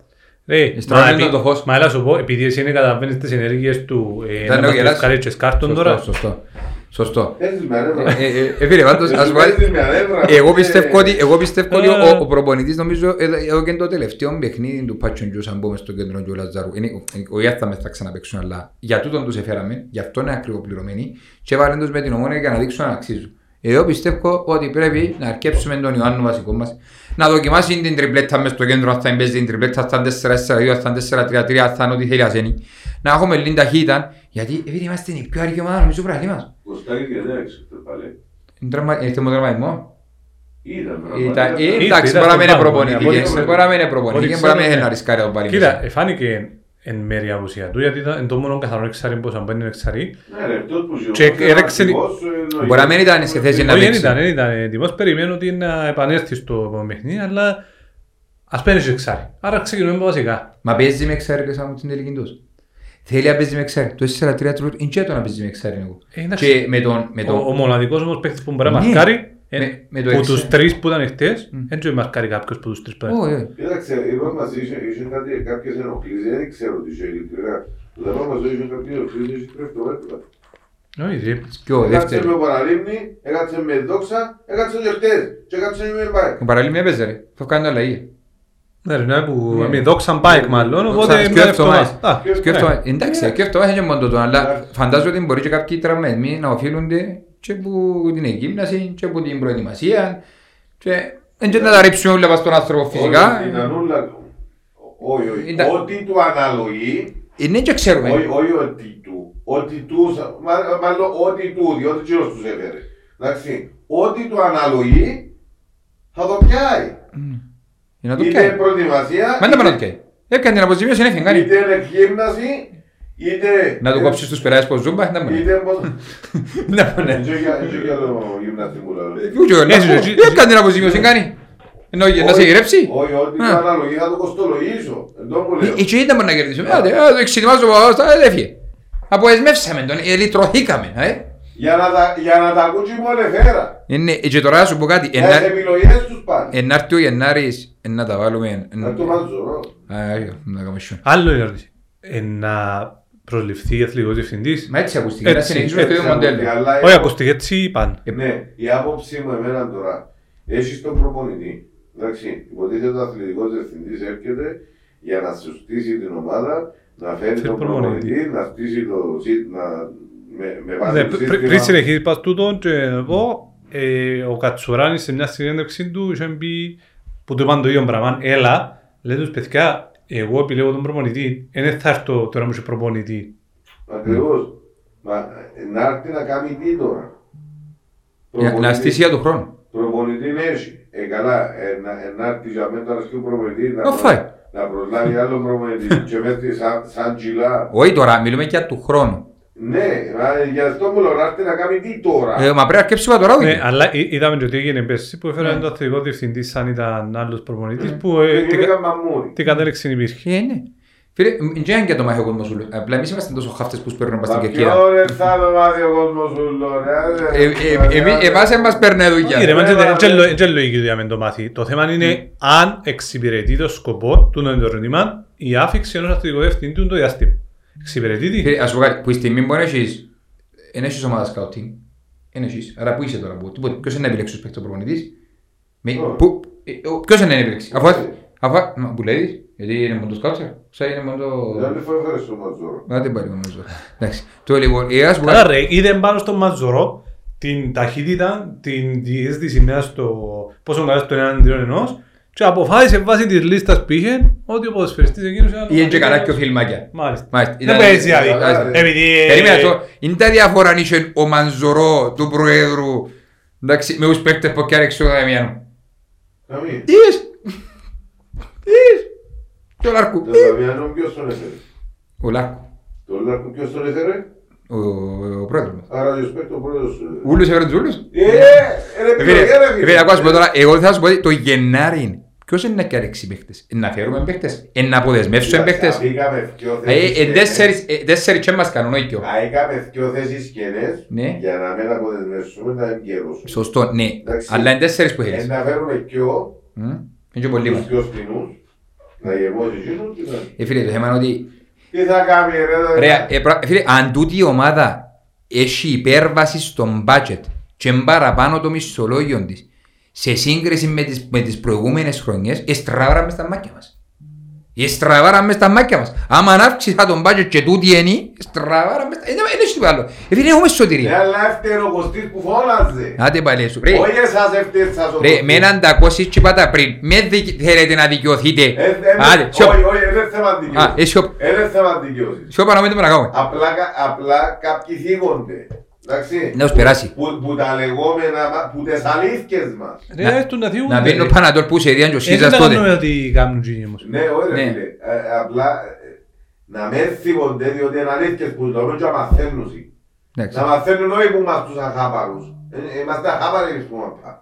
Ρε, Στρώνει μα, το επί- το φως. μα έλα σου πω, επειδή εσύ είναι καταλαβαίνεις τις ενέργειες του ε, Ήταν να ο μας γελάς. καλέτσες κάρτον Σωστό, τώρα. Σωστό. Σωστό. Παίζεις με ανέβρα. Ε, ε, ε, Φίλε, πάντως, ας πω Παίζεις με ανέβρα. Εγώ Ε, πιστεύω ότι, εγώ πιστεύω ότι Ε. ο, ο προπονητής νομίζω εδώ, εδώ και το τελευταίο παιχνίδι του Πάτσον Τζους αν πούμε στο κέντρο του Λαζάρου είναι, ο Ιάθα μες θα ξαναπαίξουν αλλά για τούτον τους εφέραμε, γι' αυτό είναι ακριβοπληρωμένοι και βάλουν τους με την ομόνια για να δείξουν να αξίζουν. Εγώ πιστεύω ότι πρέπει να αρκέψουμε τον Ιωάννου βασικό μας να δοκιμάσει την τριπλέτα μες στο κέντρο αν θα μπαίνει την τριπλέτα αν θα είναι 4-4-2, αν θα είναι 4-3-3, αν θα είναι ό,τι θέλει ασένει. Να έχουμε λίγη ταχύτητα γιατί επειδή είμαστε η πιο αργή ομάδα νομίζω πράγματι μας. Κοστάρι και δεν έξω πάλι. Είναι τραυμα- Ήρθε με τραυματισμό. Ήταν Ήταν- πραγματικά. ε, Ήρθε, Εντάξει, ήταν μπορεί να στον μην είναι πάγκο, προπονητική. ναι, από ό,τι Μπορεί να μην είναι Ό,τι προπονητική, ξέρω, μπορεί να μην ναι. είναι να ρισκάρει τον πάλι. Κοίτα, εφάνηκε εν μέρει απουσία του, γιατί ήταν το μόνο καθαρό εξάρι που αν είναι εξάρι. Ναι ρε, αυτό που Και ζητώ, έρεξε- ακριβώς, εννοείται. Μπορεί να μην ήταν σε θέση να Όχι, δεν παίξει. ήταν, δεν ήταν έτοιμος. Περιμένω ότι να επανέλθει στο παιχνίδι, αλλά ας παίρνει εξάρι. Άρα ξεκινούμε από βασικά. Μα παίζει με εξάρι σαν μου την τελική τους. Θέλει να παίζει με εξάρι. Το 4-3 του είναι και το να παίζει με εξάρι εγώ. Ε, εντάξει. Και με τον... Με Ο, τον... ο μοναδικός όμως παίκτης που μπορεί να Ναι. μαρκάρει, ε, Με- με το που εξάρι. τους τρεις που ήταν χτες, δεν μπορεί να μαρκάρει κάποιος που τους τρεις που ήταν. Ω, ε. Κοίταξε, είπα μας είχε, είχε κάτι, κάποιες ενοχλήσεις, δεν ξέρω τι είχε ειλικρινά. Το θέμα μας είχε κάτι ενοχλήσεις, είχε κρεφτομέτρα. Όχι, ρε. Και ο Έκατσε δεύτερος. με παραλίμνη, έκατσε με δόξα, έκατσε και χτες και έκατσε με πάει. Ο παραλίμνη έπαιζε ρε. Θα κάνει αλλαγή. Ναι, ρε, ναι, που Ναι. με δόξαν μπάικ μάλλον, Δόξαν οπότε και μια εβδομάδα. εβδομάδα. Α, Σκέφτομαι, ναι. εντάξει, σκέφτομαι είναι μόνο τούτο, αλλά φαντάζομαι ότι μπορεί και κάποιοι τραυματισμοί να οφείλονται και από την εκγύμναση και από την προετοιμασία και δεν και να τα ρίψουμε όλα πας στον άνθρωπο φυσικά. Όχι, ήταν όλα- Όχι, όχι. Ήταν- Ό,τι του αναλογεί, Είναι και ξέρουμε. όχι όχι ότι του, ότι του, μα- μάλλον ότι του, διότι κύριος τους έφερε. Εντάξει, ό,τι του αναλογεί, θα το πιάει. Για να το Είτε πιάει. προετοιμασία, Μα δεν μπορεί να το πιάει. Έκανε την αποζημίωση, είναι φεγγάρι. είτε εκγύμναση, είτε... Να του κόψεις τους περάσεις πως ζούμπα, δεν μπορεί. Είτε πως... Δεν μπορεί. Έτσι για- έτσι για το γυμναστή μου λέω. Ούτε ο Έτσι, Νάκο, έτσι. δεν έκανε την αποζημίωση, κάνει. Ενώ για να σε Όχι, γυρέψει. Όχι, ό,τι Α. του αναλογεί θα το κοστολογήσω. Εν τω που λέω. Ε, Έτσι δεν μπορεί να κερδίσουμε. Άντε, α, το εξετοιμάζω, α, στα- δεν έφυγε. Αποεσμεύσαμε τον, ε, λυτρωθήκαμε. ε. Για να τα- Για να τα ακούσει μόνο εφέρα. Είναι, ε, και τώρα να σου πω κάτι. Για τις επιλογές τους πάνε. Ενάρτη ο Γενάρης, ε, να τα βάλουμε. ε, Να το μαζωρώ. Α, όχι, να κάνουμε σιόν. Άλλο είναι ερώτηση. Ε, να προσληφθεί αθλητικός διευθυντής. Μα έτσι ακούστηκε, να Έτσι, συνεχίσουμε στο έτσι ίδιο μοντέλο. Αλλά Όχι, η- ακούστηκε έτσι παν. Ναι, η άποψή μου εμένα τώρα, έχεις τον προπονητή, εντάξει, υποτίθεται ο αθλητικός διευθυντής έρχεται για να σου στήσει την ομάδα, να φέρει Θέλει τον προπονητή. προπονητή, να στήσει το σύ- να με, με βάση Ναι, το πρι- σύστημα. Πριν συνεχίσεις πας τούτον και εγώ, ε, ο Κατσουράνης σε μια συνέντευξη του είχε πει που του είπαν το ίδιο πράγμα, έλα, λέει τους παιδιά, εγώ επιλέγω τον προπονητή, δεν θα έρθω τώρα μου είσαι προπονητή. Ακριβώς. Μα ε, να έρθει να κάνει τι τώρα; Για- Να Προπονητή- στήσει για του χρόνου. Προπονητή έχει. Ε, καλά, ε, να, ε, να έρθει για μένα τώρα σκύο προπονητή, να, Ω, φάει. να προσλάβει άλλο προπονητή και μέσα σαν, σαν τσιλά. Όχι τώρα, μιλούμε για του χρόνου. Ναι, μα, γι' αυτό μου λέω να έρθει να κάνει τι τώρα; Ε, Μα πρέπει να αρκέψουμε τώρα Ναι, όχι. αλλά εί- είδαμε και ότι έγινε πέρσι που έφεραν Ναι. τον αθλητικό διευθυντή σαν ήταν άλλος προπονητής που ε, Και τι κα- γίνηκαν μαμούρι. τι κατέληξη υπήρχε. Ε, ναι. Φίλε, δεν είναι και το μάχη ο κόσμος σου. Απλά εμείς είμαστε τόσο χάφτες που σπέρνουν πας στην Μα κερκίδα. ποιο ρε θα το μάθει ο κόσμος σου λέω, ρε, Ε, ε, εμεί- Εμάς δεν μας παίρνει δουλειά. Όχι ρε, μα ναι, δεν- ναι, δεν ναι. είναι δεν είναι λογική για να το μάθει. Το θέμα είναι αν εξυπηρετεί το σκοπό του να είναι το ερώτημα η άφηξη ενός αθλητικού διευθυντή το διάστημα. Εξυπηρετεί τι. Φίλε, ας σου πω κάτι, που η στιγμή μπορεί να έχεις, εν έχεις ομάδα σκάουτινγκ, εν έχεις, άρα που είσαι τώρα, που, τίποτε, ποιος είναι να επιλέξει τους παίκτες ο προπονητής, Με- Ω. που- ε, ο- ποιος είναι να επιλέξει, αφού, αφού, μα, που λέει, γιατί είναι μόνο το σκάουτσερ, σαν είναι μόνο το... Δεν φορά φέρε στο μαζόρο. Μα δεν πάρει μόνο το Εντάξει, το λοιπόν, ε, ας πω Άρα κάτι, ρε, είδε πάνω στο Μαζορό την ταχύτητα, την διέστηση μέσα στο πόσο καλά στο έναν αντίον ενός και αποφάσισε βάσει της λίστας που είχε ότι ο ποδοσφαιριστής εκείνος ήταν... ή και καλά και ο φιλμάκια. Μάλιστα. Μάλιστα, Δεν ήταν- παίζει δηλαδή. ήταν- Επειδή... ε, Περίμενα το, είναι τα διαφορά αν είχε ο Μανζωρό του Προέδρου, εντάξει, με τους παίκτες που κιάρεξε ο Δαμιάνου. Καμία. Τι είσαι, τι είσαι, και ο Λάρκου, Το Δαμιανό ποιος τον έφερε; ο Λάρκου, Το Λάρκο ποιος τον έφερε; ο, ο Πρόεδρος μας. Άρα ο Σπέκτο πρόεδρος. ε. Ούλους έφεραν τους ούλους. Ε, ρε Φίλε, επιλογή ρε φίλε, ακούω να σου πω τώρα, εγώ θα σου πω ότι το Γενάρη, ποιος είναι να κιάρεξει παίχτες, Ε, να φέρουμε παίχτες, Ε, να αποδεσμεύσουμε παίχτες; Αφήκαμε δυο Ε, θέσεις ε, κενές. τέσσερις, ε, τέσσερις και μας κάνουν, όχι δυο. Αίκαμε δυο θέσεις κενές Ναι. για να μην αποδεσμεύσουμε να εγκαιρώσουμε. Σωστό, ναι, Εντάξει. αλλά είναι τέσσερις που Ε, έχεις. Να φέρουμε δυο, Μμ, Είναι και πολύ τους μας. δυο σπινούς, να γεμώσει εκείνους και να- Ε, φίλε, το θέμα είναι ότι Τι θα κάνει ρε. Ρε, ε, πρα- φίλε, αν τούτη η ομάδα έχει υπέρβαση στον budget και παραπάνω το μισθολόγιο της σε σύγκριση με τις, με τις προηγούμενες χρονιές, εστραβάραμε στα μάτια μας. Εστραβάραμε στα μάτια μας. Άμα αύξησα τον budget και τούτη είναι, εστραβάραμε στα... Δεν έχει τίποτα άλλο. Ε, φίλε, έχουμε Ναι, σωτηρία. αλλά έφταιγε ο Κωστής που φώναζε. Άντε πάλι σου. Ρε, Όχι εσάς έφταιγε σας ο ρε, Κωστής. με έναν τακόσι και είπα τα πριν. Με δικ- θέλετε να δικαιωθείτε. Ε, ε, Άντε, σιωπ. Όχι, όχι, δεν θέμα Α, δικαιώσεις. ε, σιωπ. Ε, Δεν θέμα δικαιώσεις. Σιωπα να μην το παρακάμε. Απλά, κα- απλά κάποιοι θίγονται. Εντάξει. Να τους περάσει. Που, που τα λεγόμενα, μα- που τις αλήθειες μας. Ρε, Να- έρθουν να θύουν. Να μπαίνει ο Πανατόλ που σε διάν και ο Έτσι Σίζας δεν τότε. κάνουμε ότι κάνουν τζίνι όμως. Ναι, ωραία Ναι. φίλε. Ε, απλά, ε, να με θυμονται διότι είναι αλήθειες που λέμε και να μαθαίνουν. Εντάξει. Να μαθαίνουν όχι που είμαστε τους αχάπαρους. Ε, Είμαστε αχάπαροι εμείς που είμαστε.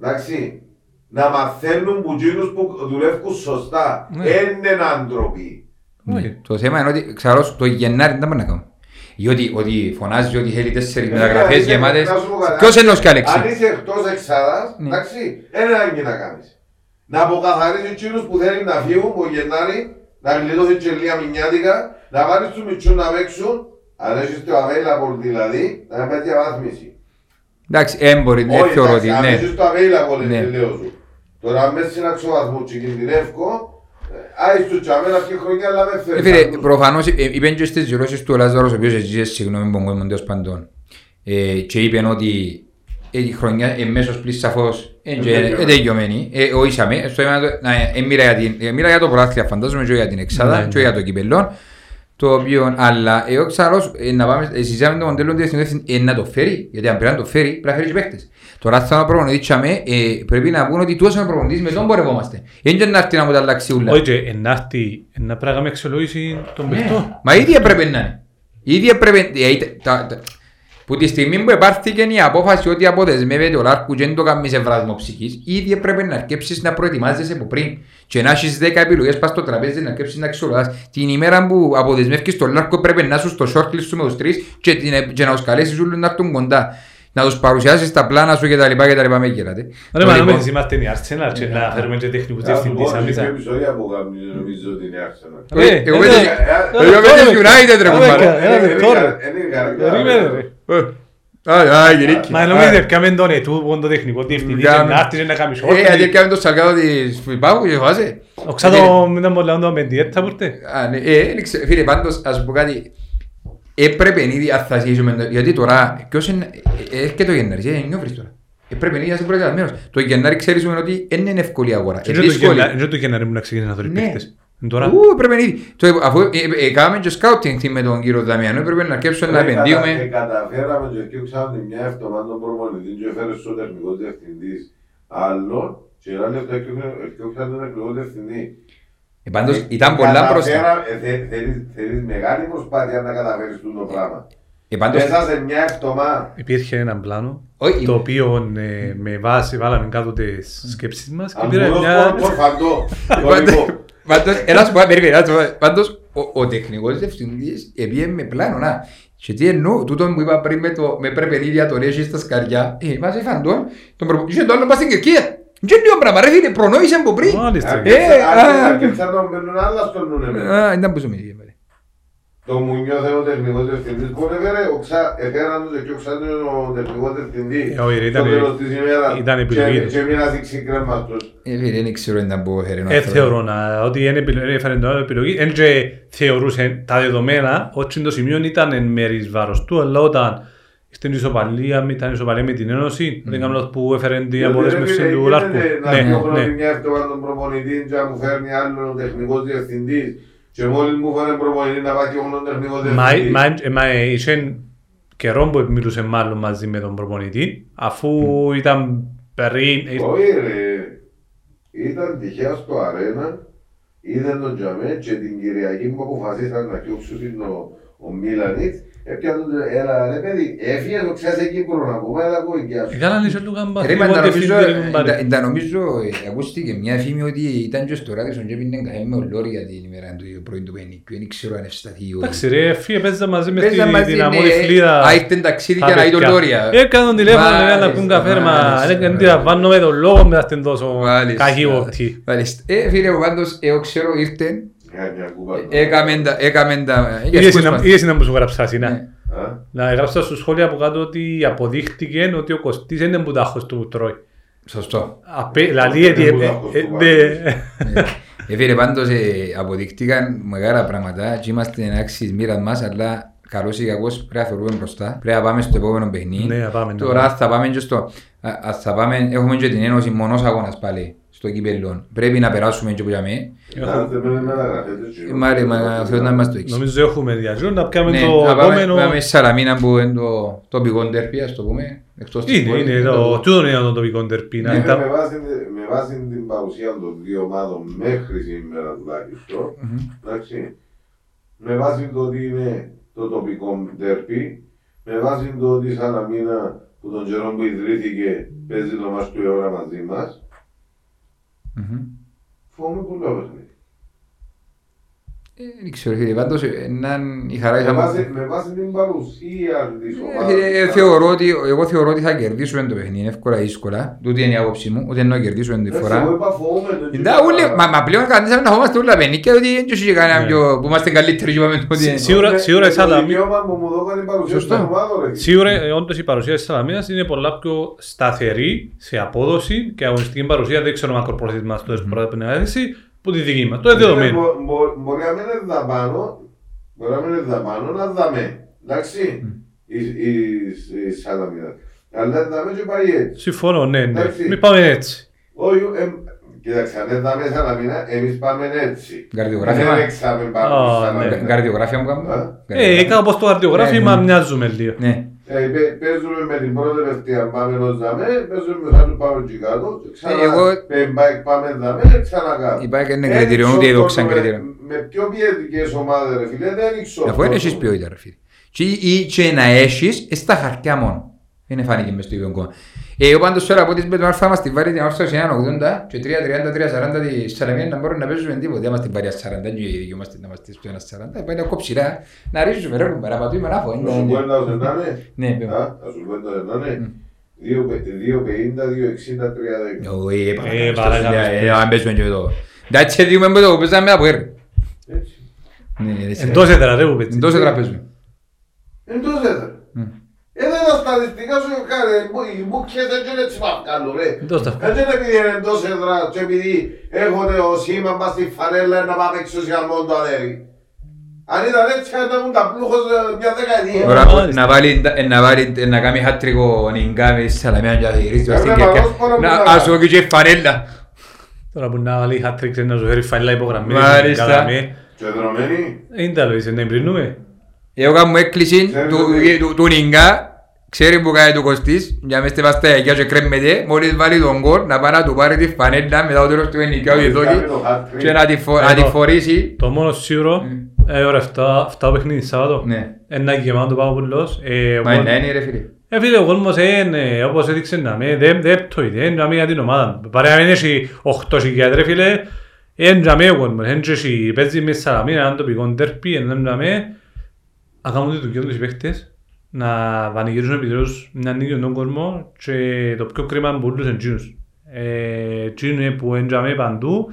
Εντάξει. Να μαθαίνουν που εκείνους που δουλεύουν σωστά. Ναι. Είναι άνθρωποι. Όχι. Το θέμα είναι ότι ξέρω το Γενάρη δεν μπορεί να κάνω. Διότι ότι φωνάζει ότι θέλει τέσσερις Ε, μεταγραφές δηλαδή, γεμάτες. να σου πω κάτι. Ποιος εννοείς και Αλέξη; Αν είσαι εκτός εξάδας, Ναι. εντάξει, είναι ανάγκη να κάνεις. Να αποκαθαρίσεις εκείνους που θέλουν να φύγουν από Γενάρη, να γλιτώθουν και λίγα μηνιάτικα, να βάλεις τους μητσούς να παίξουν, αν έχεις το available δηλαδή, να πάει διαβάθμιση. Εντάξει, έμποροι, δεν Όχι, θεωρώ εντάξει, ότι αν ναι. έχεις το available, Ναι. ναι. λέω σου. Τώρα αν μέσα στην αξιοβαθμό και κινδυνεύκω, Φίλε, άλλους. προφανώς ε, είπεν και στις δηλώσεις του ο Λάζαρος, ο οποίος εζήγησε συγγνώμη που μου τέλος παντών. Ε, και είπεν ότι ε, η χρονιά εμέσως πλής σαφώς ε, και- τελειωμένη. ε, τελειωμένη. Ε, Οήσαμε, στο θέμα το- να, ε, μοίρα για την- ε, μοίρα για το πρωτάθλημα φαντάζομαι και για την εξάδα Ναι, και ναι. για το κυπελόν. Το οποίο, αλλά εγώ ξέρω, ε, να πάμε, ε, συζητάμε το μοντέλο της εθνικής, ε, να το φέρει, γιατί αν πρέπει να το φέρει, πρέπει να φέρεις και παίχτες. Τώρα θα να προπονητή τσάμε, ε, πρέπει να πούν ότι τόσο είναι προπονητής, με τον πορευόμαστε. Δεν είναι να έρθει να μου τα αλλάξει ούλα. Όχι, και να έρθει να πρέπει να κάνουμε αξιολόγηση των Ναι. παιχτών. Μα ήδη έπρεπε να είναι. Ήδη έπρεπε. Ε, τα- τα- τα- Που τη στιγμή που υπάρχηκε η απόφαση ότι αποδεσμεύεται ο Λάρκου και δεν το κάνεις σε βράσμο ψυχής, ήδη έπρεπε να αρκέψεις να προετοιμάζεσαι από πριν. Και να έχεις 10 επιλογές πας στο τραπέζι να αρκέψεις να αξιολογάς. Την ημέρα που αποδεσμεύκεις τον Λάρκο πρέπει να είσαι στο shortlist σου με τους τρεις και, την- και να τους καλέσεις όλους να έρθουν κοντά. Να τους παρουσιάσεις τα πλάνα σου και τα λοιπά και τα λοιπά με γελάτε. Ρε, μα Λοιπόν, νομίζεις είμαστε η Arsenal και να φέρουμε και τεχνικούς Θα σου διευθυντής πω, άμεσα. είναι επεισόδια που κάνουν, νομίζω ότι είναι Arsenal. ε, Ρε, Εγώ ρε, δεν- ρε, εγώ ρε, είμαι ρε, της United ρε ρε, κουμπάρε. ρε, Έλα, Είναι τώρα. κα- είναι καρδιά. Περίμενε, ρε. Ε, Άι, άι, γυρίκι. Μα νομίζεις έπιαμε τον ετού που είναι το τεχνικό διευθυντή και Κάμε. να έρθεις και να κάνεις Ε, γιατί όρθιο. έκαμε το σαλκάδο της Φιπάγου και φάσε. Ο ξάδο ήταν πολλά όντα με διέτα που ήρθε. Α, ναι, ε, δεν ξέρω. Φίλε, πάντως, ας σου πω κάτι. Έπρεπε ήδη αν θα ζήσουμε, το- γιατί τώρα, ποιος είναι, ε, ε, έρχεται το Γενάρη, ε, νιώθεις τώρα. Έπρεπε ήδη να είσαι προετοιμασμένος. Το Γενάρη ξέρεις ότι δεν είναι εύκολη αγορά. Και Ε, είναι το δύσκολη. Γενάρη- είναι το Γενάρη που να ξεκινήσει να δωρεί Ναι. παίχτες. Είναι Τώρα. Ου, έπρεπε ήδη. Το, αφού ε, ε, ε, κάναμε και σκάουτινγκ με τον κύριο Δαμιανό, έπρεπε να αρκέψουμε να Ε, κατα- ε, επενδύουμε. Καταφέραμε και διώξαμε μια εβδομάδα τον προπονητή και έφερε στο τεχνικό διευθυντής άλλον και ένα λεπτό διώξαμε τον τεχνικό διευθυντή. Ε, Πάντως Ε, ήταν πολλά μπροστά. καταφέραμε- ε, θε- θέλεις- Θέλεις μεγάλη προσπάθεια να καταφέρεις αυτό το πράγμα. Ε, πάντως, Μέσα σε μια εβδομάδα. Υπήρχε ένα πλάνο όχι, το οποίο ε, με βάση βάλαμε κάτω τις σκέψεις μας και Αν πήρα μπορώ μια... να πω φαντό. Πάντως- Πάντως, ένα σου πω, περίμενε, ένα σου πω. Πάντως, ο- ο τεχνικός διευθυντής επίε με πλάνο, να. Και τι εννοώ, τούτο που είπα πριν με το με πρέπει ήδη να τον έχει στα σκαριά. Ε, βάζει φαντών, τον προπο... Και το άλλο πας στην Κερκία. Και λίγο πράγμα, ρε φίλε, προνόησε από πριν. Μάλιστα. Ε, α. Αρκετά τον παίρνουν άλλα στον νούνε με. Α, ήταν που σου μιλήσει. Το Μουνιό θέλω ο τεχνικός διευθυντής. Πότε έφερε, ο Ξα- έφεραν το και ο Ξάνος ο τεχνικός διευθυντής. Ε, όχι, ρε, ήταν- Στο τέλος της ημέρας. ήταν επιλογή Και- τους. Και έμεινα δείξει κρέμα τους. Ε, φίλε, δεν ξέρω αν ήταν που έφερε ο Ε, άνθρωπος. θεωρώ να, ότι είναι επιλογή, έφερε την άλλη επιλογή. Εν και θεωρούσε τα δεδομένα ότι το σημείο ήταν εν μέρης βάρος του, αλλά όταν στην ισοπαλία, ήταν ισοπαλία με την Ένωση, δεν κάνω λάθος που έφερε την Διότι, ρε αποδέσμευση φίλε, του γίνεται Λάρκου. Να Ναι, διώχνω ναι. τη μια εβδομάδα τον προπονητή και να μου φέρνει άλλον ο τεχνικός διευθυντής. Και μόλις μου φέρνει προπονητή να πάει και εγώ τον τεχνικό Μα, διευθυντή. μα, ε, μα ε, είχε καιρό που μιλούσε μάλλον μαζί με τον προπονητή, αφού ήταν πριν... ε, Όχι ρε, ήταν τυχαία στο αρένα, είδαν τον Τζαμέ και την Κυριακή που αποφασίσαν να διώξουν ο, ο Μίλανιτς, έπιαν τον, έλα ρε παιδί, έφυγες ο Ξάς εκεί Κύπρο να πούμε, έλα εγώ εγκιά σου. Έκαναν λίγο καμπά. Ρε, μα λίγο τα νομίζω, διευθυντή, λίγο μπάρε. ε, τα νομίζω, ε, ακούστηκε μια φήμη ότι ήταν και στο ράδιο στον Τζέπιν καφέ με ο Λόρι για την ημέρα του πρωί του Πενίκιου. Δεν ξέρω αν ευσταθεί ή Εντάξει όχι. ρε, φύγε παίζα μαζί με Παίζα στη- μαζί, την ναι, αμόρη φλίδα. Α, ήρθε ταξίδι τα για να δει τον παιδιά. Λόρια. Έκανα τον τηλέφωνο, λέει, να πούν Μάλιστα, καφέ, ρε, μα μάλιστα, έλεγαν τι μάλιστα. να βάνω με τον λόγο μετά στην τόσο Μάλιστα. κακή οπτή. Μάλιστα. Ε, φίλε μου, πάντως, εγώ ξέρω ήρθε, Μια- μια κούπα. Έκαμε τα, έκαμε τα, ε, για Είδες σκούς να- μας. Είδες να μου σου γράψα, Σινά. Ναι. Α, Να γράψα στο σχόλιο από κάτω ότι αποδείχτηκε ότι ο Κωστής δεν είναι μπουτάχος του που τρώει. Σωστό. Απέ- Δηλαδή, ότι... Είναι ε, μπουτάχος ε, του ναι. Ε, Ε, φίλε, πάντως ε, αποδειχτήκαν μεγάλα πράγματα και είμαστε εντάξει της μοίρας μας, αλλά καλώς ή κακώς πρέπει να θεωρούμε μπροστά. Πρέπει να πάμε στο επόμενο παιχνίδι. Ναι, να πάμε, να Τώρα πάμε. θα πάμε και στο... α, ας, θα πάμε, έχουμε και την ένωση μονός αγώνας πάλι στο κύπελλο. Πρέπει να περάσουμε και που για μέ. να θέμε μεταγραφές, έτσι. Ε, Μάρε, μα ο Θεός να μας το έξι. Νομίζω έχουμε διαζώ να πιάμε Ναι, το να πάμε, επόμενο... πάμε στη Σαραμίνα που είναι το τοπικό ντερπι, ας το πούμε. Εκτός της Είναι, πόλης, είναι, το τούτο είναι το τοπικό ντερπί. να Ναι, Με τα- βάση, με βάση την παρουσία των δύο ομάδων μέχρι σήμερα τουλάχιστον, εντάξει, με βάση το ότι είναι το τοπικό ντέρπι, με βάση το ότι η Σαλαμίνα που τον καιρό που ιδρύθηκε παίζει το μας του αιώνα μαζί μας, Μμμ. φοβούμαι πολύ το παιχνίδι. Ε, Δεν ξέρω, φίλε, πάντως ε, έναν η χαρά Με ήταν... βάση, με βάση την παρουσία της Ε, ομάδας. φίλε, θεωρώ ότι, εγώ θεωρώ ότι θα κερδίσουμε το παιχνίδι εύκολα ή δύσκολα. Τούτη είναι η άποψη μου, ούτε εννοώ κερδίσουμε τη Εντάξει, φορά. εγώ είπα φοβούμαι το Εντάξει, όλοι- Μα μα πλέον κανείς να φοβάστε όλα πενίκια, ότι δεν έχει κανένα Ναι. πιο- που είμαστε καλύτεροι και είπαμε ότι... Σι- σίγουρα- σίγουρα η το Σαλαμίνα- δικαίωμα που μου δώκανε η παρουσία Σωστό. στην ομάδας, ρε. Σίγουρα, ε, όντως η παρουσία της Σαλαμίνας είναι πολλά πιο σταθερή σε απόδοση και αγωνιστική παρουσία. Δεν ξέρω μακροπρόθεσμα στο mm. που να έρθει, που τη δική μας. Το είναι δεδομένο. Μπο- μπο- Μπορεί να μην είναι δαπάνω, μπορεί να μην είναι δαπάνω, να δαμε. Εντάξει, η, η, η Σαλαμίνα. Αλλά δαμε και πάει έτσι. Συμφωνώ, ναι, ναι. Εντάξει. Μην πάμε έτσι. Όχι, ε, κοίταξε, αν δεν δαμε Σαλαμίνα, εμείς πάμε έτσι. Καρδιογράφημα. Δεν έξαμε πάνω Α, στη ναι. Σαλαμίνα. Καρδιογράφια μου κάνουμε. Α. Ε, κάπως το καρδιογράφημα Ναι. μοιάζουμε λίγο. Ναι. Ε, παι- Παίζουμε με την πρώτη τελευταία, πάμε ως δαμε, παίζουμε μετά του πάμε και κάτω, και ξανά Ε, εγώ- πε- πάει- πάμε δαμε, ξανά κάτω. Υπάρχει ένα Δεν κριτήριο, ξέρω ούτε εδώ το- ξαν με- κριτήριο. Με πιο ποιητικές ομάδες ρε φίλε, δεν ξέρω. Αφού είναι έχεις ποιότητα ρε φίλε. Και, ή, και να έχεις, ε, στα χαρτιά μόνο. Δεν φάνηκε μες στο ίδιο κόμμα. Ε, εγώ πάντως τώρα από τις με τον Αλφα μας την βάλει την όρθωση 1.80 και 3.30-3.40 τη Σαλαμία να μπορούν να παίζουμε τίποτα. Αν μας την βάλει 40 και οι δυο μας την να μας την στο 1.40. Πάει να κόψιρά, να ρίξουμε ρε, να πατούμε να φω. Να σου πω ένα όσο να είναι. Ναι, Α, πέμπω. Να σου πω ένα όσο να είναι. 2.50, 2.60, 3.10. Όχι, Ε, παρακαλώ, παρακαλώ. ε, αν παίζουμε και εδώ. Εντάξει, δούμε με το που παίζαμε από έρ. Έτσι. Ναι, έτσι. Εντός έδρα ρε που πέτσει. Εντός έδρα παίζουμε. Εντός έδρα. Μμ. Ε, δεν τα στατιστικά σου κάνει, οι μπουκιές δεν είναι έτσι μαυκάλου ρε. Εντός τα Δεν είναι επειδή είναι εντός έδρα και επειδή έχονται ο σήμα μας στη φανέλα να πάμε εξωσιαλμό το αδέρι. Αν ήταν έτσι θα ήταν τα πλούχος ε, μια δεκαετία. Τώρα Μάλιστα. να βάλει, ε, να βάλει, ε, να κάνει χάτρικο νιγκά με τη Σαλαμία και να γυρίσει Έπρεπε στην να Κέρκια. δώσω πάνω Να που να- ας πω και η φανέλα. Τώρα που να βάλει hat-trick να σου φέρει φαίλα υπογραμμένη. Μάλιστα. καλαμέ. Και δρομένη. Είναι τα λόγια, να εμπρινούμε. Εγώ κάνω έκκληση Ξέρεις του- ότι- του- του νιγκά. Ξέρει που κάνει το Κωστής, για μες στη βασταϊκιά και κρέμμεται, μόλις βάλει τον κόλ, να πάει να του πάρει τη φανέλα μετά το τέλος του ενικιάου Μόλις εδώ κάνει το hat-trick. και να τη φο- να τη Εδώ. φορήσει. Το μόνο σίγουρο, ε, ώρα 7, 7 παιχνίδι Σάββατο. Ναι. Ένα γεμάτο πάω πουλός. Ε, Μα εγώ- είναι, είναι ρε φίλε. Ε, φίλε, ο κόσμος είναι, όπως έδειξε να με, δεν δεν πτωείται, είναι να με για την ομάδα. Παρά να μην έχει 8 χιλιάδες, ρε φίλε, είναι να με ο κόσμος, είναι και εσύ, παίζεις με Σαλαμίνα, έναν τοπικό ντερπι, είναι να με, να κάνουν τη δουλειά τους οι παίχτες, να πανηγυρίζουν επιτέλους μια νίκη στον κόσμο και το πιο κρίμα που όλους εντζίνους. Ε, Εκείνοι που είναι να με παντού,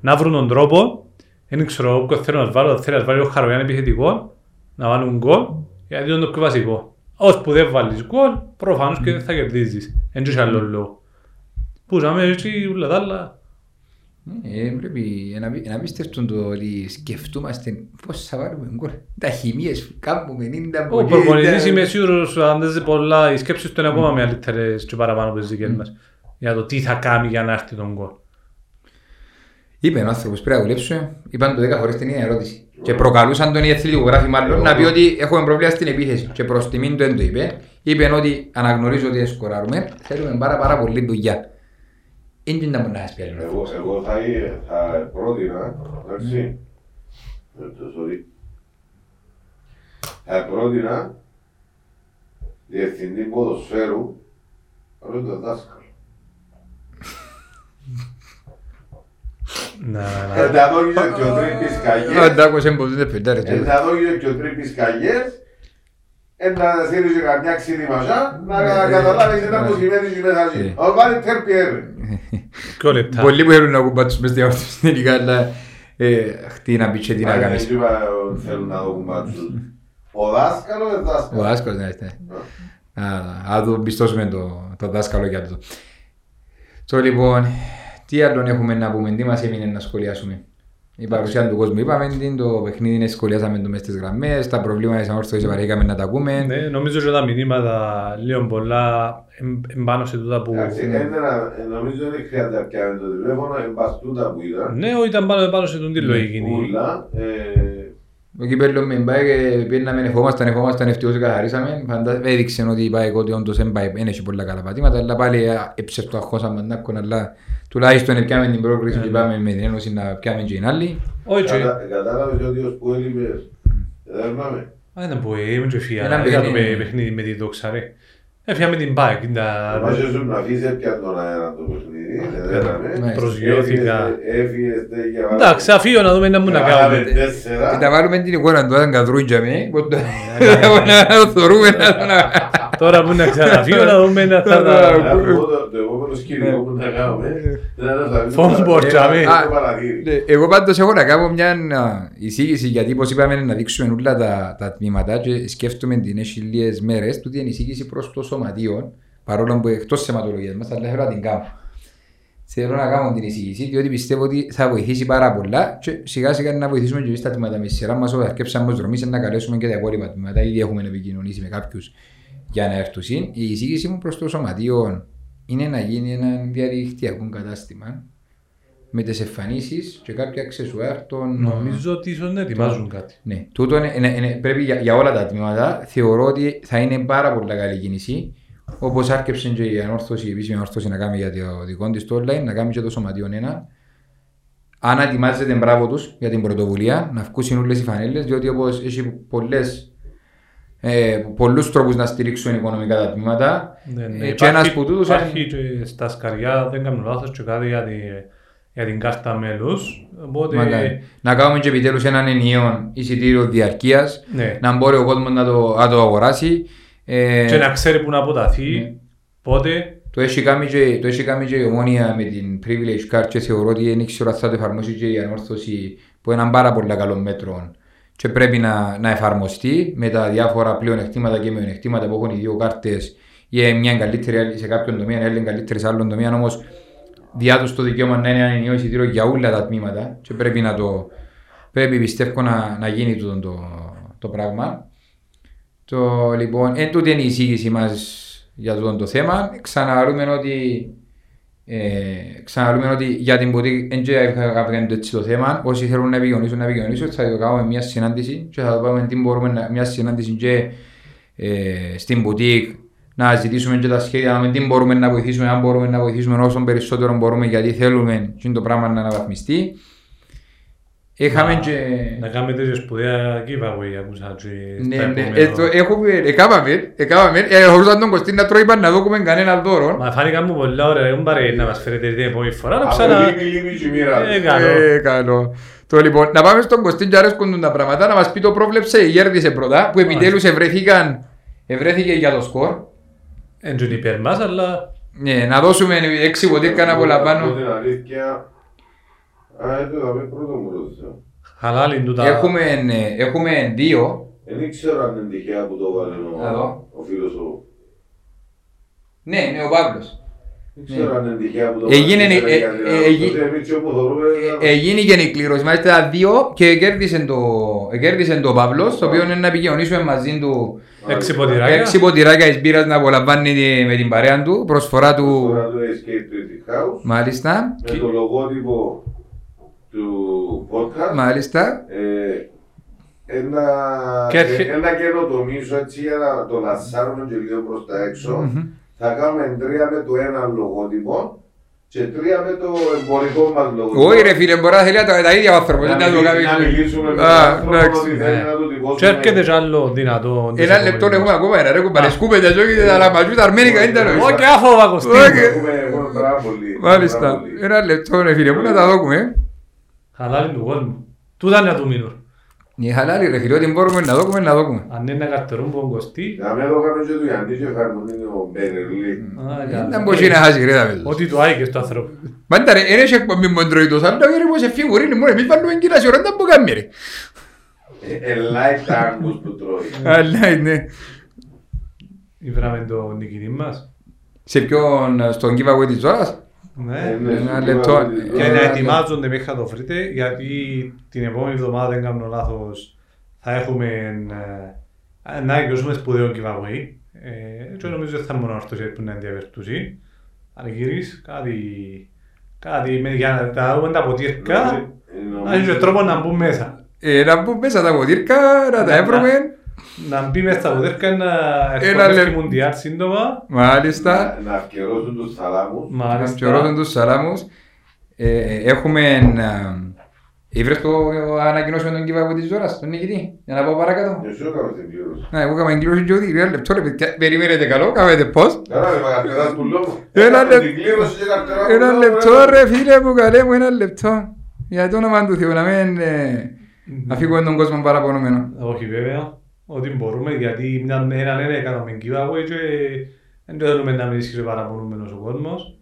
να βρουν τον τρόπο, δεν ξέρω όποιο θέλω να βάλω, θέλει να βάλει ο Χαρογιάν επιθετικό, να βάλουν γκολ, γιατί είναι το πιο βασικό. Ώσπου δεν βάλεις γκολ, προφανώς και δεν θα κερδίζεις. Δεν έχει άλλο λόγο. Πού να με έτσι όλα τα άλλα. Ε, πρέπει να πει- να πίστευτον το ότι σκεφτούμαστε πώς θα βάλουμε γκολ. Τα χημίες κάνουμε 90 Ο προπονητής είμαι σίγουρος αν δεν ζει πολλά, οι σκέψεις του είναι ακόμα μεγαλύτερες και παραπάνω από τις δικές μας. Για το τι θα κάνει για να έρθει τον γκολ. Είπε ο άνθρωπος πρέπει να δουλέψουμε, είπαν το 10 φορές την ίδια ερώτηση. Και προκαλούσαν τον οι εθνικογράφοι μάλλον να πει ότι έχουμε προβλήμα στην επίθεση. Και προς τιμήν του δεν το είπε. Είπε ότι αναγνωρίζω ότι σκοράρουμε, θέλουμε πάρα πάρα πολύ δουλειά. Είναι να μπορεί να σας πει άλλο. Εγώ, εγώ θα, εί- θα πρότεινα, εντάξει, ε, το sorry. θα πρότεινα διευθυντή ποδοσφαίρου, αλλά το δάσκαλο. Να, να. Ε, Να δώσει και ο τρίπης Ο καγιές, Ντάκος έμποδε πεντάρες. ε, να δώσει και ο τρίπης καγιές, ε, να στείλει και καμιά ξύλη μαζά, να καταλάβεις ένα που σημαίνει και μέσα Ε. εκεί. Ο βάλει τερπιέρ. Ποιο λεπτά. Πολλοί που θέλουν να ακούν πάτσους μες στη αυτούς στην ειδικά, αλλά ε, χτί να πει και τι να κάνεις. Έτσι είπα, ε, θέλουν να δουν μπάτσους. Ο δάσκαλος είναι Ο δάσκαλος. δάσκαλος ναι, ναι. Α, Α του πιστώσουμε το, το δάσκαλο για το. So, λοιπόν, τι άλλο έχουμε να πούμε, τι μας έμεινε να σχολιάσουμε; Η παρουσία του κόσμου είπαμε την, το παιχνίδι σχολιάσαμε το μες στις γραμμές, τα προβλήματα της ανόρθωσης βαρήκαμε να τα ακούμε. Ναι, νομίζω ότι τα μηνύματα λίγο πολλά εμ- εμπάνω σε τούτα που... Εντάξει, ένα, ε, νομίζω δεν χρειάζεται να πιάμε το τηλέφωνο, εμπαστούτα που ήταν. Ναι, όχι, ήταν πάνω, πάνω σε τον τι λογική. Ούλα, ε, Ο κυπέλλο με μπάει και πήγαμε, ευχόμασταν, ευχόμασταν, ευτυχώς καθαρίσαμε. Φαντα... Έδειξε ότι πάει ότι όντως δεν πάει, δεν έχει πολλά καλά πατήματα, αλλά πάλι έψε το αχώσαμε να κον, αλλά τουλάχιστον πιάμε την πρόκριση και πάμε με την ένωση να πιάμε και την άλλη. Όχι, και- κατα- Κατάλαβες ότι ως που έλειπες Δέρναμε. Α, ήταν που ήμουν και φύγα. Ένα Είδα το παιχνίδι. με- παιχνίδι με τη δόξα ρε. Έφυγα με την μπάκ. τα- Μάζε σου να αφήσεις πια τον αέρα το παιχνίδι. Ναι. Δέρναμε. Προσγειώθηκα. Έφυγες για Εντάξει, αφήγω να δούμε να μου να Κάναμε κάνουμε. τέσσερα. Να βάλουμε την εικόνα του, αν καθρούγια με, πότε ναι, να το θεωρούμε να... Τώρα που να ξαναφύγω να δούμε να θα Ναι, τα... Να πω το- Το επόμενο σκηνικό που θα κάνουμε είναι να θα Φων βγει μπορτσάμε. το παρατήρι. Ναι, Εγώ πάντως έχω να κάνω μια α, εισήγηση γιατί όπως είπαμε να δείξουμε όλα τα, τα τμήματα και σκέφτομαι την έχει λίγες μέρες τούτη είναι η εισήγηση προς το σωματείο παρόλο που εκτός θεματολογίας μας αλλά θέλω να την κάνω. Θέλω να κάνω την εισήγηση διότι πιστεύω ότι θα βοηθήσει πάρα πολλά και σιγά σιγά να βοηθήσουμε και εμείς τα τμήματα με σειρά μας όταν αρκέψαμε ως δρομής να καλέσουμε και τα υπόλοιπα τμήματα ήδη έχουμε επικοινωνήσει με κάποιους για να έρθουν. Η εισήγηση μου προς το σωματείο είναι να γίνει ένα διαδικτυακό κατάστημα με τις εμφανίσεις και κάποια αξεσουάρ των... Νομίζω ότι ίσως να ετοιμάζουν κάτι. Ναι, τούτο είναι, είναι- είναι- πρέπει για, για όλα τα τμήματα. Θεωρώ ότι θα είναι πάρα πολύ καλή κίνηση. Όπως άρκεψε και η ανόρθωση, η επίσημη ανόρθωση να κάνει για το δικό της το online, να κάνει και το σωματείο ένα. Αν ετοιμάζεται, μπράβο τους για την πρωτοβουλία, να βγουν όλες οι φανέλες, διότι όπως έχει πολλές, ε, πολλούς τρόπους να στηρίξουν οικονομικά τα τμήματα. Ναι, ναι. Ε, και ένας που τούτους Υπάρχει και στα σκαριά, δεν κάνω λάθος, και κάτι για την, για την κάρτα μέλους. Οπότε, Μακάρι. Να κάνουμε και επιτέλους έναν ενιαίο εισιτήριο διαρκείας, ναι. να μπορεί ο κόσμος να το, να το αγοράσει. Ε, Και να ξέρει που να αποταθεί, Ναι. πότε. Το έχει κάνει και, το έχει κάνει και η ομόνια με την privilege card και θεωρώ ότι δεν ξέρω αν θα το εφαρμόσει και η ανόρθωση που είναι ένα πάρα πολύ καλό μέτρο και πρέπει να, να εφαρμοστεί με τα διάφορα πλεονεκτήματα και μειονεκτήματα που έχουν οι δύο κάρτες ή μια είναι καλύτερη άλλη σε κάποιον τομέα, η άλλη είναι καλύτερη σε άλλον τομέα. Όμως διά τους το δικαίωμα να είναι ένα ενιαίο εισιτήριο για όλα τα τμήματα και πρέπει να το πρέπει πιστεύω να, να γίνει τούτο το, το πράγμα. Το, λοιπόν, εν τούτη είναι η εισήγηση μας για αυτό το θέμα. Ξαναλούμε ότι ε, ξαναλούμε ότι για την ποτή δεν είχα έτσι το θέμα. Όσοι θέλουν να επικοινωνήσουν, να επικοινωνήσουν. Θα το κάνουμε μια συνάντηση και θα το πάμε τι μπορούμε να, μια συνάντηση και ε, στην μπουτίκ να ζητήσουμε και τα σχέδια, να δούμε τι μπορούμε να βοηθήσουμε, αν μπορούμε να βοηθήσουμε όσο περισσότερο μπορούμε γιατί θέλουμε και το πράγμα να αναβαθμιστεί. Είχαμε Να- και... Να κάνετε και σπουδαία giveaway, άκουσα. και Ναι, στα ναι, επόμενα. ε, το έχουμε, εκάμαμε, εκάμαμε, ε, χωρίς τον Κωστή να τρώει να δούμε κανένα δώρο. Μα φάνηκαν μου πολλά ωραία, δεν πάρε να μας φέρετε την επόμενη φορά, να Από ξανα... λίγη λίγη και μοίρα. Ε, καλό. Ε, καλό. Το λοιπόν, να πάμε στον Κωστή και αρέσκουν τα πράγματα, να μας πει το πρόβλεψε, γέρδισε πρώτα, που επιτέλους ευρέθηκαν, ευρέθηκε για το σκορ. Εν τζουν υπέρ μας, αλλά... Ναι, να δώσουμε έξι ποτήρκα να Από απολαμβάνω. την αλήθεια, α, ε, το είδαμε πρώτο μου ρώτησα. Χαλάλιν του τα... Έχουμε, ε, έχουμε δύο. Δεν ξέρω αν είναι τυχαία που το βάλε Να ο, δω. ο φίλος ο. Ναι, ναι, ο Παύλος. Δεν ξέρω αν είναι τυχαία που το Έγινε, βάλε. ε, ε, ε, εγι- Εμείς και όπου θεωρούμε, Ε, Έγινε και η κλήρωση, μάλιστα δύο και κέρδισε το, κέρδισε το Παύλος, το οποίο είναι να επικοινωνήσουμε μαζί του Έξι ποτηράκια. έξι ποτηράκια της μπύρας να απολαμβάνει τη- με την παρέα του, προσφορά του, Τώρα το Escape to the House μάλιστα, με το λογότυπο του podcast. μάλιστα, Ε, ένα, Και έρχε- ένα καινοτομήσω έτσι για να το λασάρουμε και λίγο προς τα έξω. Θα κάνουμε τρία με το ένα λογότυπο και τρία με το εμπορικό μας λογότυπο. Όχι ρε φίλε, μπορεί να θέλει να τα- τα ίδια ο άνθρωπος, Να δεν θα το μιλ- κάνει. να μιλήσουμε με Α, τον άνθρωπο εντάξει. ότι θέλει να το τυπώσουμε. Και έρχεται και άλλο δυνατό. τις Ένα λεπτό επόμενες. έχουμε ακόμα ένα ρε κουμπάρε, σκούπετε τα ζώγια, τα λαμπατζού, τα αρμένικα, δεν τα νοήσα. Όχι, άφοβα Κωστή. Όχι. Έχουμε έχουμε πάρα πολύ. Μάλιστα, πάρα πολύ. ένα λεπτό ρε φίλε, πού να τα δούμε. Χαλάλιν του κόσμου. Τούτα είναι του μήνου. Η χαλάλη ρε φίλε, ό,τι μπορούμε να δούμε, να δούμε. Αν είναι να καρτερούν που τον Κωστή. Να με εδώ κάνουμε και του Γιάννη και εφαρμονή είναι ο Μπένερλι. α, καλά. Δεν μπορεί να χάσει ρε τα παιδιά. Ό,τι του άγγε στο άνθρωπο. Μάντα ρε, δεν έχει εκπομπή με τρώει τόσο, αλλά ρε πως εφήγουρη είναι μόνο, εμείς βάλουμε κυράση ώρα, δεν μπορούμε ρε. Ελάι τα άγκους που τρώει. Αλλά είναι. Ήβραμε τον νικητή μας. Σε ποιον, στον giveaway της ώρας. Ναι. Ε, ναι, ένα σου λεπτό. είπα ότι- Και Ε, να ναι. ετοιμάζονται μέχρι να το βρείτε, γιατί την επόμενη εβδομάδα, δεν κάνω λάθος, θα έχουμε ε, να εκδώσουμε σπουδαίο giveaway. Ε, και νομίζω ότι θα μόνο αυτός που να ενδιαφερτούσει. Αν γυρίσει, κάτι, κάτι με, για να τα δούμε τα ποτήρκα, Νομίζω- να έχει και τρόπο να μπουν μέσα. Ε, να μπουν μέσα τα ποτήρκα, να τα Να- έβρουμε. Να μπει μέσα στα ποτήρκα, να Ένα έρθει λε- Μουντιάλ σύντομα. Μάλιστα. Να- Να αυκαιρώσουν τους θαλάμους. Να Μάλιστα. πιωρώσουν τους σαλάμους. Ε, έχουμε, ε, Ήβρες το ανακοινώσουμε τον giveaway της Ζώρας, τον νικητή, για να πάω παρακάτω. Και σου έκαμε την κλήρωση. Ναι, εγώ έκαμε εγκλήρωση και ότι, ένα λεπτό ρε παιδιά, περιμένετε καλό, κάνετε πώς. Καλά ρε παγαπεδάς του λόγου. Ένα Έκαμε λεπτό. την κλήρωση και καρτερά του Ένα λόγου, λεπτό ρε φίλε μου, καλέ μου, ένα λεπτό. Για το όνομα του Θεού, να μην ε, αφήγουμε τον κόσμο παραπονούμενο. Όχι βέβαια, ότι μπορούμε γιατί μια μέρα ναι, έκαναμε giveaway και δεν θέλουμε να μην ισχύει παραπονούμενος ο κόσμος.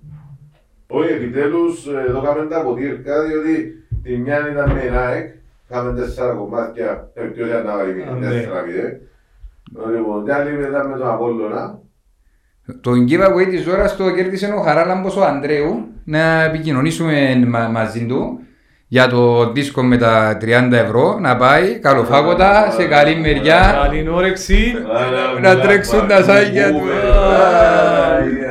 Όχι, επιτέλους ε, εδώ κάνουμε τα ποτήρκα, διότι τη μια ήταν με ΑΕΚ, είχαμε τέσσερα κομμάτια, ε, ποιος ήταν να βάλει Α, ναι. τέσσερα μηδέ. Λοιπόν, την άλλη ήταν με τον Απόλλωνα. Το giveaway της Ζώρας το κέρδισε ο Χαράλαμπος ο Ανδρέου να επικοινωνήσουμε μα- μαζί του για το δίσκο με τα 30 ευρώ να πάει καλοφάγωτα σε καλή μεριά Καλή όρεξη. να τρέξουν τα σάγια του.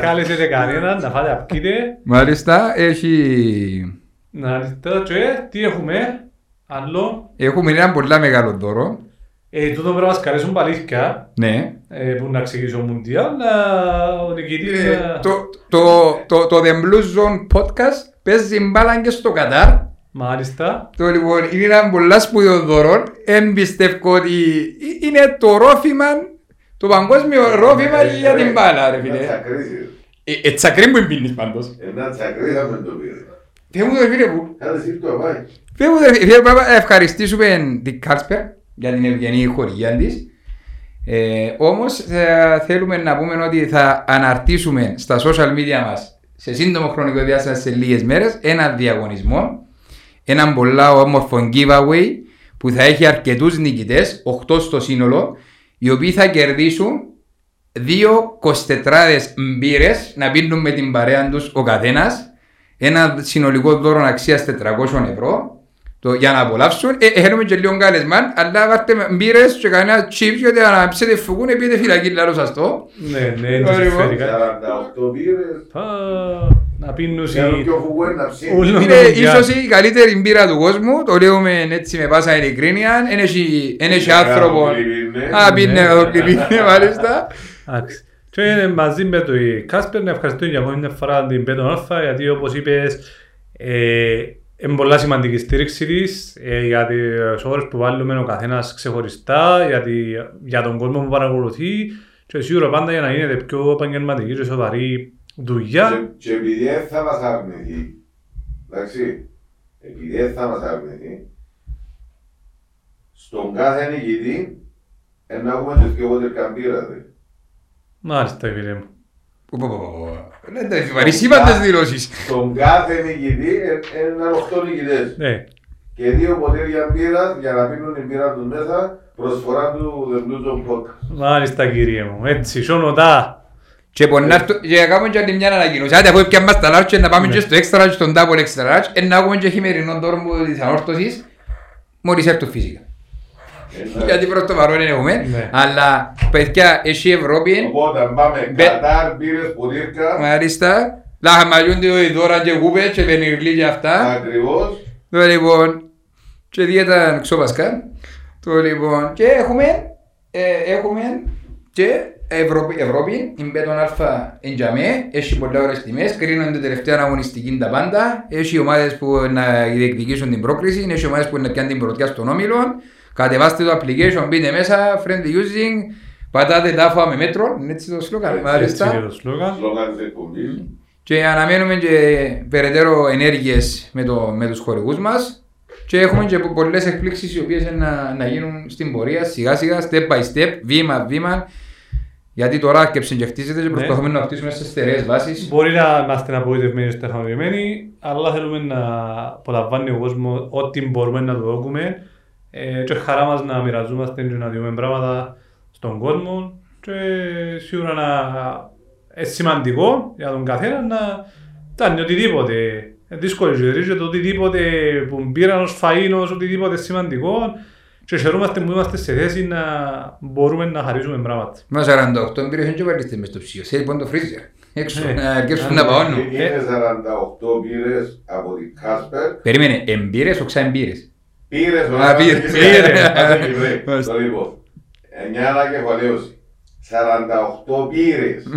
Κάλεσετε κανέναν να φάτε απκείτε. Μάλιστα έχει... Να δείτε και τι έχουμε. Άλλο; έχουμε ένα πολλά μεγάλο δώρο Ε, τούτο πρέπει να μας καλέσουν παλήθηκια. ναι Ε, που να ξεκινήσει ο Μουντιάλ. να- Ο νικητής Ε, να- το, το, το, το The Blue Zone Podcast παίζει μπάλα και στο Κατάρ Μάλιστα. Το λοιπόν είναι ένα πολλά σπουδαίο δώρο. Εν πιστεύω ότι είναι το ρόφημα, το παγκόσμιο ρόφημα για την μπάλα, ρε Ένα φίλε. τσακρίσι. Ε, ε, τσακρί μου πίνεις πάντως. Ένα τσακρίσι θα με το πήρε. Θεέ μου, ρε φίλε μου. Κάνε εσύ το πάει. Θεέ μου, ρε φίλε, πάμε να ευχαριστήσουμε την Κάρσπερ για την ευγενή χορηγία της. Ε, όμως θα θέλουμε να πούμε ότι θα αναρτήσουμε στα social media μας σε σύντομο χρονικό διάστημα σε λίγες μέρες ένα διαγωνισμό έναν πολλά όμορφο giveaway που θα έχει αρκετούς νικητές, 8 στο σύνολο, οι οποίοι θα κερδίσουν δύο 24 μπύρες να πίνουν με την παρέα τους ο καθένας, ένα συνολικό δώρο αξίας 400 ευρώ, το, για να απολαύσουν. Ε, έχουμε και λίγο καλεσμάν, αλλά βάρτε με μπύρες και κανένα chips, γιατί αν ψετε φυγούν, επίτε φυλακή, λάρω σας το. Ναι, ναι, δεν τους Ωραία, συμφέρει κάτι. 48 πήρες. Α, Να πίνουν Ξέρω οι- πιο φουγού ένα ψήνεις. Ούλο. Είναι Μουντιάλ. ίσως η καλύτερη μπύρα του κόσμου, το λέμε έτσι με πάσα ειλικρίνεια, δεν έχει- δεν έχει άνθρωπο. Α, πίνε Ναι. εδώ και πίνε, μάλιστα. Εντάξει. Και είναι μαζί με το Κάσπερ να ευχαριστούμε για ακόμη μια φορά την Πέτον Αλφα γιατί όπως είπες ε, είναι πολλά σημαντική στήριξη της ε, για τις ώρες που βάλουμε ο καθένας ξεχωριστά για, τη, για τον κόσμο που παρακολουθεί και σίγουρα πάντα για να γίνεται πιο επαγγελματική και σοβαρή δουλειά. Και- Και επειδή δεν θα μας αρνηθεί, εντάξει, επειδή δεν θα μας αρνηθεί, στον κάθε νικητή, να έχουμε και δύο τερκαμπίρα, δε. Μάλιστα φίλε μου. Πω, πω, πω, πω. Λέτε, Βαρισίμαντες δηλώσεις. Στον κάθε νικητή, ε, έναν οχτώ νικητές. Ναι. Και δύο ποτήρια μπύρας για να πίνουν η μπύρα τους μέσα, προσφορά του The Blue Zone Podcast. Μάλιστα κύριε μου. Έτσι, σώνοντα. Και πονάρτω, και κάνουμε και άλλη μια ανακοίνωση. Άντε αφού έπιαμε στα large, να πάμε και στο extra large, στον double extra large, ε, να έχουμε και χειμερινό δώρο μου της ανόρθωσης, μόλις έρθω φυσικά. Ε, Γιατί προς το παρόν δεν έχουμε, Ναι. αλλά παιδιά, έχει Ευρώπη, Οπότε πάμε Μπε- Κατάρ, μπύρες, ποτήρκα, μάλιστα, λαχαμαλιούνται οι δώρα και κούπε και πενιρλί και αυτά. ακριβώς. Το λοιπόν, και δίαιτα ξόπασκα. Το λοιπόν, και έχουμε, ε, έχουμε και Ευρώπη, Ευρώπη, η Μπέτον Αλφα εντιαμέ, έχει πολλά ωραίες τιμές, κρίνονται τελευταία αγωνιστική τα πάντα, έχει ομάδες που να διεκδικήσουν την πρόκληση, έχει ομάδες που να πιάνουν την πρωτιά στον όμιλο, κατεβάστε το application, μπείτε μέσα, friendly using, πατάτε τάφα με μέτρο, είναι έτσι το σλόγαν, Έτσι, Έτσι είναι μάλιστα. το σλόγαν. Σλόγαν της εκπομπής. Και αναμένουμε και περαιτέρω ενέργειες με, το, με τους χορηγούς μας και έχουμε και πο- πολλές εκπλήξεις οι οποίες είναι να, να γίνουν στην πορεία σιγά σιγά, step by step, βήμα βήμα γιατί τώρα άρκεψε και χτίζεται και Ναι. προσπαθούμε να χτίσουμε σε στερεές βάσεις. Μπορεί να είμαστε απογοητευμένοι και στεχαμενημένοι, αλλά θέλουμε να απολαμβάνει ο κόσμος ό,τι μπορούμε να του δώσουμε ε, και χαρά μας να μοιραζόμαστε και να δούμε πράγματα στον κόσμο και σίγουρα να είναι σημαντικό για τον καθένα να κάνει οτιδήποτε ε, δύσκολο και ρίσκεται οτιδήποτε που πήραν ως φαΐν, ως οτιδήποτε σημαντικό και χαιρόμαστε που είμαστε σε θέση να μπορούμε να χαρίσουμε πράγματα. Μας 48 πήρες και βάλεις μες στο ψυγείο, σε λοιπόν το φρίζερ. Έξω, Ε. να αρκέψουν Ε. να παώνουν. Είναι 48 μπύρες από την Κάσπερ. Περίμενε, εμπύρες, οξά εμπύρες. Πήρες, Α, πήρες. Πήρε. Μάλιστα. Το λοιπόν, εννιά ανακεφαλαίωση. 48 πήρες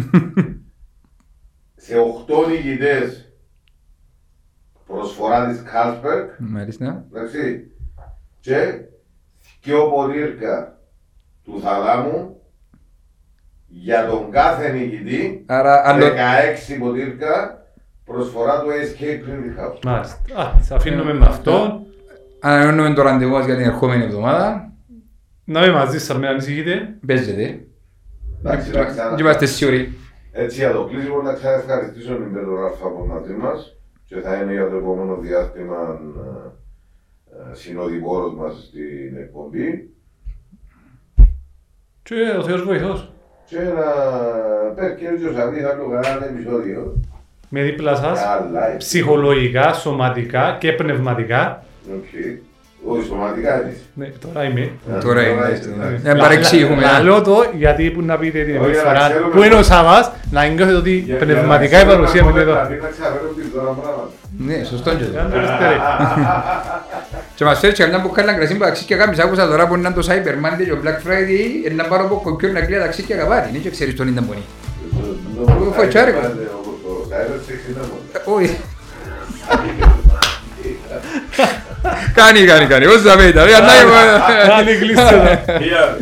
σε 8 νικητές προσφορά της Carlsberg, Μάλιστα. εντάξει, και δυο ποτήρκα του θαλάμου για τον κάθε νικητή, Άρα, άλλο... 16 ποτήρκα, προσφορά του Escape Print House. Μάλιστα. Α, θα αφήνουμε με αυτό. Ανανεώνουμε το ραντεβού μας για την ερχόμενη εβδομάδα. Να είμαι μαζί σας, μην ανησυχείτε. Παίζεται. Εντάξει, να ξανα- Και είμαστε σίγουροι. Έτσι για το κλείσιμο να ξαναευχαριστήσω την Πέτρο Ραφα από μαζί μας και θα είναι για το επόμενο διάστημα ε, ε, συνοδοιπόρος μας στην εκπομπή Και ο Θεός βοηθός. και να πέφτει και ο Σαββής άλλο κανένα επεισόδιο. Με δίπλα σας. Καλά, Ψυχολογικά, σωματικά και πνευματικά. Οκ. Όχι σωματικά εμείς. Ναι, τώρα είμαι. Τώρα είναι. είστε, εντάξει. Να παρεξηγούμε. Να λέω το γιατί που να πείτε την Όχι, επόμενη να φορά ξέρουμε που είναι ο το- Σαββάς να νιώθετε ότι Για- για πνευματικά να η παρουσία μου είναι ξέρουμε εδώ. να μην να ξαφέρουμε τις δώρα πράγματα. Ναι, σωστό και Για το. να το είστε, ρε. Και μας φέρει και καμιά που κάνει κρασί που ταξί κάμεις άκουσα τώρα που είναι το Cyber Monday και ο Black Friday ε, να πάρω από κομπιούρ να κλείω ταξί και καπάτι. Δεν ξέρεις τον είναι πονή. Το φωτσάρικο. Όπως το Cyber Sex είναι μόνο. Όχι. Κάνει, κάνει, κάνει. Πώς θα πείτε. Κάνει κλείστο εδώ. Γεια.